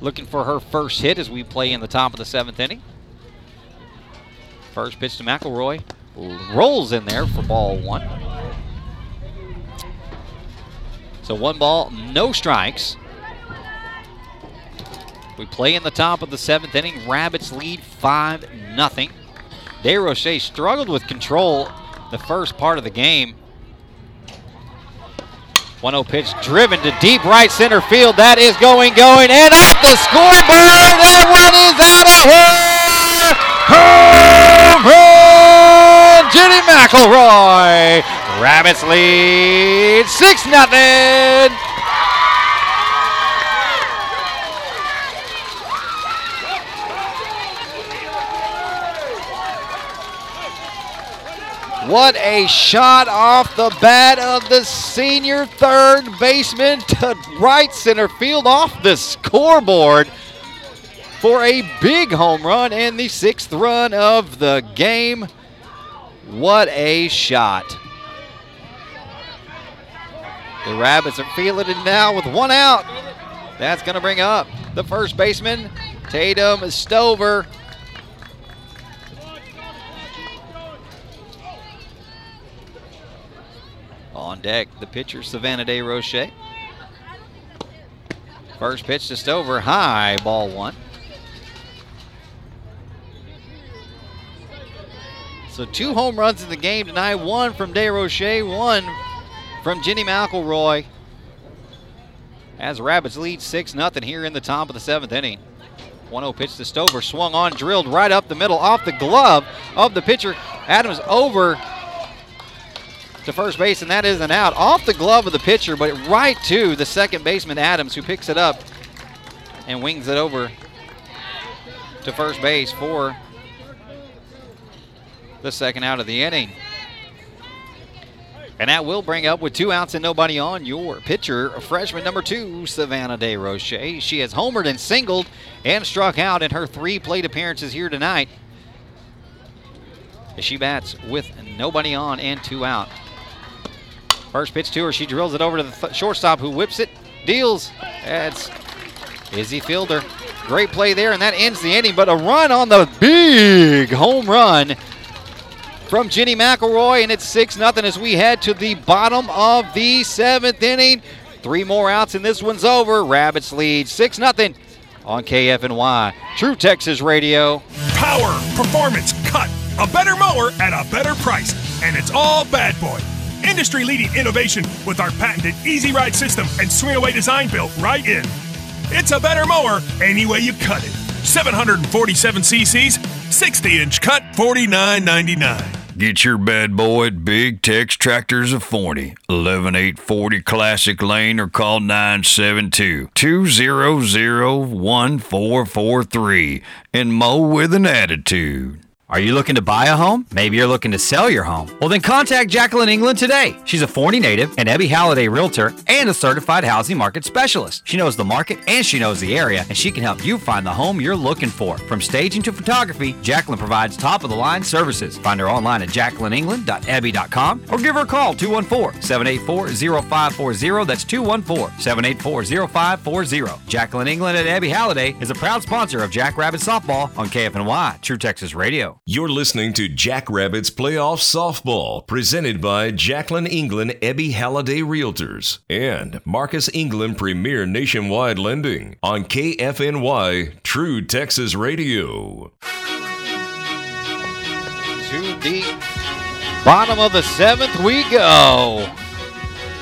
looking for her first hit as we play in the top of the seventh inning. First pitch to McElroy. Rolls in there for ball one. So one ball, no strikes. We play in the top of the seventh inning. Rabbits lead 5 0. DeRoche struggled with control the first part of the game. 1 0 pitch driven to deep right center field. That is going, going, and off the scoreboard. That one is out of here. Home run! Jenny McElroy. Rabbits lead 6 0. What a shot off the bat of the senior third baseman to right center field off the scoreboard for a big home run and the sixth run of the game. What a shot. The Rabbits are feeling it now with one out. That's going to bring up the first baseman, Tatum Stover. On deck, the pitcher, Savannah DeRoche. First pitch to Stover, high, ball one. So two home runs in the game tonight, one from DeRoche, one from Jenny McElroy. As Rabbits lead 6 0 here in the top of the seventh inning. 1 0 pitch to Stover, swung on, drilled right up the middle, off the glove of the pitcher. Adams over to first base, and that is an out. Off the glove of the pitcher, but right to the second baseman, Adams, who picks it up and wings it over to first base for the second out of the inning. And that will bring up with two outs and nobody on your pitcher, freshman number two, Savannah DeRoche. She has homered and singled and struck out in her three plate appearances here tonight. As she bats with nobody on and two out. First pitch to her, she drills it over to the th- shortstop who whips it, deals. That's Izzy Fielder. Great play there, and that ends the inning. But a run on the big home run from Jenny McElroy, and it's 6 0 as we head to the bottom of the seventh inning. Three more outs, and this one's over. Rabbits lead 6 0 on KFNY. True Texas Radio. Power, performance, cut. A better mower at a better price. And it's all bad boy. Industry leading innovation with our patented Easy Ride system and swing away design built right in. It's a better mower any way you cut it. 747 cc's, 60 inch cut, $49.99. Get your bad boy at Big Tex Tractors of Forney, 11840 Classic Lane, or call 972 200 1443 and mow with an attitude. Are you looking to buy a home? Maybe you're looking to sell your home. Well, then contact Jacqueline England today. She's a Forney native, an Ebby Halliday realtor, and a certified housing market specialist. She knows the market and she knows the area, and she can help you find the home you're looking for. From staging to photography, Jacqueline provides top of the line services. Find her online at jacquelineengland.ebby.com or give her a call 214 784 0540. That's 214 784 0540. Jacqueline England at Ebby Halliday is a proud sponsor of Jackrabbit Softball on KFNY, True Texas Radio. You're listening to Jackrabbits Playoff Softball, presented by Jacqueline England Ebby Halliday Realtors and Marcus England Premier Nationwide Lending on KFNY True Texas Radio. To the bottom of the seventh we go.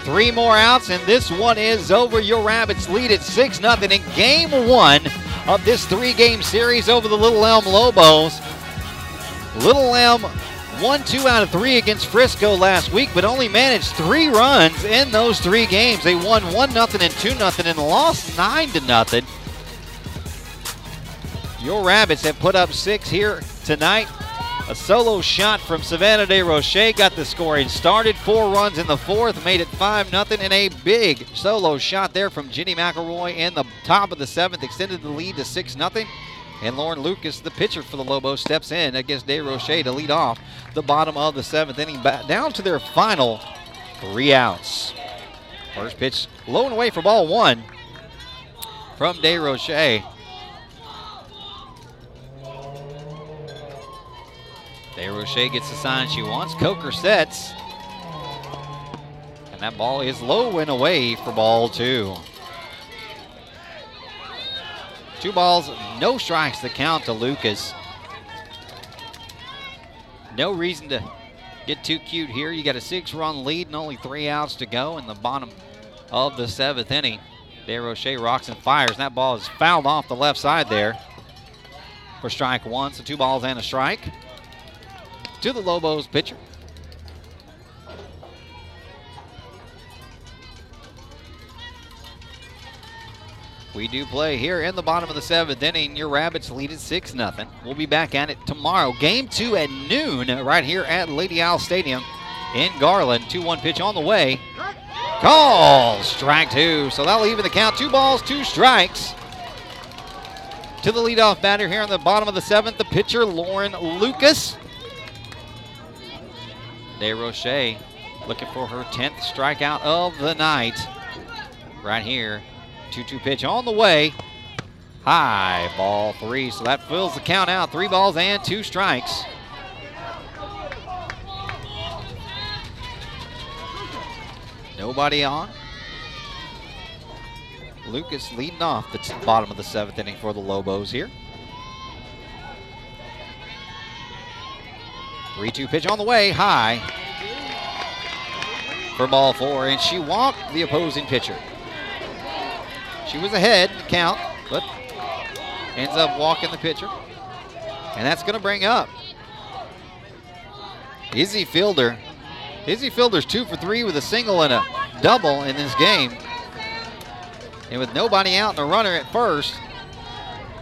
Three more outs, and this one is over. Your Rabbits lead at 6 0 in game one of this three game series over the Little Elm Lobos. Little Elm won two out of three against Frisco last week, but only managed three runs in those three games. They won 1 nothing and 2 nothing, and lost 9 to nothing. Your Rabbits have put up six here tonight. A solo shot from Savannah DeRoche got the scoring started. Four runs in the fourth, made it 5 0, and a big solo shot there from Jenny McElroy in the top of the seventh, extended the lead to 6 0. And Lauren Lucas, the pitcher for the Lobos, steps in against DeRoche to lead off the bottom of the seventh inning, down to their final three outs. First pitch low and away for ball one from DeRoche. Roche gets the sign she wants. Coker sets. And that ball is low and away for ball two. Two balls, no strikes to count to Lucas. No reason to get too cute here. You got a six run lead and only three outs to go in the bottom of the seventh inning. DeRoche rocks and fires, that ball is fouled off the left side there for strike one. So two balls and a strike to the Lobos pitcher. We do play here in the bottom of the seventh inning. Your Rabbits lead at 6 0. We'll be back at it tomorrow. Game two at noon right here at Lady Owl Stadium in Garland. 2 1 pitch on the way. Call strike two. So that'll even the count. Two balls, two strikes. To the leadoff batter here in the bottom of the seventh, the pitcher, Lauren Lucas. DeRoche looking for her 10th strikeout of the night. Right here. 2 2 pitch on the way. High ball three. So that fills the count out. Three balls and two strikes. Nobody on. Lucas leading off the bottom of the seventh inning for the Lobos here. 3 2 pitch on the way, high for ball four, and she walked the opposing pitcher. She was ahead in the count, but ends up walking the pitcher. And that's going to bring up Izzy Fielder. Izzy Fielder's two for three with a single and a double in this game. And with nobody out and a runner at first,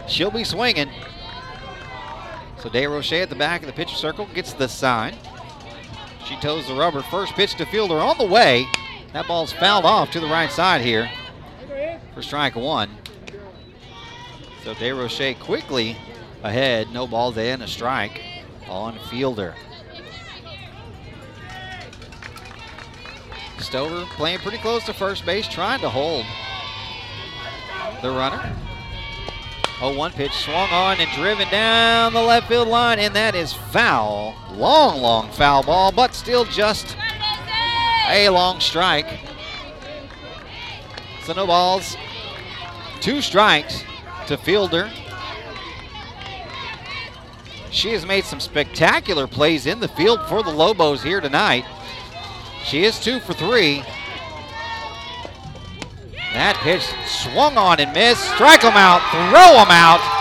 she'll be swinging. So DeRoche at the back of the pitcher circle gets the sign. She toes the rubber. First pitch to Fielder on the way. That ball's fouled off to the right side here for strike one. So DeRoche quickly ahead. No balls in, a strike on Fielder. Stover playing pretty close to first base, trying to hold the runner. 0-1 pitch swung on and driven down the left field line, and that is foul. Long, long foul ball, but still just a long strike. So no balls, two strikes to Fielder. She has made some spectacular plays in the field for the Lobos here tonight. She is two for three. That pitch swung on and missed. Strike them out, throw them out.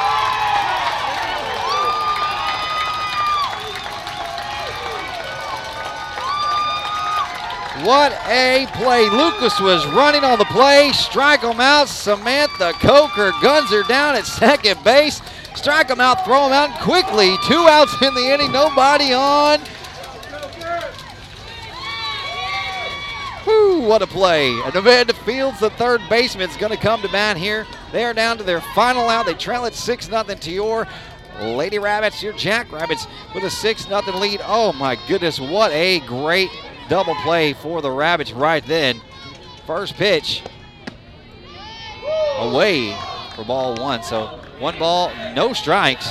What a play. Lucas was running on the play. Strike him out. Samantha Coker guns her down at second base. Strike him out, throw him out quickly. Two outs in the inning, nobody on. Whew, what a play. And Amanda Fields, the third baseman, is going to come to bat here. They are down to their final out. They trail it 6 0 to your Lady Rabbits, your Jack Rabbits, with a 6 0 lead. Oh, my goodness. What a great double play for the Rabbits right then. First pitch away for ball one. So one ball, no strikes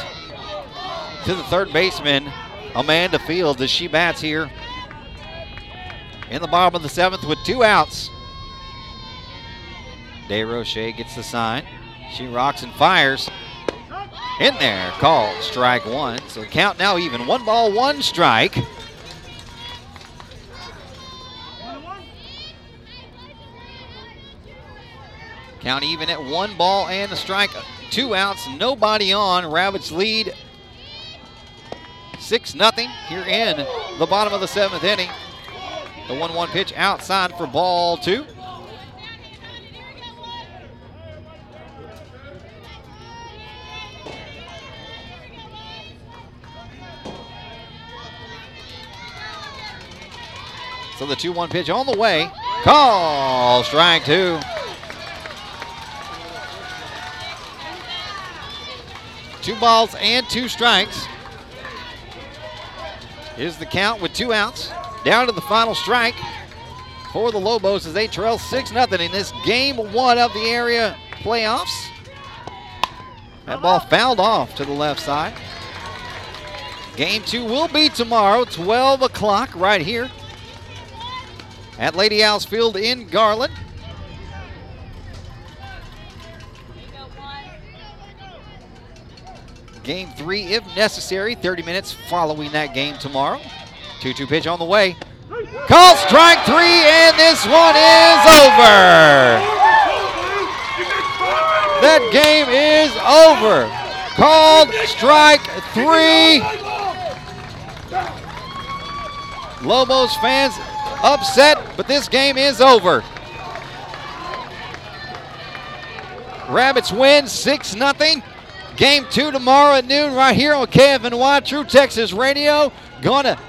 to the third baseman, Amanda Fields, as she bats here in the bottom of the seventh with two outs. DeRoche gets the sign. She rocks and fires. In there, called strike one. So count now even. One ball, one strike. Count even at one ball and a strike. two outs, nobody on. Rabbits lead 6 nothing here in the bottom of the seventh inning. The 1 1 pitch outside for ball two. So the 2 1 pitch on the way. Call strike two. Two balls and two strikes. Here's the count with two outs. Down to the final strike for the Lobos as they trail 6 0 in this game one of the area playoffs. That ball fouled off to the left side. Game two will be tomorrow, 12 o'clock, right here at Lady Owls Field in Garland. Game three, if necessary, 30 minutes following that game tomorrow. 2 2 pitch on the way. Call strike three, and this one is over. That game is over. Called strike three. Lobos fans upset, but this game is over. Rabbits win 6 0. Game two tomorrow at noon right here on KFNY True Texas Radio. Gonna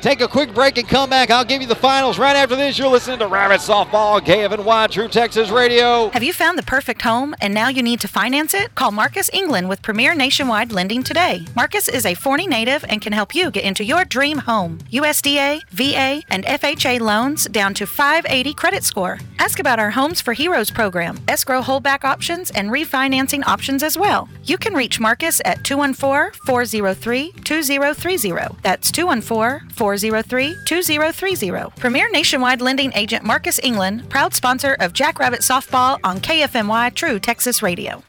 take a quick break and come back. I'll give you the finals right after this. You're listening to Rabbit Softball KFNY True Texas Radio. Have you found the perfect home and now you need to finance it? Call Marcus England with Premier Nationwide Lending today. Marcus is a Forney native and can help you get into your dream home. USDA, VA, and FHA loans down to 580 credit score. Ask about our Homes for Heroes program, escrow holdback options, and refinancing options as well. You can reach Marcus at 214 403 2030. That's 214 403 2030. Premier Nationwide Lending Agent Marcus England, proud sponsor of Jackrabbit Softball on KFNY True Texas Radio.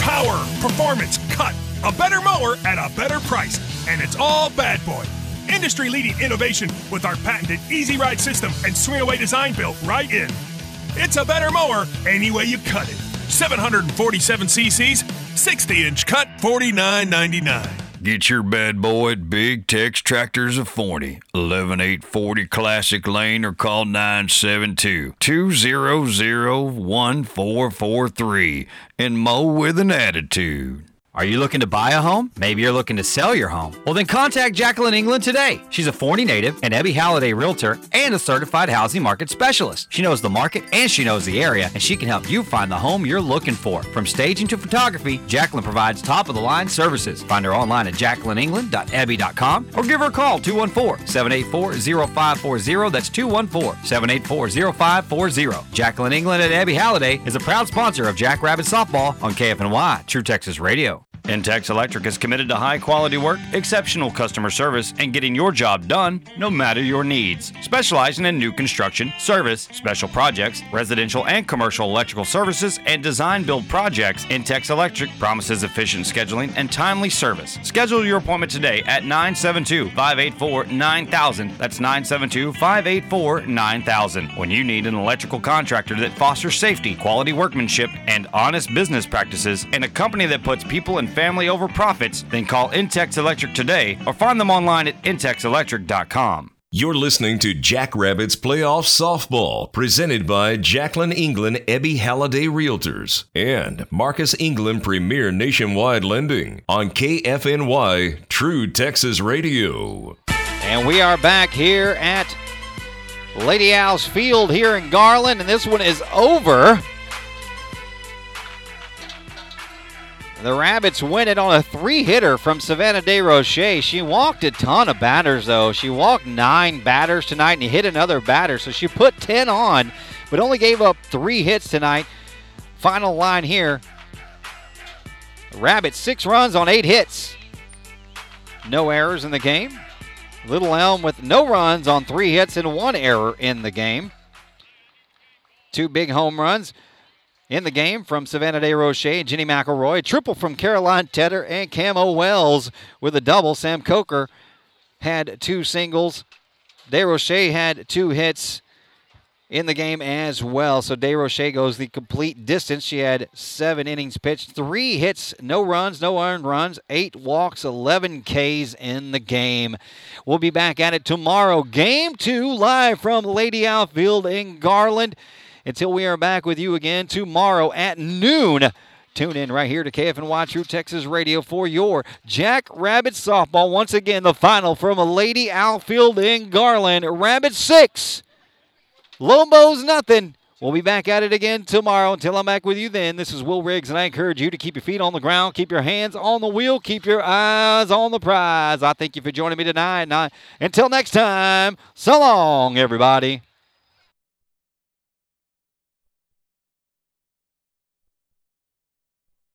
Power, performance, cut. A better mower at a better price. And it's all Bad Boy. Industry leading innovation with our patented Easy Ride system and swing away design built right in. It's a better mower any way you cut it. 747 cc's, 60 inch cut, $49.99. Get your bad boy at Big Tex Tractors of Forney, 11840 Classic Lane, or call 972 200 1443 and mow with an attitude. Are you looking to buy a home? Maybe you're looking to sell your home. Well, then contact Jacqueline England today. She's a Forney native, an Ebby Halliday realtor, and a certified housing market specialist. She knows the market and she knows the area, and she can help you find the home you're looking for. From staging to photography, Jacqueline provides top of the line services. Find her online at jacquelineengland.ebby.com or give her a call 214 784 0540. That's 214 784 0540. Jacqueline England at Ebby Halliday is a proud sponsor of Jackrabbit Softball on KFNY, True Texas Radio. Intex Electric is committed to high quality work, exceptional customer service, and getting your job done no matter your needs. Specializing in new construction, service, special projects, residential and commercial electrical services, and design build projects, Intex Electric promises efficient scheduling and timely service. Schedule your appointment today at 972 584 9000. That's 972 584 9000. When you need an electrical contractor that fosters safety, quality workmanship, and honest business practices, and a company that puts people and family over profits, then call Intex Electric today or find them online at intexelectric.com. You're listening to Jackrabbits Playoff Softball, presented by Jacqueline England Ebby Halliday Realtors and Marcus England Premier Nationwide Lending on KFNY True Texas Radio. And we are back here at Lady Owls Field here in Garland, and this one is over. The Rabbits win it on a three hitter from Savannah DeRoche. She walked a ton of batters, though. She walked nine batters tonight and hit another batter, so she put 10 on, but only gave up three hits tonight. Final line here Rabbits, six runs on eight hits. No errors in the game. Little Elm with no runs on three hits and one error in the game. Two big home runs in the game from Savannah DeRoche and Jenny McElroy. Triple from Caroline Tedder and Camo Wells with a double. Sam Coker had two singles. DeRoche had two hits. in the game as well. So DeRoche goes the complete distance. She had seven innings pitched, three hits, no runs, no earned runs, eight walks, 11 Ks in the game. We'll be back at it tomorrow. Game two, live from Lady Owl Field in Garland. Until we are back with you again tomorrow at noon. Tune in right here to KFNY True Texas Radio for your Jack Rabbit softball. Once again, the final from a Lady Owl Field in Garland. Rabbit 6, Lobos nothing. We'll be back at it again tomorrow. Until I'm back with you then, this is Will Riggs, and I encourage you to keep your feet on the ground, keep your hands on the wheel, keep your eyes on the prize. I thank you for joining me tonight. I, until next time, so long, everybody.